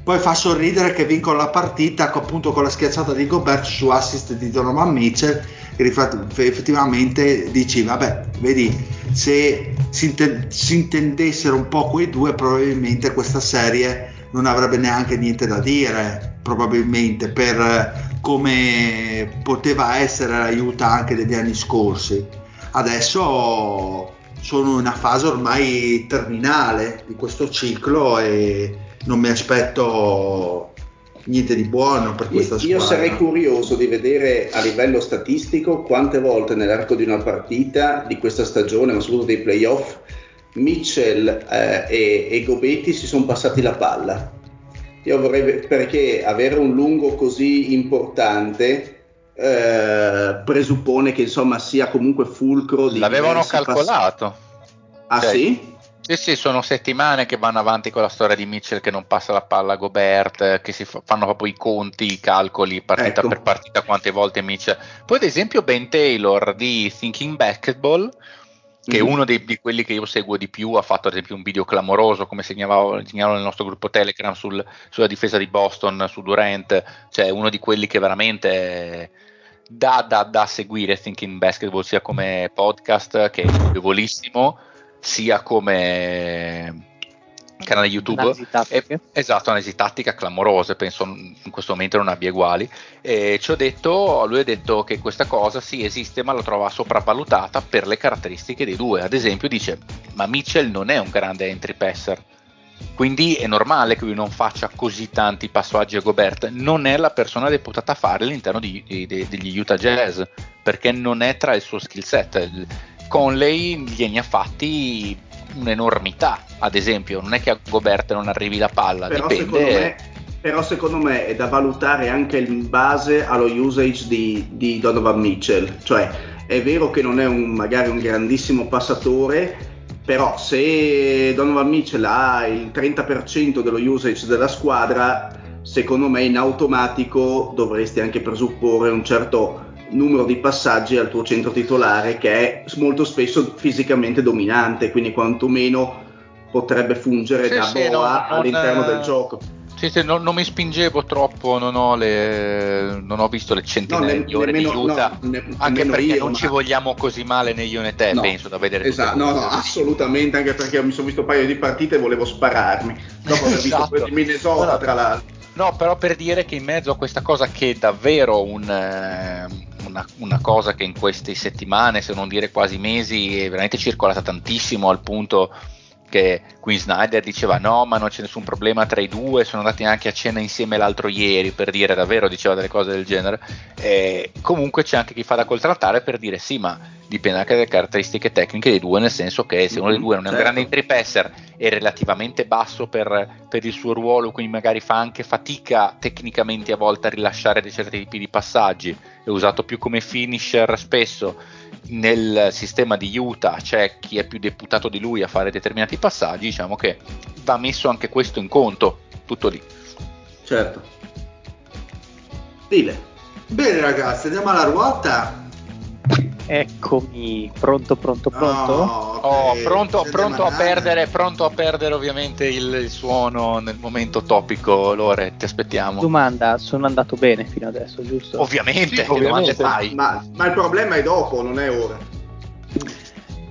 Poi fa sorridere che vincono la partita appunto con la schiacciata di Gobert su assist di Donovan Mitchell che effettivamente dici vabbè vedi se si, inten- si intendessero un po' quei due probabilmente questa serie non avrebbe neanche niente da dire probabilmente per come poteva essere l'aiuto anche degli anni scorsi. Adesso sono in una fase ormai terminale di questo ciclo e non mi aspetto niente di buono per questa squadra. io sarei curioso di vedere a livello statistico quante volte nell'arco di una partita di questa stagione, ma soprattutto dei playoff, Mitchell eh, e, e Gobetti si sono passati la palla. Io vorrei perché avere un lungo così importante eh, presuppone che insomma sia comunque fulcro di L'avevano diversi pass- calcolato. Ah Cioè, sì? Sì, sì, sono settimane che vanno avanti con la storia di Mitchell che non passa la palla a Gobert, che si fa- fanno proprio i conti, i calcoli partita Ecco. per partita quante volte Mitchell. Poi ad esempio Ben Taylor di Thinking Basketball che mm-hmm. uno dei, di quelli che io seguo di più ha fatto ad esempio un video clamoroso come segnalavo, segnalavo nel nostro gruppo Telegram sul, sulla difesa di Boston su Durant cioè uno di quelli che veramente da, da, da seguire Thinking Basketball sia come podcast che è piacevolissimo sia come canale YouTube. E, esatto, analisi tattica clamorose, penso in questo momento non abbia uguali. E ci ho detto, lui ha detto che questa cosa sì esiste, ma lo trova sopravvalutata per le caratteristiche dei due. Ad esempio, dice: Ma Mitchell non è un grande entry passer. Quindi è normale che lui non faccia così tanti passaggi a Gobert, non è la persona deputata a fare all'interno di, di, degli Utah Jazz, perché non è tra il suo skill set. Conley gliene ha fatti un'enormità, ad esempio, non è che a Gobert non arrivi la palla, però dipende... Secondo me, però secondo me è da valutare anche in base allo usage di, di Donovan Mitchell, cioè è vero che non è un, magari un grandissimo passatore, però se Donovan Mitchell ha il 30% dello usage della squadra, secondo me in automatico dovresti anche presupporre un certo numero di passaggi al tuo centro titolare che è molto spesso fisicamente dominante, quindi quantomeno potrebbe fungere sì, da sì, boa no, all'interno non, del gioco. Sì, sì, non, non, mi spingevo troppo, non ho, le, non ho visto le centinaia no, di ore nemmeno, di Utah, no, ne, anche perché io, non ma... ci vogliamo così male né io né te, penso, da vedere Esatto, no, no, assolutamente, anche perché mi sono visto un paio di partite e volevo spararmi, dopo aver esatto. visto quello di Minnesota, tra l'altro. No, però per dire che in mezzo a questa cosa che è davvero un, eh, una, una, cosa che in queste settimane, se non dire quasi mesi, è veramente circolata tantissimo al punto che Queen Snyder diceva no ma non c'è nessun problema tra i due sono andati anche a cena insieme l'altro ieri per dire davvero diceva delle cose del genere e comunque c'è anche chi fa da contraltare per dire sì ma dipende anche dalle caratteristiche tecniche dei due nel senso che se uno dei due non è un certo. grande entry passer è relativamente basso per, per, il suo ruolo quindi magari fa anche fatica tecnicamente a volte a rilasciare dei certi tipi di passaggi è usato più come finisher spesso nel sistema di Utah c'è chi è più deputato di lui a fare determinati passaggi, diciamo che va messo anche questo in conto, tutto lì. Certo. Stile. Bene ragazzi, andiamo alla ruota. Eccomi, pronto, pronto, pronto? Oh, okay. oh pronto, pronto a perdere, pronto a perdere ovviamente il, il, suono nel momento topico, Lore, ti aspettiamo. Domanda, sono andato bene fino adesso, giusto? Ovviamente, sì, ovviamente. Ma, ma il problema è dopo, non è ora.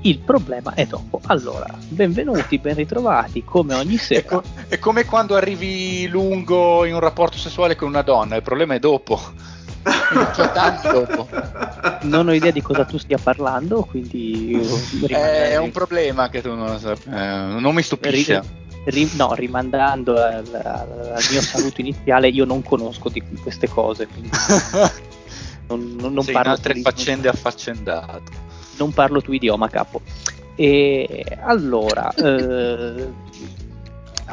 Il problema è dopo. Allora, benvenuti, ben ritrovati, come ogni [LAUGHS] sera. È, co- è come quando arrivi lungo in un rapporto sessuale con una donna, il problema è dopo. Dopo. Non ho idea di cosa tu stia parlando, quindi è un problema che tu non lo sappia. Eh, non mi stupisce. Ri- ri- no, rimandando al, al, mio saluto iniziale, io non conosco di queste cose. [LAUGHS] non, non, non parlo altre faccende affaccendate. Non parlo tu idioma, capo. E allora, [LAUGHS] eh,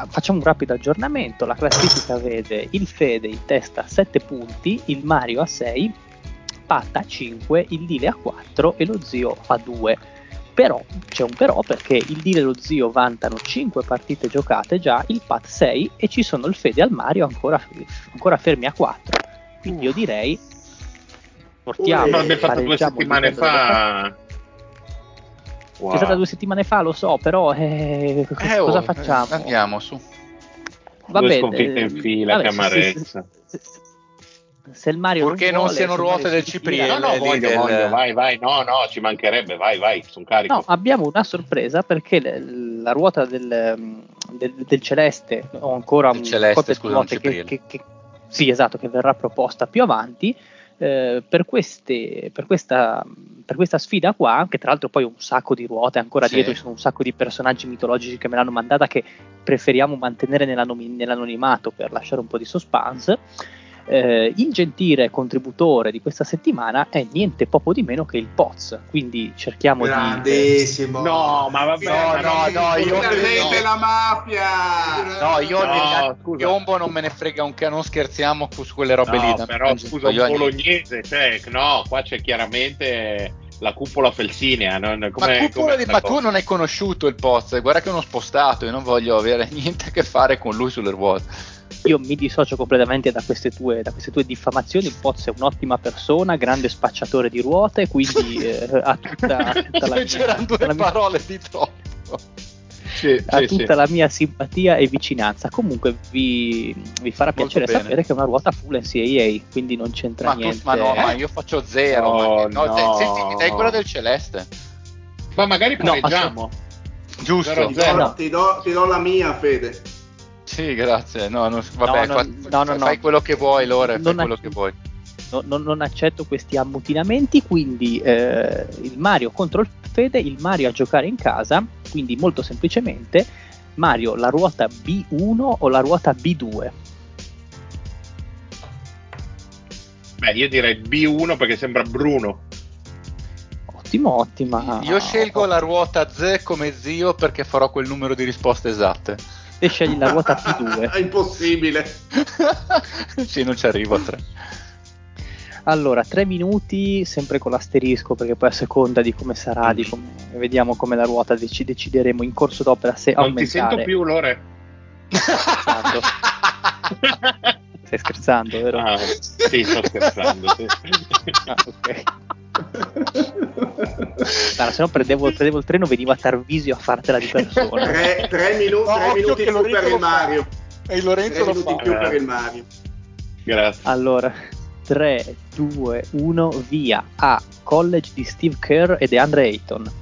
facciamo un rapido aggiornamento. La classifica vede il Fede in testa a 7 punti, il Mario a 6, Pat a 5, il Dile a 4 e lo zio a 2. Però c'è un però perché il Dile e lo zio vantano 5 partite giocate già, il Pat 6 e ci sono il Fede il Mario ancora, ancora fermi a 4. Quindi io direi portiamo. Ma abbiamo fatto due settimane fa Wow. C'è stata due settimane fa, lo so, però eh, eh, cosa oh, facciamo? Andiamo su. Va due bene, sconfitte in fila, vabbè, che amarezza. Se, se, se, il Mario Perché non, non siano ruote del Cipriano. No, no, voglio, del... voglio, vai, vai. No, no, ci mancherebbe, vai, vai, sono carico. No, abbiamo una sorpresa perché la ruota del, del, del Celeste, ho ancora un celeste, scusa, che, che, che, sì, esatto, che verrà proposta più avanti eh, per, queste, per, questa, per, questa, sfida qua, che tra l'altro poi un sacco di ruote ancora sì. dietro, ci sono un sacco di personaggi mitologici che me l'hanno mandata che preferiamo mantenere nell'anonimato per lasciare un po' di suspense eh, il gentile contributore di questa settimana è niente poco di meno che il Poz, quindi cerchiamo Grandissimo. di... No, ma vabbè, no, no, no, io... No. della mafia! No, io no, di Piombo non me ne frega un che non scherziamo su quelle robe no, lì. però scusa, un bolognese, cioè, no, qua c'è chiaramente la cupola felsinea. Non, come, ma, come di, ma tu non hai conosciuto il Poz, guarda che è uno spostato, io non voglio avere [LAUGHS] niente a che fare con lui sulle ruote. Io mi dissocio completamente da queste tue, da queste tue diffamazioni. Il Poz è un'ottima persona, grande spacciatore di ruote, quindi [LAUGHS] eh, ha tutta, tutta la mia, C'erano due la parole mia... di troppo. Sì, ha sì, tutta sì. la mia simpatia e vicinanza. Comunque vi, vi farà piacere sapere che è una ruota full NCAA, quindi non c'entra ma niente. Tu, ma no, ma io faccio zero. Oh, no, no. Senti, mi dai quella del celeste. Ma magari pareggiamo. No, Giusto. Zero, zero. No. Ti, do, ti do la mia, Fede. Sì, grazie. No, non, vabbè, no, no, no, fai quello che vuoi, Lore, fai non quello che vuoi. No, non, non, accetto questi ammutinamenti, quindi eh, il Mario contro il Fede, il Mario a giocare in casa, quindi molto semplicemente Mario la ruota B1 o la ruota B2? Beh, io direi B1 perché sembra Bruno. Ottimo, ottima. Io scelgo la ruota Z come zio perché farò quel numero di risposte esatte. E scegli la ruota P2. [LAUGHS] È impossibile. [LAUGHS] sì, non ci arrivo a 3. Allora, tre minuti, sempre con l'asterisco, perché poi a seconda di come sarà, di come, vediamo come la ruota dec- decideremo in corso d'opera se non aumentare. ti sento più, Lore. Scherzando. Stai scherzando, vero? Ah, sì, sto scherzando. Sì. Ah, ok. Allora, se no prendevo, prendevo, il treno venivo a Tarvisio a fartela di persona. tre, tre, minu- no, tre minuti più per il Mario. E il Lorenzo tre lo minuti fa. più per il Mario. Grazie. Allora, 3, 2, 1, via. A. College di Steve Kerr e DeAndre Ayton.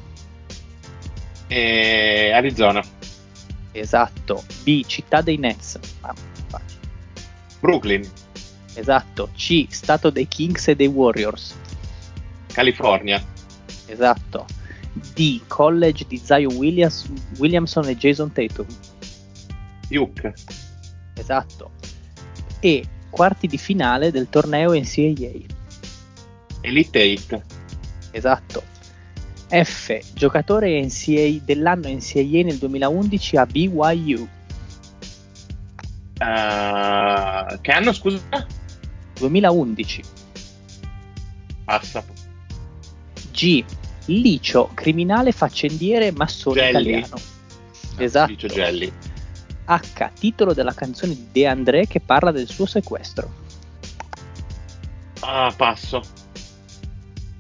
E Arizona. Esatto. B. Città dei Nets. Ah. Brooklyn. Esatto. C. Stato dei Kings e dei Warriors. California. Esatto. D. College di Zion Williams, Williamson e Jason Tatum. Duke. Esatto. E quarti di finale del torneo NCAA. Elite 8. Esatto. F. Giocatore NCAA dell'anno NCAA nel 2011 a BYU. Uh, che anno scusa? 2011. Passa. G. Licio, criminale faccendiere massone Gelli. italiano. Esatto. Licio Gelli. H. Titolo della canzone di De André che parla del suo sequestro. Ah, passo.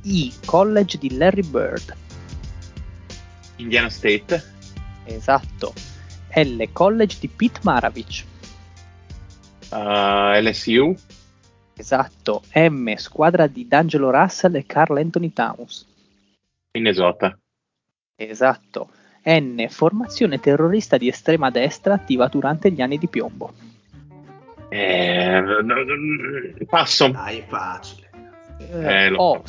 I. College di Larry Bird. Indiana State. Esatto. L. College di Pete Maravich. Uh, LSU. Esatto. M. Squadra di D'Angelo Russell e Carl Anthony Towns. Minnesota. Esatto. N. Formazione terrorista di estrema destra attiva durante gli anni di piombo. Eh, passo. Dai, facile. Eh, lo o,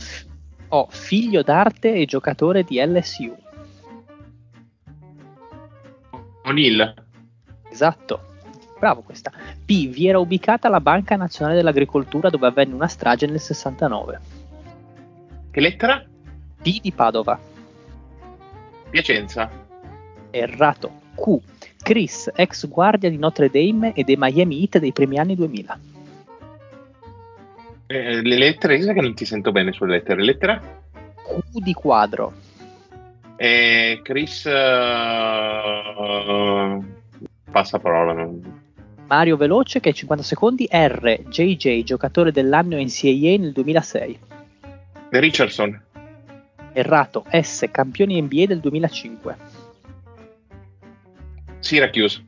o. Figlio d'arte e giocatore di LSU. O'Neill. Esatto. Bravo questa. P. Vi era ubicata la Banca Nazionale dell'Agricoltura dove avvenne una strage nel 69. Che lettera? D di Padova. Piacenza. Errato. Q. Chris, ex guardia di Notre Dame e dei Miami Heat dei primi anni 2000. Eh, le lettere, sai che non ti sento bene sulle lettere. Lettera? Q di quadro. Eh, Chris uh, passa parola. Non... Mario Veloce che è 50 secondi. R. JJ, giocatore dell'anno NCAA nel 2006. Richardson. Errato. S. Campioni NBA del 2005. Syracuse.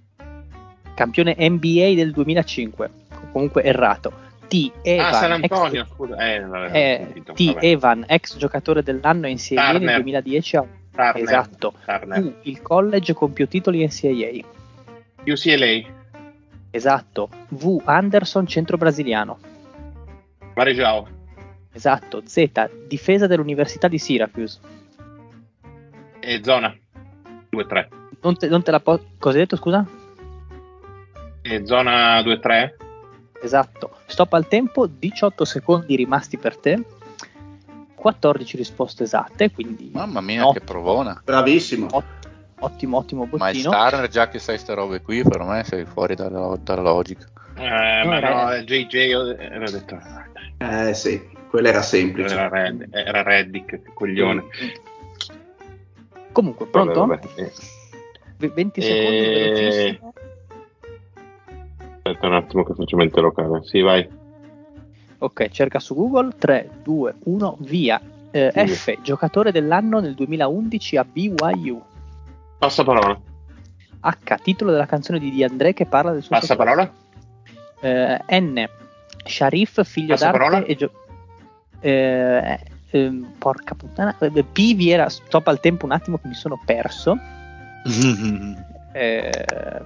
Campione NBA del 2005. Comunque errato. T. Evan, ah, San Antonio, ex, scusa. Eh, vabbè, eh, T. vabbè. Evan, ex giocatore dell'anno NCAA Turner. nel 2010. a- Turner. Esatto. Turner. U. Il college con più titoli NCAA. UCLA. Esatto. V. Anderson, centro brasiliano. Varejao. Esatto. Z. Difesa dell'Università di Syracuse. E zona. 2-3. Non te, non te la posso. Cosa hai detto, scusa? E zona 2-3. Esatto. Stop al tempo, 18 secondi rimasti per te. 14 risposte esatte, quindi Mamma mia, Ot- che provona. Bravissimo. ot- ottimo, ottimo Ma il bottino. Starner, già che sai ste robe qui, per me sei fuori dalla, dalla logica. Eh, No, ma era- no, JJ era detto. Eh sì. Quella era semplice. Era, Red, era Reddick, coglione. Comunque, pronto? Vabbè, vabbè. 20 secondi e... velocissimo. Aspetta un attimo che faccio mente locale. Sì, vai. Ok, cerca su Google 3, 2, 1, via. Eh, sì. F, giocatore dell'anno nel 2011 a BYU. Passa parola. H, titolo della canzone di Di André che parla del suo Passa parola. Eh, N, Sharif, figlio Passa d'arte parola. e gio- eh, eh, porca puttana. Eh, P, vi era, stop al tempo un attimo che mi sono perso. [LAUGHS] eh,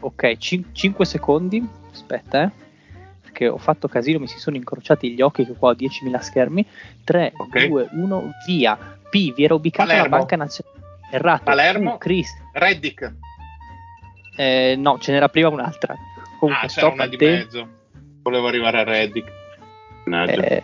ok, 5 secondi. Aspetta, eh perché ho fatto casino, mi si sono incrociati gli occhi che qua ho 10.000 schermi. 3, okay. 2, 1, via. P, vi era ubicata Palermo. la Banca Nazionale. Errato. Palermo. Chris. Reddick. Eh, no, ce n'era prima un'altra. Comunque, ah, c'era una di te. mezzo. Volevo arrivare a Reddick.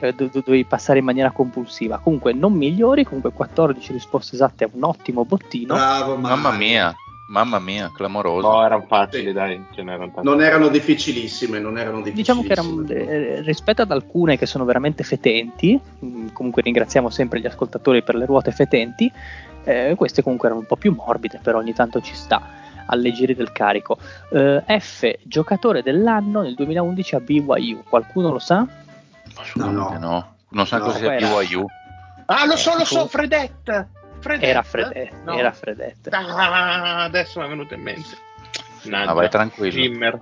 Eh, do- dovevi passare in maniera compulsiva. Comunque, non migliori. Comunque, 14 risposte esatte a un ottimo bottino. Bravo, mamma mia. Mamma mia, clamoroso. No, erano facili, sì. dai, tante. Non erano difficilissime, non erano difficilissime. Diciamo che erano, eh, rispetto ad alcune che sono veramente fetenti, mh, mm, comunque ringraziamo sempre gli ascoltatori per le ruote fetenti, eh, queste comunque erano un po' più morbide, però ogni tanto ci sta alleggerire il carico. Eh, F, giocatore dell'anno nel 2011 a BYU, qualcuno lo sa? No, no. no. Non sa no, cos'è BYU. Ah, lo so, lo so, Fredette! Fredette? Era Fredette. No. Era Fredette. Ah, adesso mi è venuto in mente. Naggia. Ah, vai tranquillo. Jimmer.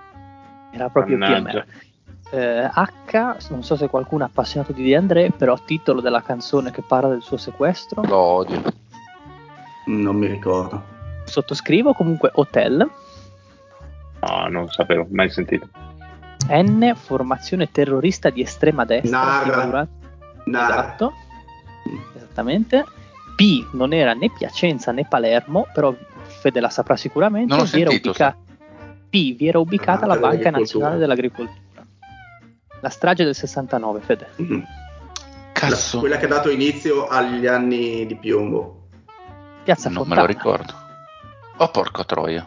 Era proprio Mannaggia. Eh, H, non so se qualcuno è appassionato di De André, però titolo della canzone che parla del suo sequestro. Lo odio. Non mi ricordo. Sottoscrivo comunque Hotel. No, non sapevo, mai sentito. N, formazione terrorista di estrema destra. Narra. Narra. Esatto. Esattamente. P non era né Piacenza né Palermo, però Fede la saprà sicuramente. Non ho vi sentito, ubica- P vi era ubicata la Banca Nazionale dell'Agricoltura. La strage del 69, Fede. Mm-hmm. Cazzo. La, quella che ha dato inizio agli anni di piombo. Piazza non Fontana. me lo ricordo. Oh porco troia.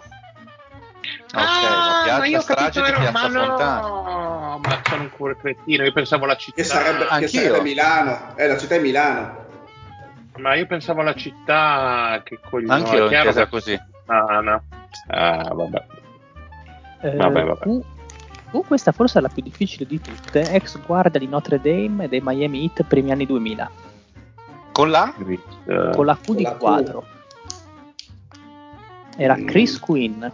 Ok, ah, la, la strage di Piazza ma Fontana. No, ma sono un cuore cretino, io pensavo alla città. Che sarebbe, che sarebbe Milano, è eh, la città è Milano. Ma io pensavo alla città che coglione. Anche io ho intesa così. Ah, no. Ah, vabbè. Eh, vabbè, vabbè. Uh, uh, questa forse è la più difficile di tutte. Ex guardia di Notre Dame e dei Miami Heat primi anni 2000. Con la? Con la Q di quadro. Era mm. Chris Quinn.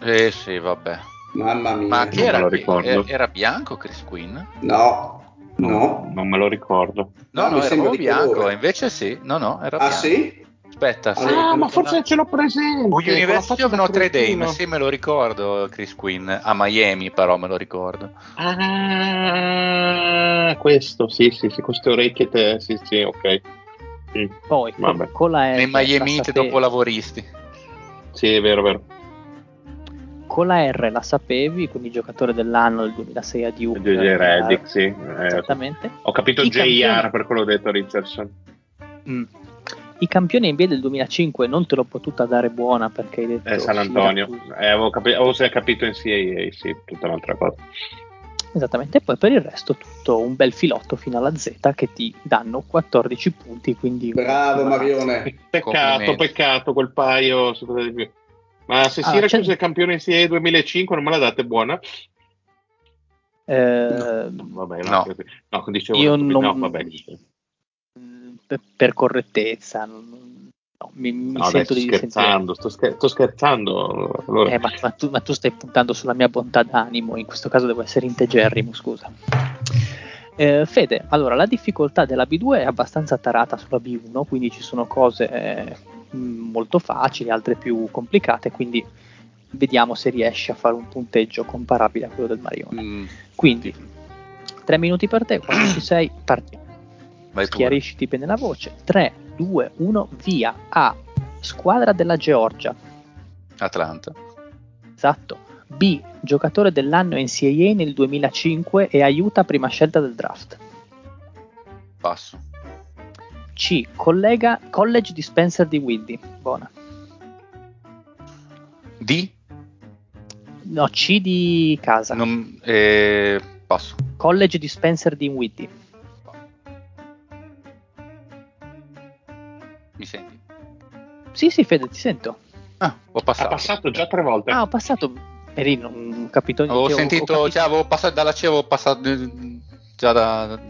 Eh sì, vabbè. Mamma mia. Ma chi era, era bianco Chris Quinn? No. No, non me lo ricordo. No, no, no era bianco, colore. invece sì. No, no, era ah, bianco. sì? Aspetta, sì. Ah, ma forse ce l'ho presente. University of Notre Dame, sì, me lo ricordo, Chris Quinn. A Miami, però, me lo ricordo. Ah, questo, sì, sì, sì, queste orecchie, te, sì, sì, ok. Sì. Poi, Vabbè. con la R. Nei Miami dopo lavoristi. Sì, è vero, è vero con la R la sapevi, quindi giocatore dell'anno del 2006 a Duke. JJ Reddick, sì. Eh, Esattamente. Ho capito I JR campioni... per quello detto Richardson. Mm. I campioni NBA del 2005 non te l'ho potuta dare buona perché hai detto... Eh, San Antonio. Eh, avevo, capi- avevo capito in CAA, sì, tutta un'altra cosa. Esattamente, e poi per il resto tutto un bel filotto fino alla Z che ti danno 14 punti. Quindi Bravo Marione. Peccato, peccato quel paio. Di più. Ma se ah, Syracuse c'è... è campione in CIA 2005 non me la date buona? Eh, no, vabbè, no. no, dicevo, io non, no, vabbè. Per, correttezza non, no, mi, mi no, sento di scherzando, sto, scher- sto, scherzando allora. eh, ma, ma, tu, ma, tu, stai puntando sulla mia bontà d'animo in questo caso devo essere integerrimo scusa eh, Fede, allora la difficoltà della B2 è abbastanza tarata sulla B1 quindi ci sono cose eh, molto facili, altre più complicate, quindi vediamo se riesci a fare un punteggio comparabile a quello del Marione. Mm. Quindi, tre minuti per te, quando [CLEARS THROAT] ci sei, partiamo. Chiarisciti bene la voce. 3, 2, 1, via. A. Squadra della Georgia. Atlanta. Esatto. B. Giocatore dell'anno NCAA nel 2005 e aiuta prima scelta del draft. Passo. C. Collega, college di Spencer di Wildy. Buona. D. No, C di casa. Non, eh, passo. College di Spencer di Witty. Mi senti? Sì, sì, Fede, ti sento. Ah, ho passato. Ha passato già tre volte. Ah, ho passato. Perino, non capito niente. Ho sentito, ho già cioè, avevo passato dalla C, avevo passato eh, già da,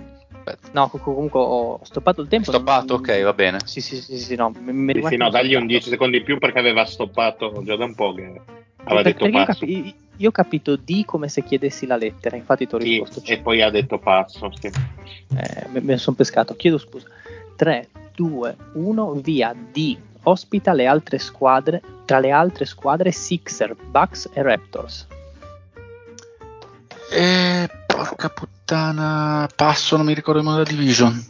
Aspetta. No, co- comunque ho stoppato il tempo. Stoppato, non- ok, va bene. Sì, sì, sì, sì, no, mi, mi Sì, sì, no, dagli un bloccato. 10 secondi in più perché aveva stoppato già da un po' che aveva Per- detto perché io, passo. capi- io ho capito D come se chiedessi la lettera, infatti ti ho Sì, risposto. e poi ha detto passo. Sì. Eh, me, me sono pescato, chiedo scusa. 3, 2, 1, via D. Ospita le altre squadre, tra le altre squadre Sixer, Bucks e Raptors. Eh, porca puttana, passo, non mi ricordo il modo della division.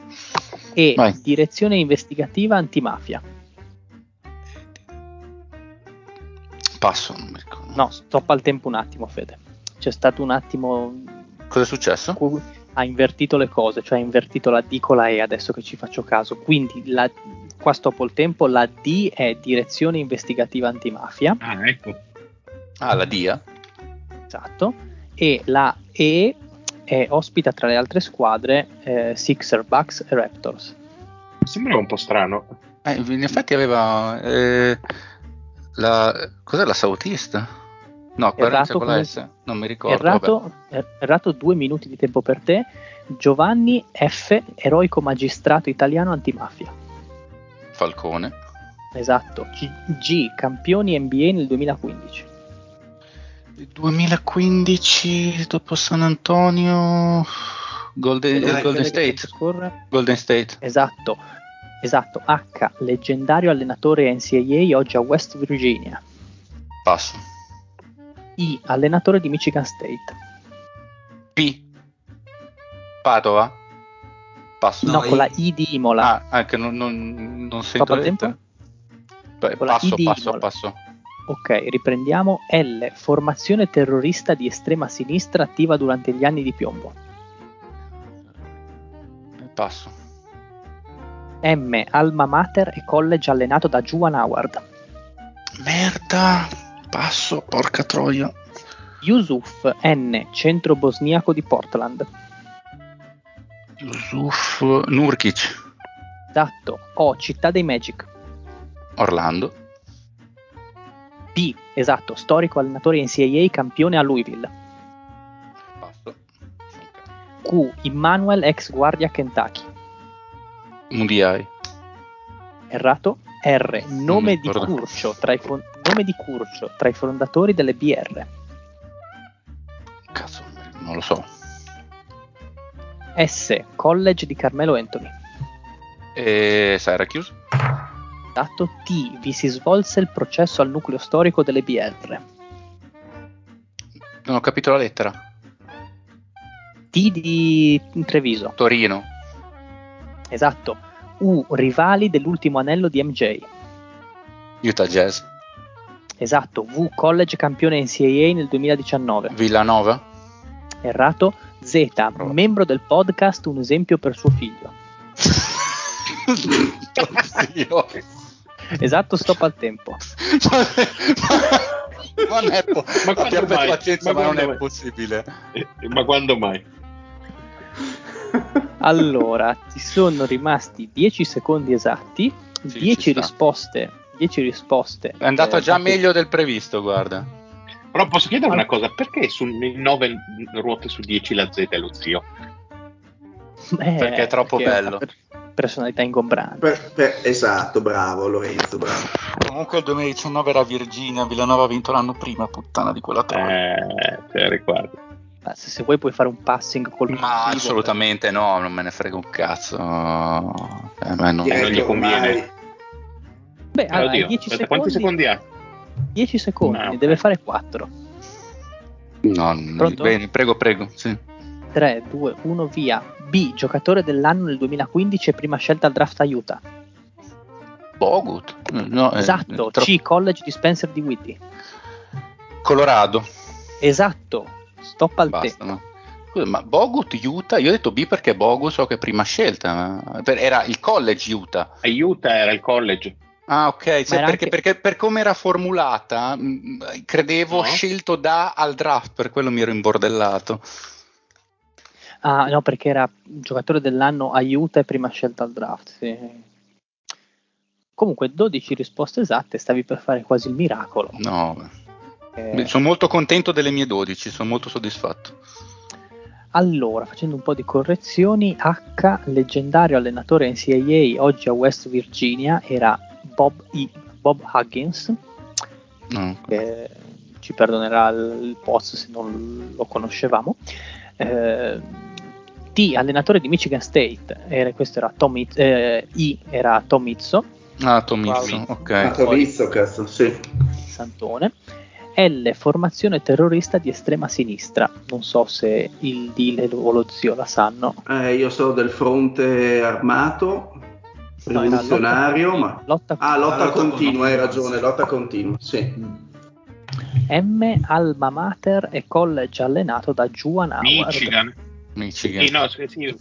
E Vai. direzione investigativa antimafia. Passo, non mi ricordo. No, stoppa il tempo un attimo, Fede. C'è stato un attimo. Cosa è successo? cu- Ha invertito le cose, cioè ha invertito la D con la E adesso che ci faccio caso. Quindi la- qua stoppo il tempo. La D è direzione investigativa antimafia. Ah, ecco. Ah, la DIA? Esatto. E la E è ospita tra le altre squadre eh, Sixer, Bucks e Raptors. Sembrava un po' strano. Eh, in effetti aveva... eh, la, cos'è la Southeast? No, inizia con la S. Non mi ricordo. Errato, er- errato due minuti di tempo per te. Giovanni F, eroico magistrato italiano antimafia. Falcone. Esatto. G, G, campioni NBA nel 2015. 2015 dopo San Antonio... Golden, eh, Golden State. Golden State. Esatto. Esatto. H, leggendario allenatore NCAA oggi a West Virginia. Passo. I, allenatore di Michigan State. P. Padova. Passo. No, No, con I- la I di Imola. Ah, anche non, non, non sento. Beh, Con passo, passo, Imola. passo. Ok, riprendiamo. L, formazione terrorista di estrema sinistra attiva durante gli anni di piombo. Passo. M, alma mater e college allenato da Juan Howard. Merda. Passo, porca troia. Yusuf N, centro bosniaco di Portland. Yusuf Nurkic. Esatto. O, città dei Magic. Orlando. P, esatto, storico allenatore NCAA campione a Louisville. Passo. Q, Immanuel ex guardia Kentucky. Mundiai. Errato. R, nome di. Curcio tra i fon- nome di Curcio tra i fondatori delle BR. Cazzo, non lo so. S, college di Carmelo Anthony. E Syracuse. Esatto. T, vi si svolse il processo al nucleo storico delle BR. Non ho capito la lettera. T di Treviso. Torino. Esatto. U, rivali dell'ultimo anello di MJ. Utah Jazz. Esatto. V, college campione NCAA nel 2019. Villanova. Errato. Z, membro del podcast Un esempio per suo figlio. [LAUGHS] Zio. Esatto, stop al tempo. [LAUGHS] ma non è po- Ma abbiate mai? pazienza, Ma ma, non quando è mai? possibile. Eh, Ma quando mai? Allora, ci sono rimasti 10 secondi esatti, Sì, 10 ci sta. risposte. 10 risposte. È andato eh, già meglio del previsto, guarda. Però posso chiedere una cosa, perché su 9 ruote su 10 la Z è lo zio? Eh, Perché è troppo perché bello. per- personalità ingombrante. Per- per- esatto, bravo Lorenzo, bravo. Comunque il 2019 era Virginia, Villanova ha vinto l'anno prima, puttana di quella troia. Eh, te. Ma Se, se vuoi puoi fare un passing col Ma assolutamente no, non me ne frega un cazzo. Eh, ma non- Direi non gli conviene. ormai- Beh, Eh, allora, oddio, 10 aspetta, quanti secondi, secondi ha? 10 secondi, ok. deve fare 4. no, non- Pronto? bene, prego, prego. Sì. 3, 2, 1, via. B, giocatore dell'anno nel 2015 e prima scelta al draft a Utah. Bogut. No, eh, Esatto. tro- C, college di Spencer di Whitty. Colorado. Esatto. Stop al Basta, tempo. no? Scusa, ma Bogut Utah? Io ho detto B perché Bogut so che è prima scelta. Era il college Utah. Aiuta, era il college. Ah, ok. cioè, perché, anche- perché per come era formulata, mh, credevo No. scelto da al draft, per quello mi ero imbordellato. Ah, no, perché era giocatore dell'anno a Utah e prima scelta al draft. Sì. Comunque 12 risposte esatte, stavi per fare quasi il miracolo. No, eh, sono molto contento delle mie 12, sono molto soddisfatto. Allora, facendo un po' di correzioni, H, leggendario allenatore NCAA, oggi a West Virginia, era Bob, I, Bob Huggins, no. che ci perdonerà il post se non lo conoscevamo. Eh, T, allenatore di Michigan State, era, questo era Tom, eh, I, era Tom Izzo, Ah, Tomizzo, ok. Ah, Tomizzo, cazzo, sì. Santone. L, formazione terrorista di estrema sinistra. Non so se il Dile o lo zio la sanno. Eh, io so del fronte armato, rivoluzionario, no, lotta, ma... Lotta, ah, lotta, lotta continua, hai ragione, lotta continua, sì. M, alma mater e college allenato da Juan Howard. Michigan. Michigan. Sì, no, sì,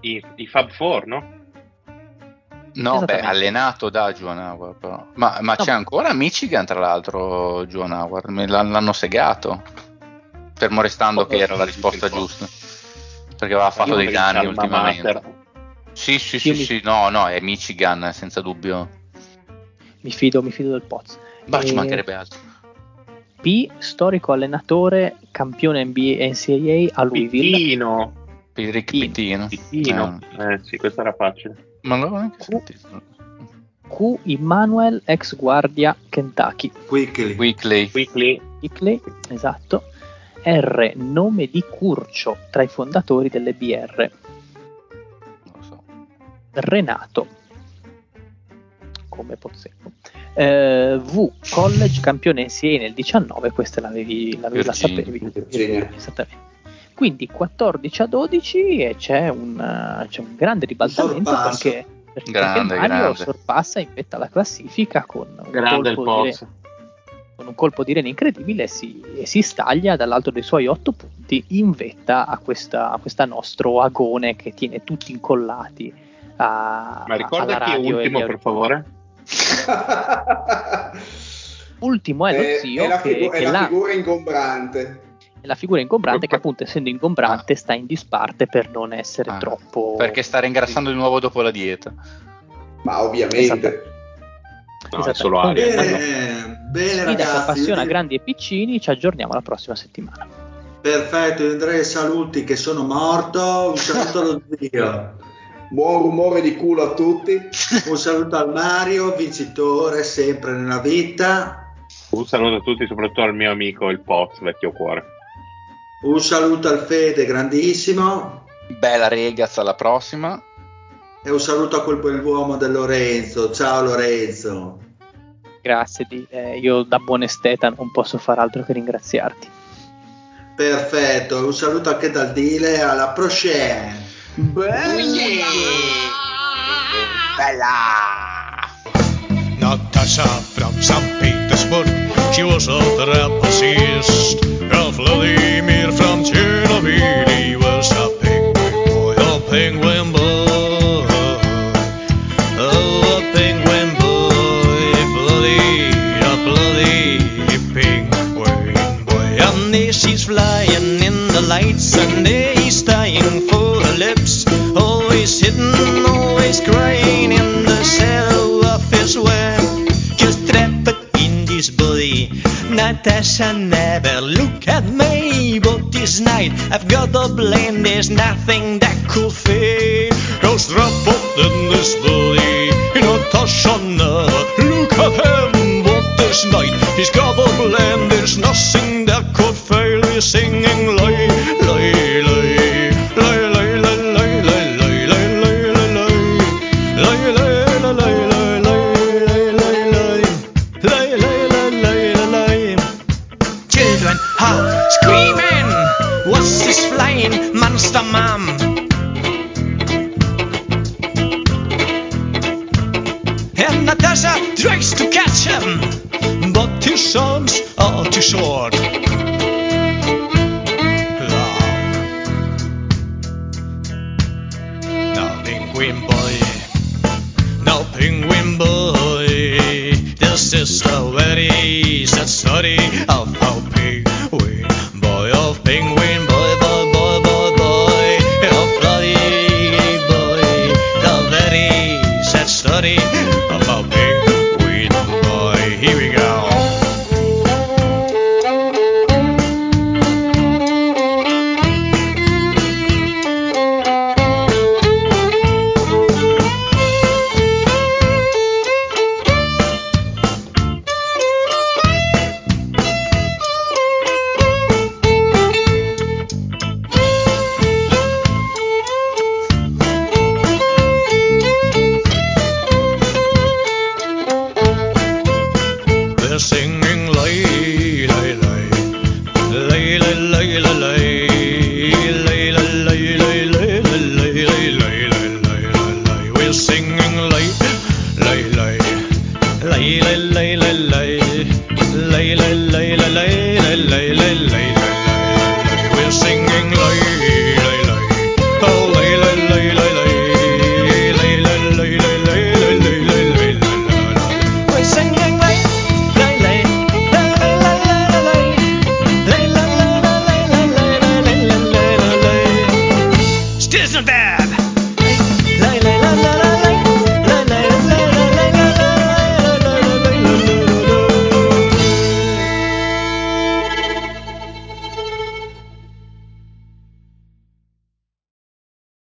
i, i Fab Four, no? No, beh, allenato da Juan Howard, però. Ma, ma no. c'è ancora Michigan, tra l'altro, Juan Howard. l'hanno segato. Fermo restando oh, che era la risposta giusta. Perché aveva fatto dei danni ultimamente. Sì, sì, sì, sì, no, no, è Michigan, senza dubbio. Mi fido, mi fido del Poz. Ma e... ci mancherebbe altro. P, storico allenatore, campione NBA NCAA a Louisville. Pittino. Rick Pittino. Pittino. Eh. eh sì, questo era facile. Ma non l'avevo neanche sentito. Q. Immanuel, ex guardia Kentucky. Quickly. Quickly. Quickly. Quickly, esatto. R. Nome di Curcio, tra i fondatori delle BR. Non lo so. Renato. Come Pozzecco. Eh, v. College campione NCAA nel 19, questa l'avevi, l'avevi la sapevi. Esattamente quindi 14 a 12 e c'è un, c'è un grande ribaltamento perché, perché grande, Mario grande. sorpassa in vetta alla classifica con un, colpo di, con un colpo di rene incredibile e si, e si, staglia dall'alto dei suoi 8 punti in vetta a questa, a questa nostro agone che tiene tutti incollati a, Ma ricorda chi è ultimo per favore? [LAUGHS] ultimo è lo è, zio è la, figu- che, è la figura ingombrante. La figura ingombrante che appunto essendo ingombrante ah. sta in disparte per non essere ah. troppo perché sta ringrassando di nuovo dopo la dieta. Ma ovviamente. No, è solo aria bene, bene ragazzi. che appassiona grandi e piccini ci aggiorniamo la prossima settimana. Perfetto Andrea saluti che sono morto. Un saluto allo zio [LAUGHS] buon rumore di culo a tutti [LAUGHS] un saluto al Mario vincitore sempre nella vita un saluto a tutti soprattutto al mio amico il Poz vecchio cuore un saluto al Fede, grandissimo. Bella regaz, alla prossima. E un saluto a quel bell'uomo del Lorenzo. Ciao Lorenzo. Grazie, di, eh, io da buon esteta non posso far altro che ringraziarti. Perfetto, un saluto anche dal Dile, alla prochaine. Bella! Bella! Natasha from St. Petersburg, she was a trapezist. Vladimir Natasha never look at me, but this night? I've got the blame. There's nothing that could fade. Cause trapped in this body, Natasha never look at him, but this night? He's got